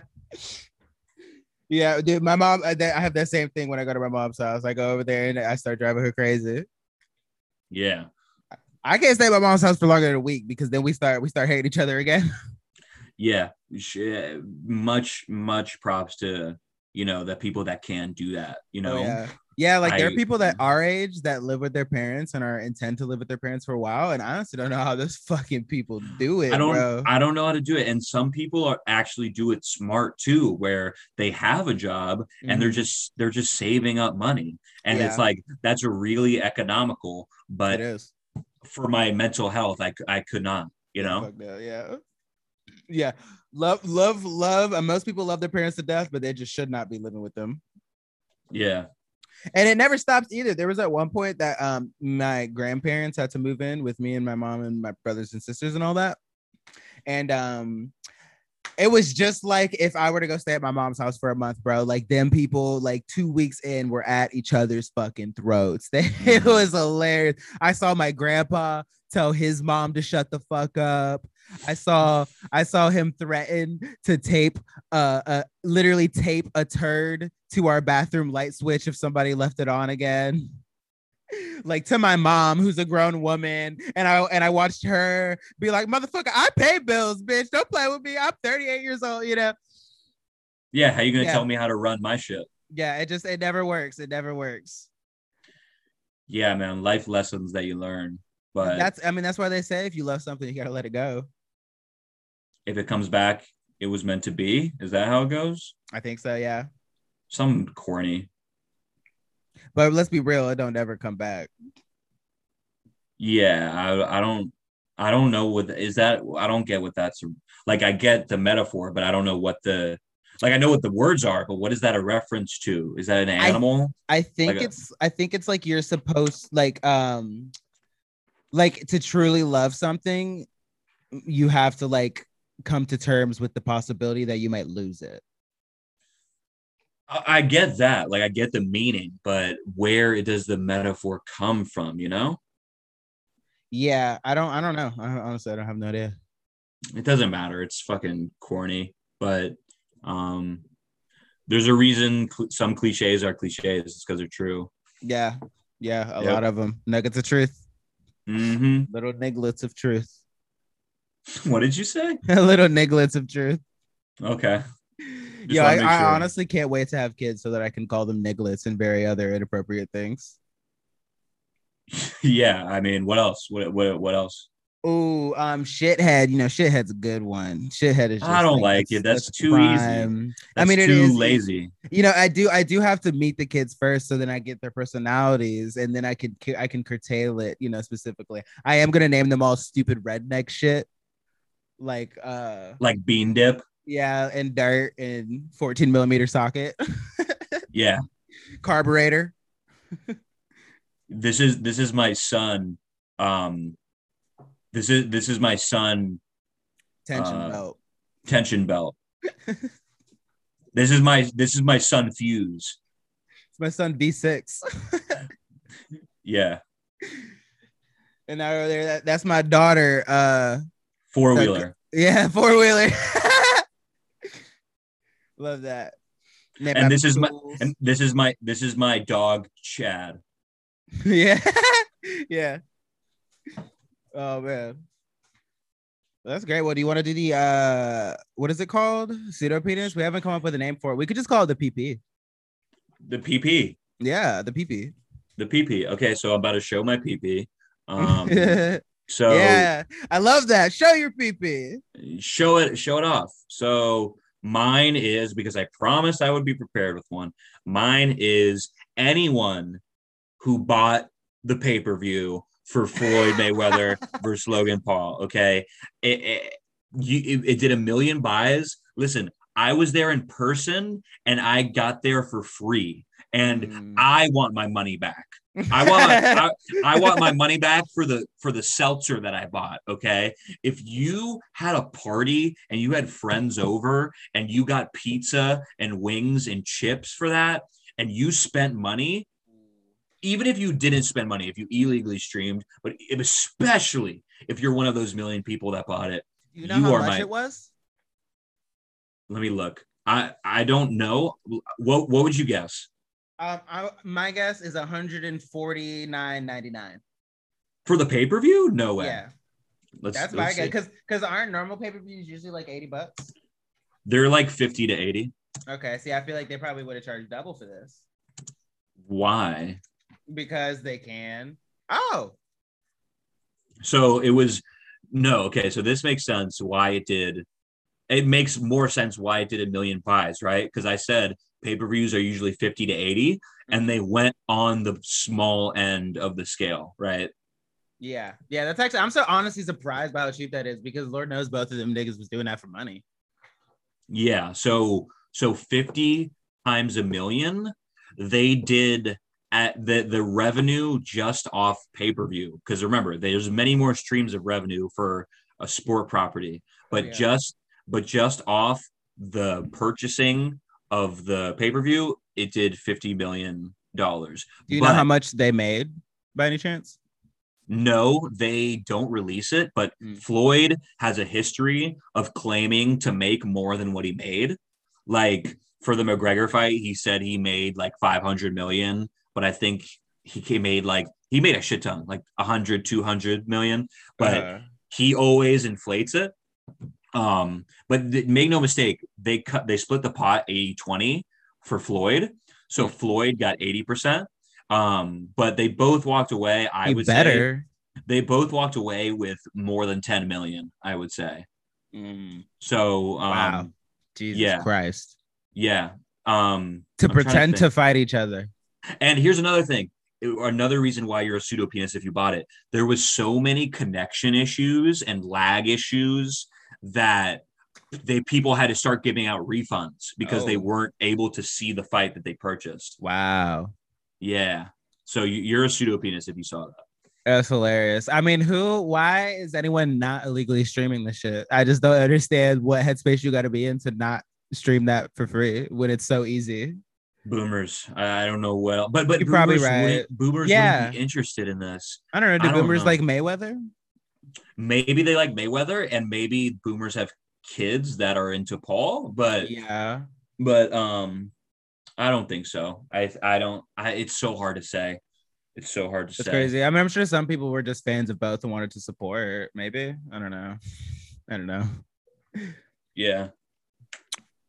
Yeah, dude, my mom, I I have that same thing when I go to my mom's house. I go over there and I start driving her crazy. Yeah. I can't stay at my mom's house for longer than a week because then we start we start hating each other again. yeah much much props to you know the people that can do that you know Oh, yeah. Yeah, like there are people that our age that live with their parents and are intend to live with their parents for a while. And I honestly don't know how those fucking people do it, i don't bro. i don't know how to do it and some people are actually do it smart too where they have a job and they're Mhm. just they're just saving up money and it's like that's really economical but is. For my mental health I, I could not you know yeah. Yeah. Love, love, love. And most people love their parents to death, but they just should not be living with them. yeah and it never stops either. There was at one point that um my grandparents had to move in with me and my mom and my brothers and sisters and all that. And um it was just like if I were to go stay at my mom's house for a month, bro. Like them people, like two weeks in, were at each other's fucking throats. it was hilarious. I saw my grandpa tell his mom to shut the fuck up. I saw I saw him threaten to tape uh, uh literally tape a turd to our bathroom light switch if somebody left it on again. Like to my mom, who's a grown woman, and I and I watched her be like, "Motherfucker, I pay bills, bitch. Don't play with me. I'm 38 years old." You know? yeah how you gonna Yeah. tell me how to run my shit Yeah. It just it never works. It never works. yeah man life lessons that you learn but that's I mean that's why they say if you love something, you gotta let it go. if it comes back it was meant to be is that how it goes I think so. Yeah. some corny But let's be real, it don't ever come back. Yeah, I, I don't I don't know what is that I don't get what that's like I get the metaphor, but I don't know what the like I know what the words are, but what is that a reference to? Is that an animal? I think Like it's I think it's like you're supposed like um like to truly love something, you have to like come to terms with the possibility that you might lose it. I, get that. Like I get the meaning, but where does the metaphor come from, you know? Yeah, I don't I don't know. I, honestly, I don't have no idea. It doesn't matter. It's fucking corny, but um there's a reason cl- some cliches are cliches. It's because they're true. Yeah, yeah, a Yep. lot of them nuggets of truth, Mm-hmm. little niglets of truth, What did you say? little niglets of truth. Okay. Yeah, I, I sure. honestly can't wait to have kids so that I can call them niglets and very other inappropriate things. yeah, I mean, what else? What what what else? Oh, um, shithead. You know, shithead's a good one. Shithead is. Just I don't like it. That's too easy. prime. I mean, it too is lazy. You know, I do. I do have to meet the kids first, so then I get their personalities, and then I can I can curtail it. You know, specifically. I am gonna name them all stupid redneck shit, like uh, Like bean dip. Yeah, and dirt and 14 millimeter socket, Yeah. carburetor. This is this is my son. Um this is this is my son Tension Uh, belt. tension belt. this is my this is my son fuse. It's my son B6. Yeah. and now there, that, that's my daughter. Uh, Four wheeler. yeah, four wheeler. Love that. Name And this is my- And this is my this is my dog Chad. yeah, yeah. Oh man, That's great. Well, do you want to do? The uh, what is it called? Pseudo penis. We haven't come up with a name for it. We could just call it the PP. The PP. Yeah, the PP. The PP. Okay, so I'm about to show my PP. Um, so yeah, I love that. Show your PP. show it show it off so mine is because i promised i would be prepared with one mine is anyone who bought the pay-per-view for floyd mayweather versus logan paul okay? It, it, you, it, it did a million buys. Listen i was there in person and i got there for free and Mm. i want my money back I want my, I, I want my money back for the for the seltzer that I bought. Okay, if you had a party and you had friends over and you got pizza and wings and chips for that, and you spent money, even if you didn't spend money, if you illegally streamed, but especially if you're one of those million people that bought it, you know You how are much my- it was? let me look. I I don't know. What what would you guess Um, I, my guess is 149.99. for the pay per view? No way. Yeah, let's, that's my guess. Because because aren't normal pay per views usually like 80 bucks? They're like fifty to eighty. Okay, see, I feel like they probably would have charged double for this Why? because they can. Oh, So it was no, okay. So this makes sense why it did. It makes more sense why it did a million buys, right? Because I said pay-per-views are usually 50 to 80, and mm-hmm. they went on the small end of the scale, right? yeah, yeah. That's actually. I'm so honestly surprised by how cheap that is because Lord knows both of them niggas was doing that for money. Yeah. So so 50 times a million, they did at the the revenue just off pay-per-view. Because remember, there's many more streams of revenue for a sport property, but Yeah. just but just off the purchasing of the pay-per-view, it did 50 million dollars. Do you know how much they made by any chance? No, they don't release it, but Mm. Floyd has a history of claiming to make more than what he made. Like for the McGregor fight, he said he made like 500 million, but I think he made like he made a shit ton, like 100, 200 million, but Uh, he always inflates it. Um, but th- make no mistake, they cut they split the pot 80-20 for Floyd. So Floyd got 80%. Um, but they both walked away. I he would say better. they both walked away with more than 10 million, I would say. Mm, So um Wow. Jesus yeah. Christ. yeah. Um To I'm trying to pretend to fight each other. and here's another thing. Another reason why you're a pseudo penis if you bought it. There was so many connection issues and lag issues that they people had to start giving out refunds because they Oh. weren't able to see the fight that they purchased. Wow. Yeah. So you, you're a pseudo penis if you saw that. That's hilarious. I mean, who, why is anyone not illegally streaming this shit? I just don't understand what headspace you got to be in to not stream that for free when it's so easy. Boomers. I don't know what, else. but but You're probably boomers right. wouldn't- boomers Yeah. wouldn't be interested in this. I don't know. Do don't boomers know. like Mayweather? Maybe they like Mayweather, and maybe boomers have kids that are into Paul, but Yeah. but um, I don't think so. I I don't. I it's so hard to say. It's so hard to It's say. crazy. I mean, I'm sure some people were just fans of both and wanted to support. Maybe. I don't know. I don't know. Yeah.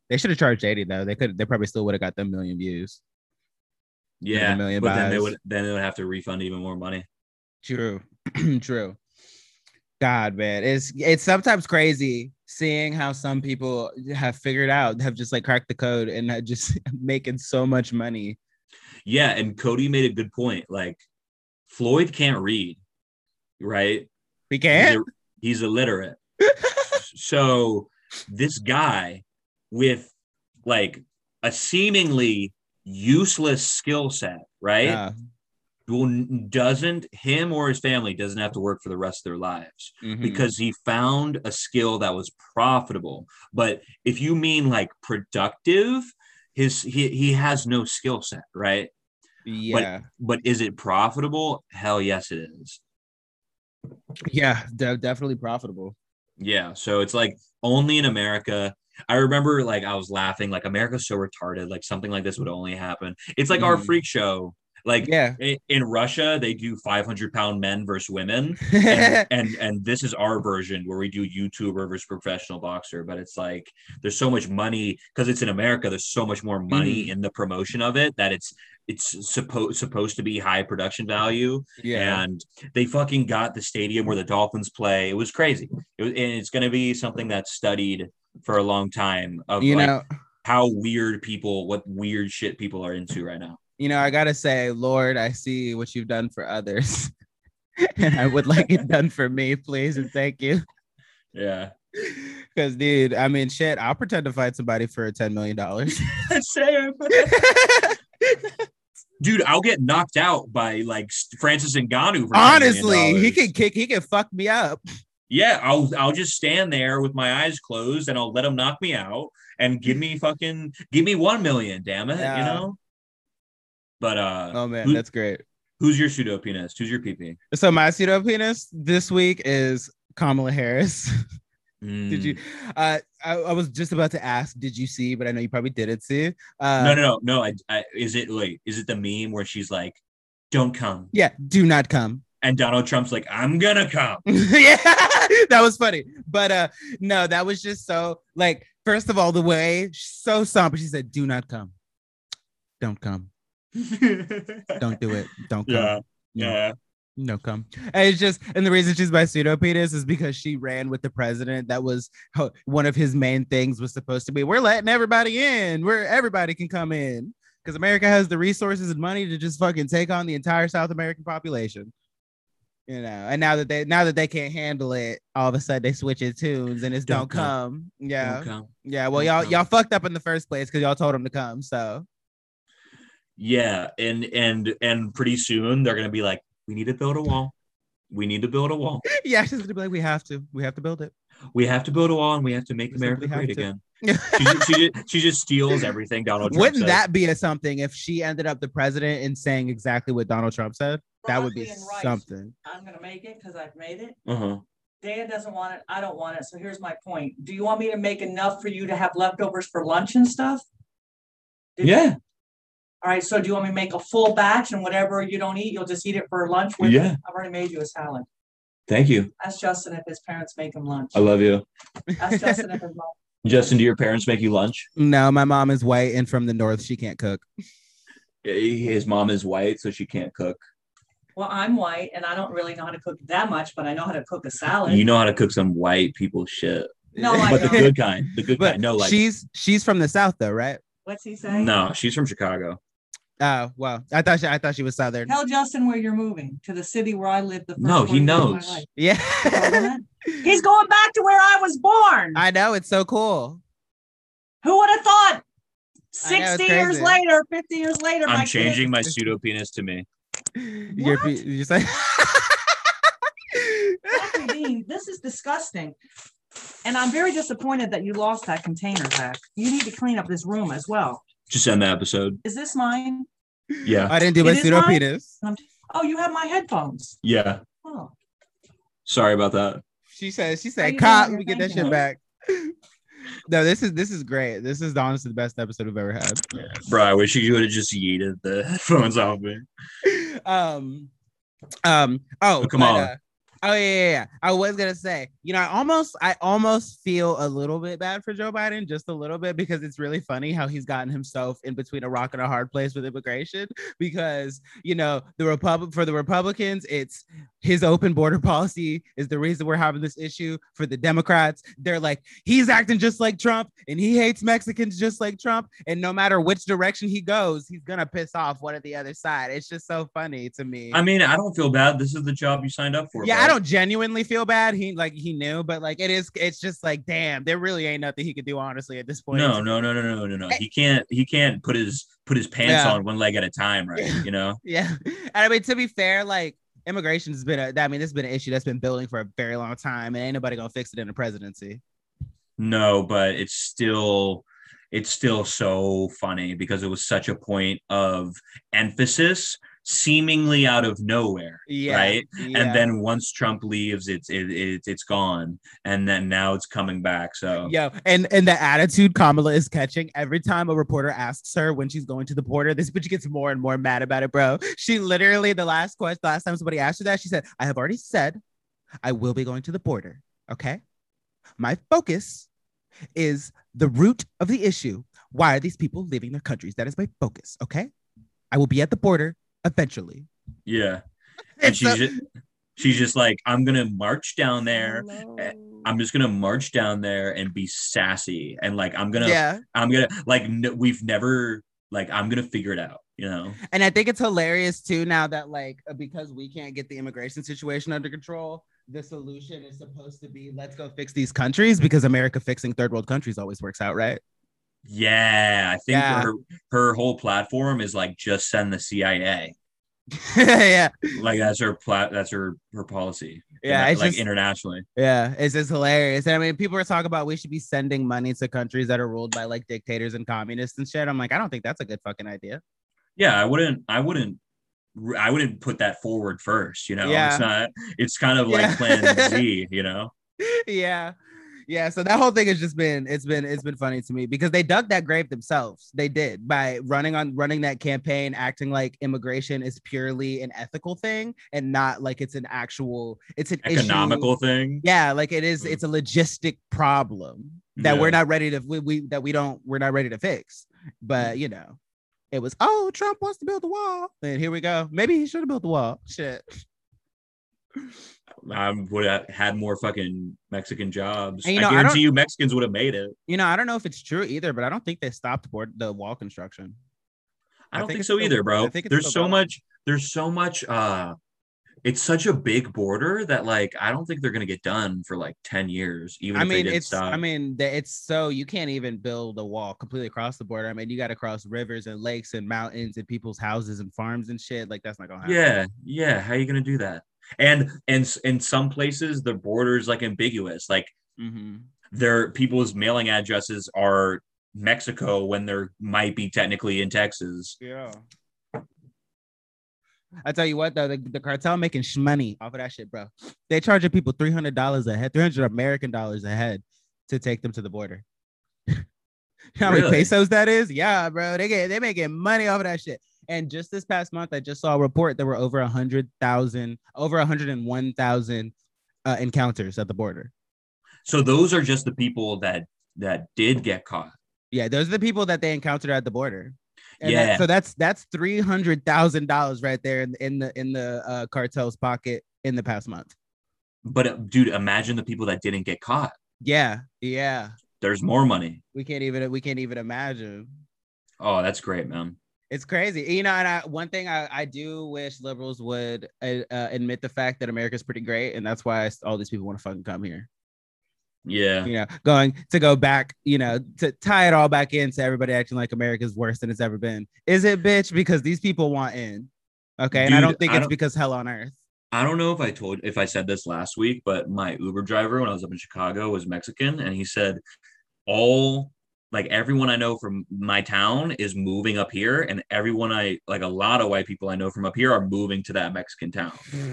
They should have charged 80 though. They could they probably still would have got them million views. Yeah, million but then they would then they would have to refund even more money. True. True. God, man. It's it's sometimes crazy seeing how some people have figured out, have just like cracked the code and just making so much money. Yeah, and Cody made a good point. Like Floyd can't read, right? We He's, can't. a- he's illiterate. so this guy with like a seemingly useless skill set, right? Yeah. Doesn't him or his family doesn't have to work for the rest of their lives Mhm. because he found a skill that was profitable. But if you mean like productive, his he he has no skill set, right? yeah. But is it profitable? Hell yes, it is. yeah. de- definitely profitable. Yeah. So it's like only in America. I remember like I was laughing, like America's so retarded, like something like this would only happen. It's like our Mhm. freak show Like Yeah. in Russia, they do 500 pound men versus women. and, and and this is our version where we do YouTuber versus professional boxer, but it's like there's so much money because it's in America. There's so much more money Mm-hmm. in the promotion of it that it's it's supposed supposed to be high production value, yeah. and they fucking got the stadium where the Dolphins play. It was crazy, it was, and it's going to be something that's studied for a long time of you like know, how weird people, what weird shit people are into right now. You know, I gotta say, Lord, I see what you've done for others. and I would like it done for me, please, and thank you. Yeah, Because, dude, I mean, shit, I'll pretend to fight somebody for ten million dollars. same. Dude, I'll get knocked out by like Francis Ngannou. For Honestly, he can kick, he can fuck me up. Yeah, I'll I'll just stand there with my eyes closed and I'll let him knock me out and give me fucking give me one million. Damn it, you know. But uh, Oh man, who- that's great. who's your pseudo penis? Who's your PP? So my pseudo penis this week is Kamala Harris. Did you? Mm. Uh, I, I was just about to ask, did you see? But I know you probably didn't see. Uh, no, no, no, no. I, I is it like is it the meme where she's like, "Don't come," Yeah, do not come. and Donald Trump's like, "I'm gonna come." yeah, that was funny. But uh, no, that was just so like. First of all, the way so somber. She said, "Do not come. Don't come. Don't do it. Don't come. yeah, No. yeah. No come. And it's just, and the reason she's my pseudo penis is because she ran with the president. That was ho- one of his main things was supposed to be, we're letting everybody in, where everybody can come in. Because America has the resources and money to just fucking take on the entire South American population. You know, and now that they now that they can't handle it, all of a sudden they switch it tunes and it's don't, Don't come. come. Yeah. Don't come. Yeah. Well, Don't y'all come. y'all fucked up in the first place because y'all told them to come. So Yeah, and and and pretty soon they're gonna be like, "We need to build a wall. We need to build a wall. yeah, she's gonna be like, we have to, we have to build it. We have to build a wall, and we have to make We America great to." again." She just, she, just, she just steals everything Donald Trump Wouldn't says. that be a something if she ended up the president and saying exactly what Donald Trump said? That would be Broccoli and rice. something. I'm gonna make it because I've made it. Uh-huh. Dan doesn't want it. I don't want it. So here's my point. Do you want me to make enough for you to have leftovers for lunch and stuff? Did- Yeah, All right. So do you want me to make a full batch and whatever you don't eat, you'll just eat it for lunch with? it? Yeah. I've already made you a salad. thank you. Ask Justin if his parents make him lunch. I love you, Ask Justin if his mom. Justin. Do your parents make you lunch? No, my mom is white and from the north. She can't cook. His mom is white, so she can't cook. Well, I'm white and I don't really know how to cook that much, but I know how to cook a salad. You know how to cook some white people shit, No, I but the don't. good kind. The good But kind. No, like she's she's from the south though, right? What's he saying? no, she's from Chicago. Oh well, I thought she I thought she was southern. Tell Justin where you're moving to the city where I lived the first No, he 40 years of my knows. Yeah, He's going back to where I was born. I know it's so cool. Who would have thought? I know, 60 years later, 50 years later, I'm kid- changing my pseudo penis to me. You're, you say Dean, this is disgusting. And I'm very disappointed that you lost that container, Zach. You need to clean up this room as well. Just end the episode. Is this mine? Yeah, I didn't do my It is pseudo penis. Oh, you have my headphones. yeah. Oh, Sorry about that. She said she How said cop. doing? Let me get that shit you. back. No, this is this is great. This is honestly the best episode we've ever had. Bro, I wish you would have just yeeted the headphones off me. um um oh Oh, come but, on. uh, oh yeah, yeah yeah i was gonna say you know i almost i almost feel a little bit bad for joe biden just a little bit because it's really funny how he's gotten himself in between a rock and a hard place with immigration because you know the republic for the republicans it's his open border policy is the reason we're having this issue for the democrats they're like he's acting just like trump and he hates mexicans just like trump and no matter which direction he goes he's gonna piss off one at the other side it's just so funny to me I mean, I don't feel bad. This is the job you signed up for. yeah, don't genuinely feel bad. He like he knew, but like it is, it's just like, damn, there really ain't nothing he could do honestly at this point. No, no, no, no, no, no, no. Eh. He can't. He can't put his put his pants Yeah. on one leg at a time, right? You know. Yeah, and I mean to be fair, like immigration has been a, I mean this has been an issue that's been building for a very long time, and ain't nobody gonna fix it in the presidency. No, but it's still it's still so funny because it was such a point of emphasis seemingly out of nowhere, Yeah, right? yeah. And then once Trump leaves, it's it, it it's gone, and then now it's coming back. So yeah and and the attitude Kamala is catching every time a reporter asks her when she's going to the border, this bitch gets more and more mad about it, bro. She literally the last question, the last time somebody asked her that, she said, "I have already said I will be going to the border. Okay, my focus is the root of the issue. Why are these people leaving their countries? That is my focus. Okay, I will be at the border eventually." yeah, and she's so- just, she's just like, I'm gonna march down there. eh, I'm just gonna march down there and be sassy, and like I'm gonna yeah. I'm gonna like n- we've never like I'm gonna figure it out. You know? And I think it's hilarious too now that like uh, because we can't get the immigration situation under control, the solution is supposed to be let's go fix these countries because America fixing third world countries always works out, right? Yeah, I think Yeah. her her whole platform is like just send the CIA. yeah, Like that's her plat. That's her her policy. yeah, Like, just internationally. yeah, it's just hilarious. And I mean, people are talking about we should be sending money to countries that are ruled by like dictators and communists and shit. I'm like, I don't think that's a good fucking idea. Yeah, I wouldn't. I wouldn't. I wouldn't put that forward first. You know, Yeah. it's not. It's kind of like Yeah. Plan Z. You know. yeah yeah so that whole thing has just been it's been it's been funny to me because they dug that grave themselves they did by running on running that campaign acting like immigration is purely an ethical thing and not like it's an actual it's an issue. Economical thing. yeah like it is Mm. it's a logistic problem that Yeah. we're not ready to we, we that we don't we're not ready to fix but you know it was oh trump wants to build the wall and here we go maybe he should have built the wall shit I would have had more fucking Mexican jobs. And, you know, I I guarantee you, Mexicans would have made it. you know i don't know if it's true either but i don't think they stopped board the wall construction I I don't think think, so still- either, bro. I think There's so much. There's so much. Uh, it's such a big border that like I don't think they're gonna get done for like ten years. Even I if they mean, did it's stop. I mean, it's so you can't even build a wall completely across the border. I mean, you got to cross rivers and lakes and mountains and people's houses and farms and shit. Like that's not gonna happen. yeah, yeah. How are you gonna do that? And and in some places the border is like ambiguous. Like hmm their people's mailing addresses are Mexico when there might be technically in Texas. Yeah. I tell you what though, the, the cartel making money off of that shit, bro. They charging people three hundred dollars a head, three hundred American dollars a head to take them to the border. how many Really? pesos that is? Yeah, bro. They get they making money off of that shit. And just this past month, I just saw a report there were over a hundred thousand, over a hundred and one thousand uh, encounters at the border. So those are just the people that that did get caught. Yeah, those are the people that they encountered at the border. And that- Yeah. so that's that's three hundred thousand dollars right there in, in the in the uh, cartel's pocket in the past month. But uh, dude, imagine the people that didn't get caught. Yeah, yeah. There's more money. We can't even we can't even imagine. Oh, that's great, man. It's crazy, you know. And I, one thing I, I do wish liberals would uh, uh, admit the fact that America's pretty great, and that's why all these people want to fucking come here. Yeah. You know, going to go back, you know, to tie it all back into everybody acting like America's worse than it's ever been. Is it, bitch? Because these people want in. Okay, and I don't think I it's don't- because hell on earth. I don't know if I told if I said this last week, but my Uber driver when I was up in Chicago was Mexican, and he said all like everyone I know from my town is moving up here, and everyone I like a lot of white people I know from up here are moving to that Mexican town.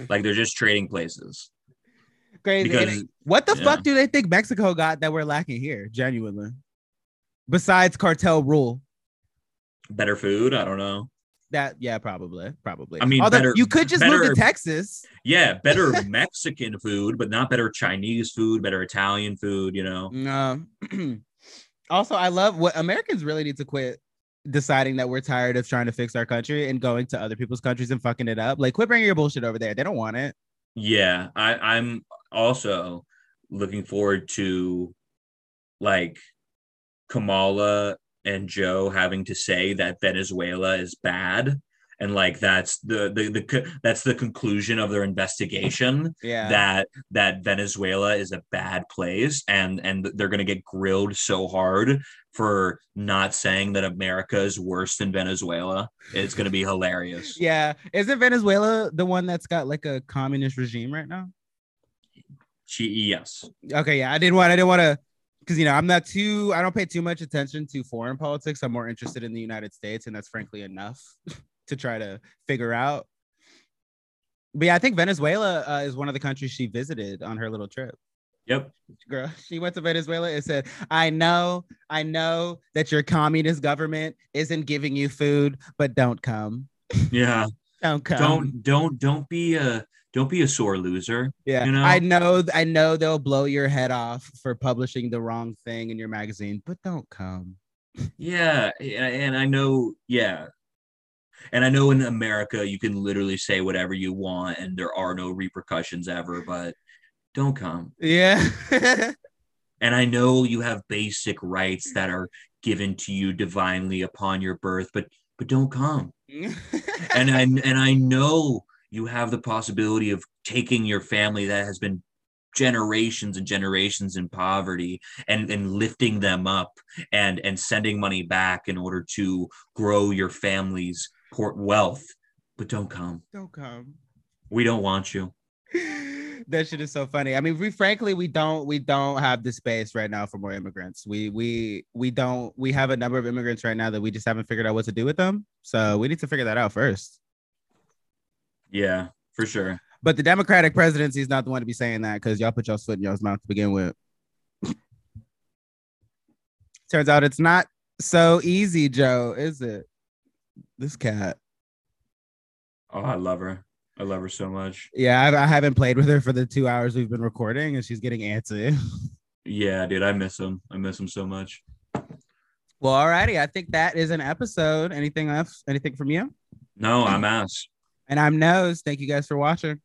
Like they're just trading places. Crazy. Because- what the yeah. fuck do they think Mexico got that we're lacking here? Genuinely. Besides cartel rule. Better food, I don't know. That yeah, probably, probably. I mean, although better- you could just move to Texas. Yeah, better Mexican food, but not better Chinese food, better Italian food, you know. Um, also, I love what Americans really need to quit deciding that we're tired of trying to fix our country and going to other people's countries and fucking it up. Like, quit bringing your bullshit over there. They don't want it. Yeah, I, I'm also looking forward to like Kamala and Joe having to say that Venezuela is bad. And like that's the, the the that's the conclusion of their investigation Yeah. that that Venezuela is a bad place and and they're gonna get grilled so hard for not saying that America is worse than Venezuela. It's gonna be hilarious. yeah. Isn't Venezuela the one that's got like a communist regime right now? She, yes. Okay, yeah. I didn't want I didn't want to because you know I'm not too I don't pay too much attention to foreign politics. I'm more interested in the United States, and that's frankly enough. to try to figure out. But yeah, I think Venezuela uh, is one of the countries she visited on her little trip. Yep. Girl, she went to Venezuela and said, I know, I know that your communist government isn't giving you food, but don't come. Yeah. Don't come. Don't don't don't be a don't be a sore loser. Yeah, you know? I know, I know they'll blow your head off for publishing the wrong thing in your magazine, but don't come. Yeah, and I know, yeah. And I know in America you can literally say whatever you want and there are no repercussions ever, but don't come. Yeah. And I know you have basic rights that are given to you divinely upon your birth, but but don't come. And I and I know you have the possibility of taking your family that has been generations and generations in poverty and and lifting them up and and sending money back in order to grow your family's port wealth but don't come don't come. we don't want you that shit is so funny. I mean, we frankly we don't we don't have the space right now for more immigrants. We we we don't we have a number of immigrants right now that we just haven't figured out what to do with them. So we need to figure that out first. yeah for sure But the Democratic presidency is not the one to be saying that because y'all put y'all's foot in y'all's mouth to begin with. Turns out it's not so easy, Joe, is it? This cat. oh i love her i love her so much Yeah, I, I haven't played with her for the two hours we've been recording, and she's getting antsy. yeah dude i miss him i miss him so much Well, alrighty. I think that is an episode. Anything else? Anything from you? no i'm ass And I'm Nose. Thank you guys for watching.